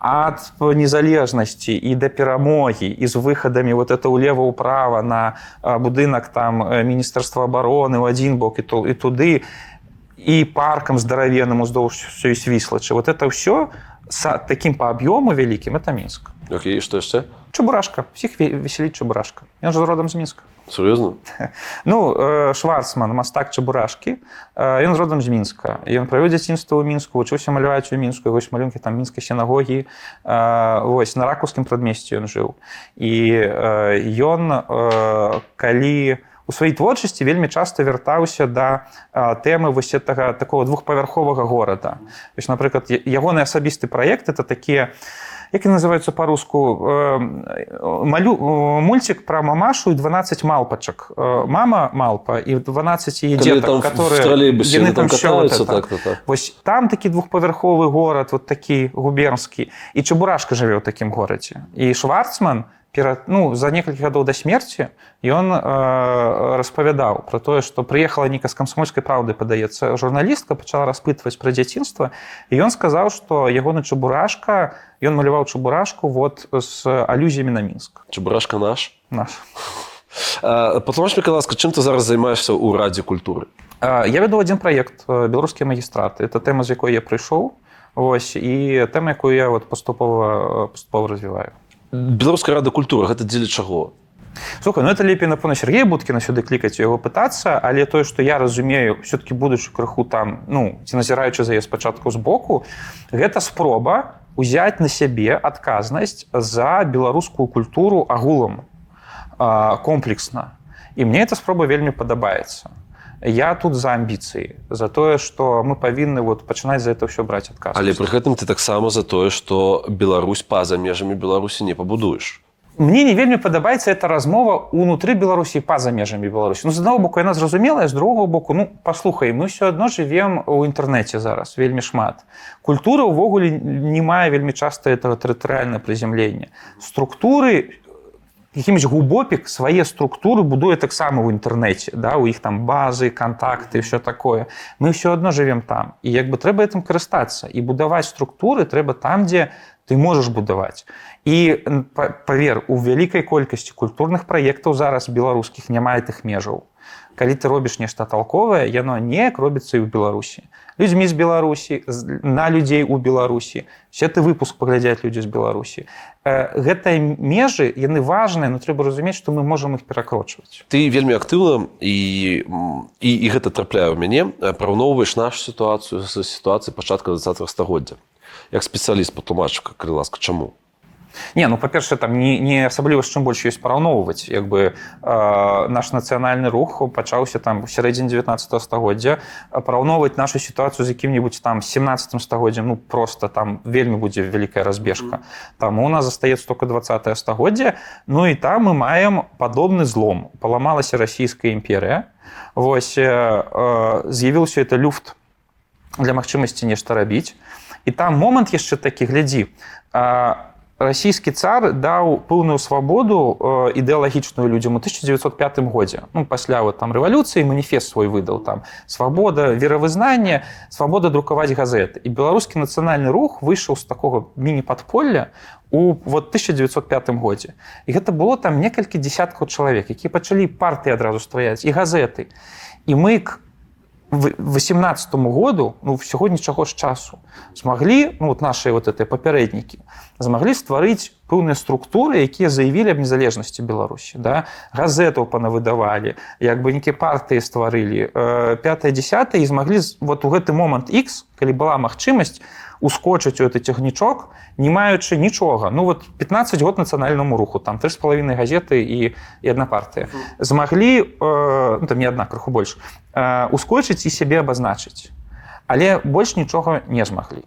ад незалежнасці і да перамогі і з выхадамі вот это ўлева ўправа на будынак там міністэрства обороны ў адзін бок і, ту, і туды і паркам здаравеным уздоўж ўсёй свіслачы. Вот это ўсё с таким по аб'ёму вялікім это мінск Окей, што яшчэ? чебурашка. Всіх ве- весяліць чебурашка. Ён же родам з мінска Сур'ёзна? Ну э, шварцман мастак чебурашкі э, ён з родам з мінска ён правёў дзяцінства ў мінску вучыўся маляваць у мінску вось малюнкі там мінскай сінагогі э, вось на ракускім прадмесці ён жыў і э, ён э, калі у сваёй творчасці вельмі часта вяртаўся да тэмы вось гэтага такого двухпавярховага горада. Вось напрыклад я- ягоны асабісты праект это такія як яны называюцца па-руску э, малю мульцік пра мамашу і 12 малпачак. Мама малпа і 12 яе Калі дзетак, там которые яны яны там всё вот так, так, так. Вось там такі двухпавярховы горад вот такі губернскі. І чебурашка жыве ў такім горадзе. І шварцман перад ну за некалькі гадоў да смерці ён э, распавядаў про тое што прыехала нейка з камсомольскай праўды падаецца журналістка пачала распытваць пра дзяцінства і ён сказаў што ягоны чебурашка ён маляваў чебурашку вот з алюзіямі на мінск Чебурашка наш. наш. А, Патлумач мне, ласка, чым ты зараз займаешся ў радзе культуры? А, Я вяду адзін праект э, беларускія магістраты это тэма з якой я прыйшоў Вось і тэма якую я вот паступова паступова развіваю Беларуская рада культуры гэта дзеля чаго? Слухай, ну это лепей напэўна Сергея будкіна сюды клікаць яго пытацца але тое што я разумею все-таки будучы крыху там ну ці назіраючы за яе спачатку з боку гэта спроба узяць на сябе адказнасць за беларускую культуру агулам комплексна і мне эта спроба вельмі падабаецца я тут за амбіцыі за тое што мы павінны вот пачынаць за это ўсё браць адказ Але пры гэтым ты таксама за тое, што Беларусь па-за межамі Беларусі не пабудуеш. мне не вельмі падабаецца эта размова унутры беларусі па-за межамі беларусі ну з аднаго боку яна зразумелая з другого боку ну паслухай мы ўсё адно жывем у інтэрнэце зараз вельмі шмат. Культура ўвогуле не мае вельмі часта этого тэрытарыальна прызямлення структуры якімсь глубопік свае структуры будуе таксама ў інтэрнэце да у іх там базы контакты все такое. Мы ўсё адно живвем там. І як бы трэба этим карыстацца і будаваць структуры трэба там дзе ты можаш будаваць і павер у вялікай колькасці культурных праектаў зараз беларускіх няма тых межаў калі ты робіш нешта толковае яно неяк робіцца і ў беларусі людзьмі з беларусі на людзей у беларусі все ты выпуск паглядзяць людзі з беларусі Э, гэтыя межы яны важныя но трэба разумець што мы можам іх перакрочваць. Ты вельмі актыўна і, і, і гэта трапляе ў мяне. Параўноўваеш нашу сітуацыю з сітуацыяй пачатка 20 стагоддзя. Як спецыяліст патлумачка, калі ласка, чаму? Не ну па-першае там не, не асабліва з чым больш ёсць параўноўваць як бы э, наш нацыянальны рух пачаўся там у сярэдзіне 19 стагоддзя параўноўваць нашу сітуацыю з якім-небудзь там 17 стагоддзям ну просто там вельмі будзе вялікая разбежка там у нас застаецца только 20 стагоддзя Ну і там мы маем падобны злом. Паламалася расійская імперыя Вось э, э, з'явіўся это люфт для магчымасці нешта рабіць і там момант яшчэ такі глядзі а, расійскі цар даў пэўную свабоду э, ідэалагічную людзям у 1905 годзе ну, пасля вот, там рэвалюцыі маніфест свой выдаў там свабода веравызнання свабода друкаваць газеты і беларускі нацыянальны рух выйшаў з такога міні-падполля у вот 1905 годзе і гэта было там некалькі десяткаў чалавек які пачалі партыі адразу стваяць і газеты. І мы к 18 году ну всего нічаго ж часу змаглі ну вот наши вот этой папярэднікі змаглі стварыць пэўныя структуры якія заявілі аб незалежнасці беларусі да? Газетаў панавыдавалі як бы некі партыі стварылі 5 10 і змаглі вот у гэты момант X калі была магчымасць ускочыць у этот цягнічок не маючы нічога. Ну вот 15 год нацыянальнаму руху там три з палавінай газеты і і одна партыя. Змаглі э, ну, там не адна крыху больш э, ускочыць і сябе абазначыць. Але больш нічога не змаглі.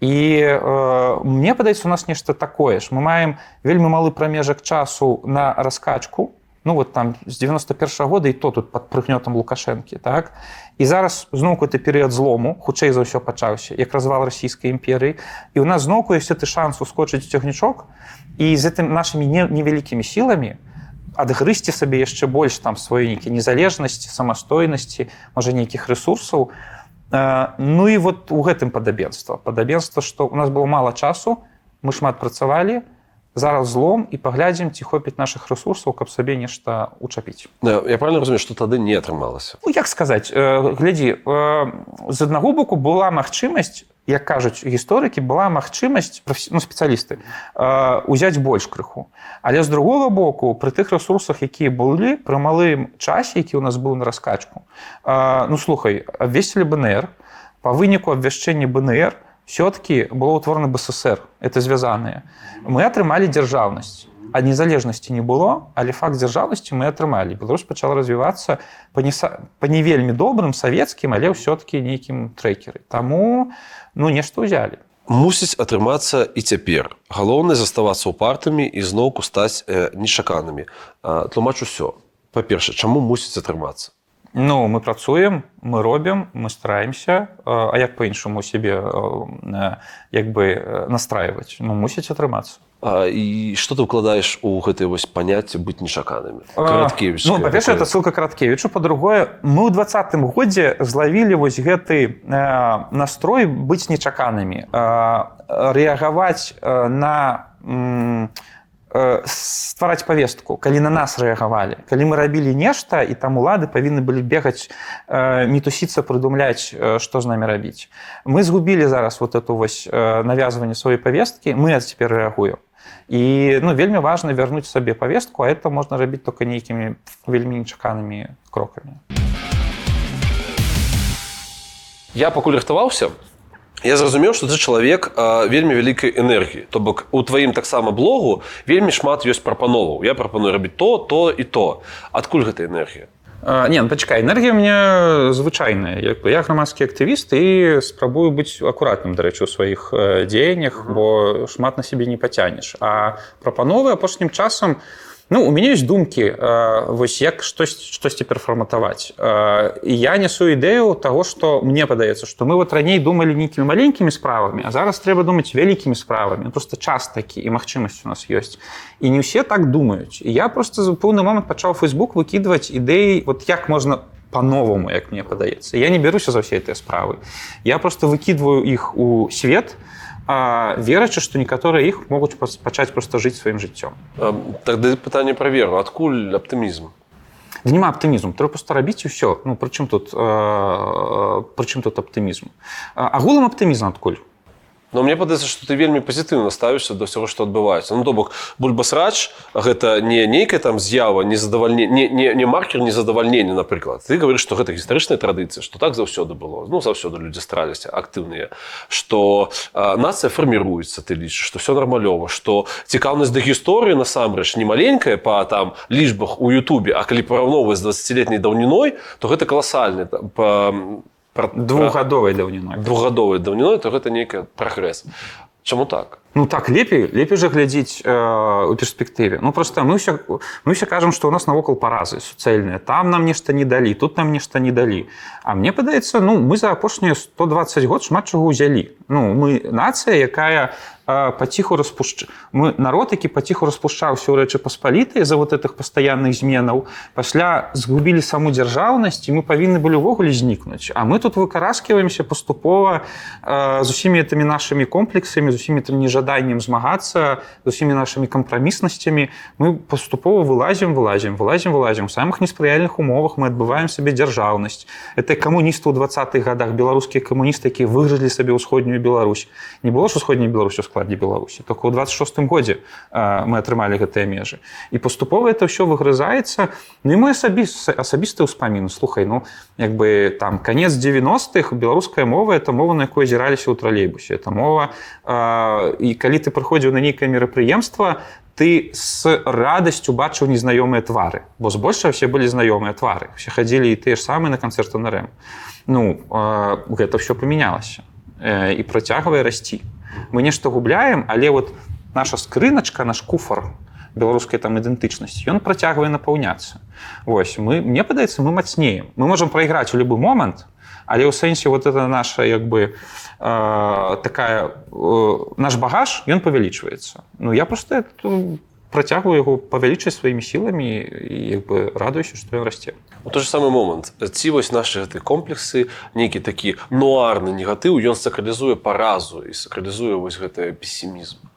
І э, мне падаецца у нас нешта такое ж. Мы маем вельмі малы прамежак часу на раскачку ну вот там з 91 -го года і то тут под прыгнётам лукашэнкі так? І зараз зноўку ты перыяд злому хутчэй за ўсё пачаўся як развал расійскай імперыі і у нас зноўку ёсць ты шанс ускочыць цягнічок і з гэтым нашымі не, невялікімі сіламі адгрызці сабе яшчэ больш там сваёй нейкі незалежнасці самастойнасці можа нейкіх ресурсаў. Ну і вот у гэтым падабенства. Падабенства што у нас было мала часу мы шмат працавалі зараз злом і паглядзім ці хопіць наших ресурсаў каб сабе нешта учапіць. Я правильно разумею што тады не атрымалася? Ну, як сказаць глядзі з аднаго боку была магчымасць як кажуць гісторыкі была магчымасць ну, спецыялісты узяць больш крыху. Але з другого боку пры тых ресурсах якія былі пры малым часе які у нас быў на раскачку ну слухай абвесілі бнр по выніку абвяшчэння бнр все-таки было ўтворана бСр это звязаныя мы атрымалі дзяржаўнасць а незалежнасці не было але факт дзяржаўнасці мы атрымалі Беларусь пачала развівацца па не, па не вельмі добрым савецкім але ўсё-таки нейкім трекеры. Таму ну нешта ўзялі мусіць атрымацца і цяпер. Галоўнае заставацца ў партамі і зноўку стаць э, нечаканымі. Тлумач усё па-перша чаму мусіць атрымацца Ну мы працуем мы робім мы стараемся а як по-іншаму сябе як бы настраивать? Ну мусіць атрымацца. І что ты укладаеш у гэтые вось паняцце быць нечаканымі караткевич ну, па-перша это ссылка караткевічу по-другое мы ў двадцатым годзе злавілі вось гэты э, настрой быць нечаканымі э, рэагаваць э, на на ствараць павестку калі на нас рэагавалі калі мы рабілі нешта і там улады павінны былі бегаць мітусіцца прыдумляць што з намі рабіць. Мы згубілі зараз вот эту вось навязванне сваёй павесткі мы цяпер рэагуем. І ну вельмі важна вярнуць сабе павестку а это можна рабіць только нейкімі вельмі нечаканымі крокамі. Я пакуль рыхтаваўся Я зразумеў, што ты чалавек вельмі вялікай энергіі. То бок у тваім таксама блогу вельмі шмат ёсць прапановаў. Я прапаную рабіць то, то і то. Адкуль гэта энергія? Не ну, пачакай энергія мне звычайная як бы я грамадскі актывіст і спрабую быць акуратным дарэчы у сваіх дзеяннях бо шмат на сябе не пацянеш а прапановы апошнім часам Ну у мяне ёсць думкі вось як штось штосьці перфарматаваць. І я несу ідэю таго што мне падаецца што мы вот раней думалі нейкімі маленькімі справамі а зараз трэба думаць вялікімі справамі. Просто час такі і магчымасць у нас ёсць. І не ўсе так думаюць. І я просто за поўны момант пачаў фейсбук выкідваць ідэі вот як можна по-новаму як мне падаецца. Я не бяруся за ўсе гэтыя справы. Я просто выкідваю іх у свет і верачы што некаторыя іх могуць пачаць проста жыць сваім жыццём тогда пытанне пра веру. Адкуль аптымізм да няма аптымізм трэба проста рабіць усё ну прычым тут прычым тут аптымізм агулам аптымізм адкуль Но мне падаецца, што ты вельмі пазітыўна ставішся да ўсяго, што адбываецца. Ну то бок бульбасрач гэта не нейкая там з'ява не, не, не, не маркер незадавальнення, напрыклад. Ты говоришь, што гэта гістарычная традыцыя, што так заўсёды было. Ну заўсёды людзі стараліся актыўныя, што нацыя фарміруецца, ты лічыш, што все нармалёва, што цікаўнасць да гісторыі насамрэч не маленькая па там лічбах у Ютубе, а калі параўноўваць з 20летняй даўніной, то гэта каласальна двухгадовай даўніной двухгадовай даўніной то гэта нейкі прагрэс Чаму так? Ну так лепей лепей жа глядзець э, у перспектыве Ну просто мы все мы все кажам што у нас навокал паразы суцэльныя там нам нешта не далі тут нам нешта не далі А мне падаецца ну мы за апошнія 120 год шмат чаго ўзялі Ну мы нацыя якая паціху распушча мы народ які паціху распушчаўся ў рэчы паспалітыя за вот этих пастаянных зменаў. Пасля згубілі саму дзяржаўнасць і мы павінны былі ўвогуле знікнуць. А мы тут выкараскиваемся паступова з усімі этими нашими комплексамі з усімі там нежаданнем змагацца з усімі нашими кампраміснасцямі. Мы паступова вылазім вылазім вылазім вылазім. Самых неспрыяльных умовах мы адбываем сабе дзяржаўнасць. Это камуністы ў двадцатых годах беларускія камуністы якія выгрызлі сабе ўсходнюю Беларусь. Не было ж усходняй Беларусю склад складзе беларусі только ў 26 годзе мы атрымалі гэтыя межы і паступова это ўсё выгрызаецца ну і мой асабіст асабісты ўспаміну слухай ну як бы там конец 90-х беларуская мова это мова на якой азіраліся ў тралейбусе это мова і калі ты прыходзіў на нейкае мерапрыемства ты с радасцю бачыў незнаёмыя твары. Бо збольша все былі знаёмыя твары. Все хадзілі і тыя ж самыя на канцэрту на рэм. Ну гэта все памянялася і працягвае расці мы нешта губляем але вот наша скрыначка наш куфар беларускай там ідэнтычнасці ён працягвае напаўняцца. Вось мы мне падаецца мы мацнеем. Мы можем прайграць у любы момант але ў сэнсе вот это наша як бы э, такая э, наш багаж ён павялічваецца. Ну я просто это, працягваю яго павялічыць сваімі сіламі і як бы радуюся што ён расце у той же самы момант. Ці вось наши гэты комплексы нейкі такі нуарны негатыў ён сакралізуе паразу і сакралізуе вось гэты пессімізм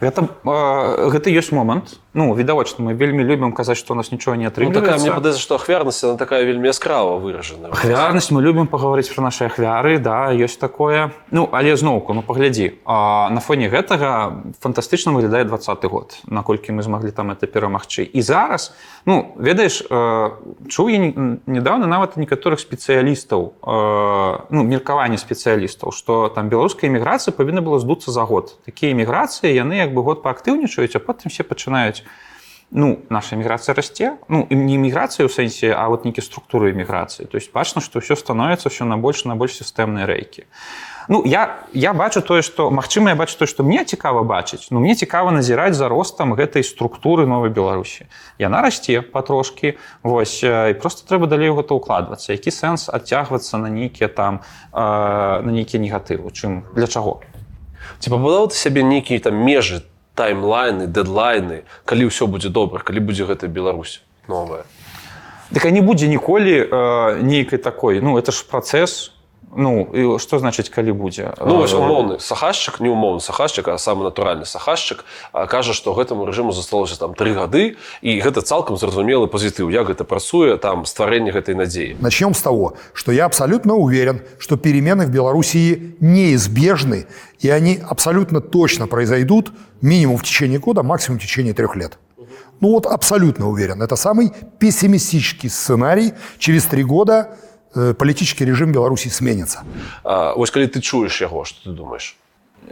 гэта э, гэта ёсць момант ну відавочна мы вельмі любім казаць што у нас нічого не ну, такая мне атрымліваецца падаецца што ахвярнасць она такая вельмі яскрава выражана ахвярнасць мы любім паговорыць пра нашы ахвяры да ёсць такое. Ну але зноўку ну паглядзі. А, на фоне гэтага фантастычна выглядае двадцаты год наколькі мы змаглі там это перамагчы. І зараз ну ведаеш э, чуў я не- недавно нават некаторых спецыялістаў э, ну меркаванне спецыялістаў што там беларуская эміграцыя павінна было здуцца за год. Такія эміграцыі яны як бы год паактыўнічаюць а потым все пачынаюць ну наша міграцыя расце ну і не міграцыя ў сэнсе а вот нейкі структуры міграцыі то есть бачна што ўсё становіцца ўсё на больш на больш сістэмныя рэйкі Ну я я бачу тое што магчыма я бачу тое што мне цікава бачыць ну мне цікава назіраць за ростам гэтай структуры новай беларусі. Яна расце патрошкі вось і просто трэба далей гэта укладвацца які сэнс адцягвацца на нейкія там э, на нейкія негатывы? Чым для чаго? Ці пабудаваў ты сябе нейкія там межы таймлайны дэдлайны калі ўсё будзе добра калі будзе гэта Беларусь новая. Дык а не будзе ніколі э, нейкай такой. Ну это ж працэс ну і што значыць калі будзе Ну вось умоўны сахашчык не умоўны сахашчык а самы натуральны сахашчык а, кажа што гэтаму рэжыму засталося там тры гады і гэта цалкам зразумелы пазітыў як гэта працуе там стварэнне гэтай надзеі Начнем с того, что я абсолютно уверен, что перемены в Белоруссии неизбежны, и они абсолютно точно произойдут минимум в течение года, максимум в течение трех лет. Ну вот абсолютно уверен. Это самый пессимистический сценарий. Через три года э, политический режим Беларуси сменится. вось калі ты чуеш яго што ты думаешь?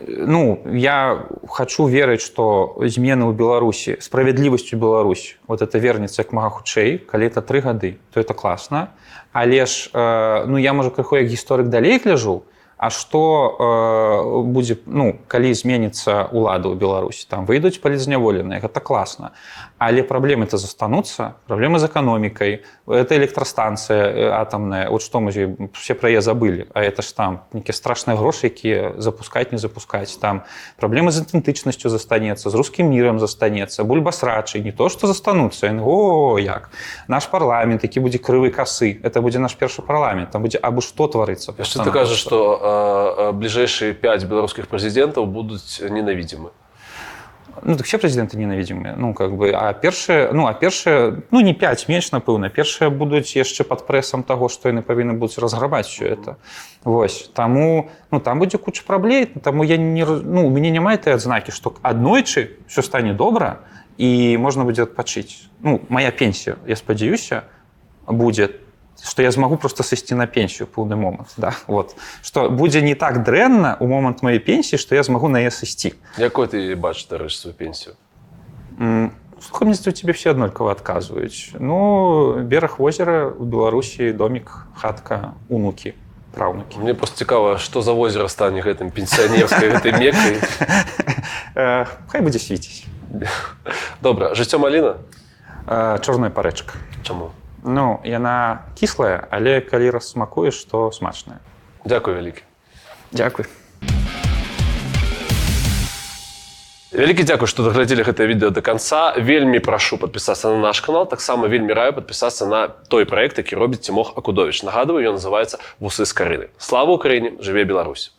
Ну я хочу верыць что змены ў беларусі справядлівасцю Беларусь вот это вернется як мага хутчэй калі это тры гады то это класна але ж э, ну я можа крыху як гісторык далей гляжу А што э, будзе ну калі зменіцца ўлада ў беларусі там выйдуць палізняволеныя гэта класна але праблемы то застануцца праблемы з эканомікай это электрастанцыя э, атамная. Вот што мы все пра яе забылі. А это ж там нейкія страшныя грошы якія запускаць не запускаць. Там праблемы з ідэнтычнасцю застанецца з рускім мірам застанецца бульбасрачы не то што застануцца о як. Наш парламент які будзе крывы касы это будзе наш першы парламент там будзе абы што тварыцца. Яшчэ ты кажаш што бліжэйшыя 5 беларускіх прэзідэнтаў будуць ненавідзімы Ну, так все прэзідэнты ненавідзімыя ну как бы а першыя ну а першыя ну не 5 менш напэўна. Першыя будуць яшчэ пад прэсам таго што яны павінны будуць разграбаць все это. Вось. Таму ну там будзе куча праблей таму я не ну у мяне няма этой адзнакі што аднойчы все стане добра і можна будзе адпачыць. Ну моя пенсія я спадзяюся будзе што я змагу просто сысці на пенсію пэўны момант да вот. Што будзе не так дрэнна у момант маёй пенсіі што я змагу на яе сысці якой ты бачыш дарэч сваю пенсію мне тебе все аднолькава адказваюць ну бераг возера у беларусі домик хатка унукі праўнукі Мне просто цікава што за возера стане гэтым пенсіянерскай гэтай мекай хай будзе свіціць добра жыццё маліна чорная парэчка чаму ну яна кіслая але калі рассмакуеш то смачная. Дякую вялікі. Дякуй вялікі дзякуй што даглядзелі гэтае відэо до конца вельмі прашу подпісацца на наш канал. Таксама вельмі раю подпісацца на той проект які робіць цімох акудович нагадываю ён называется вусы з карыны слава ўкраіне жыве Беларусь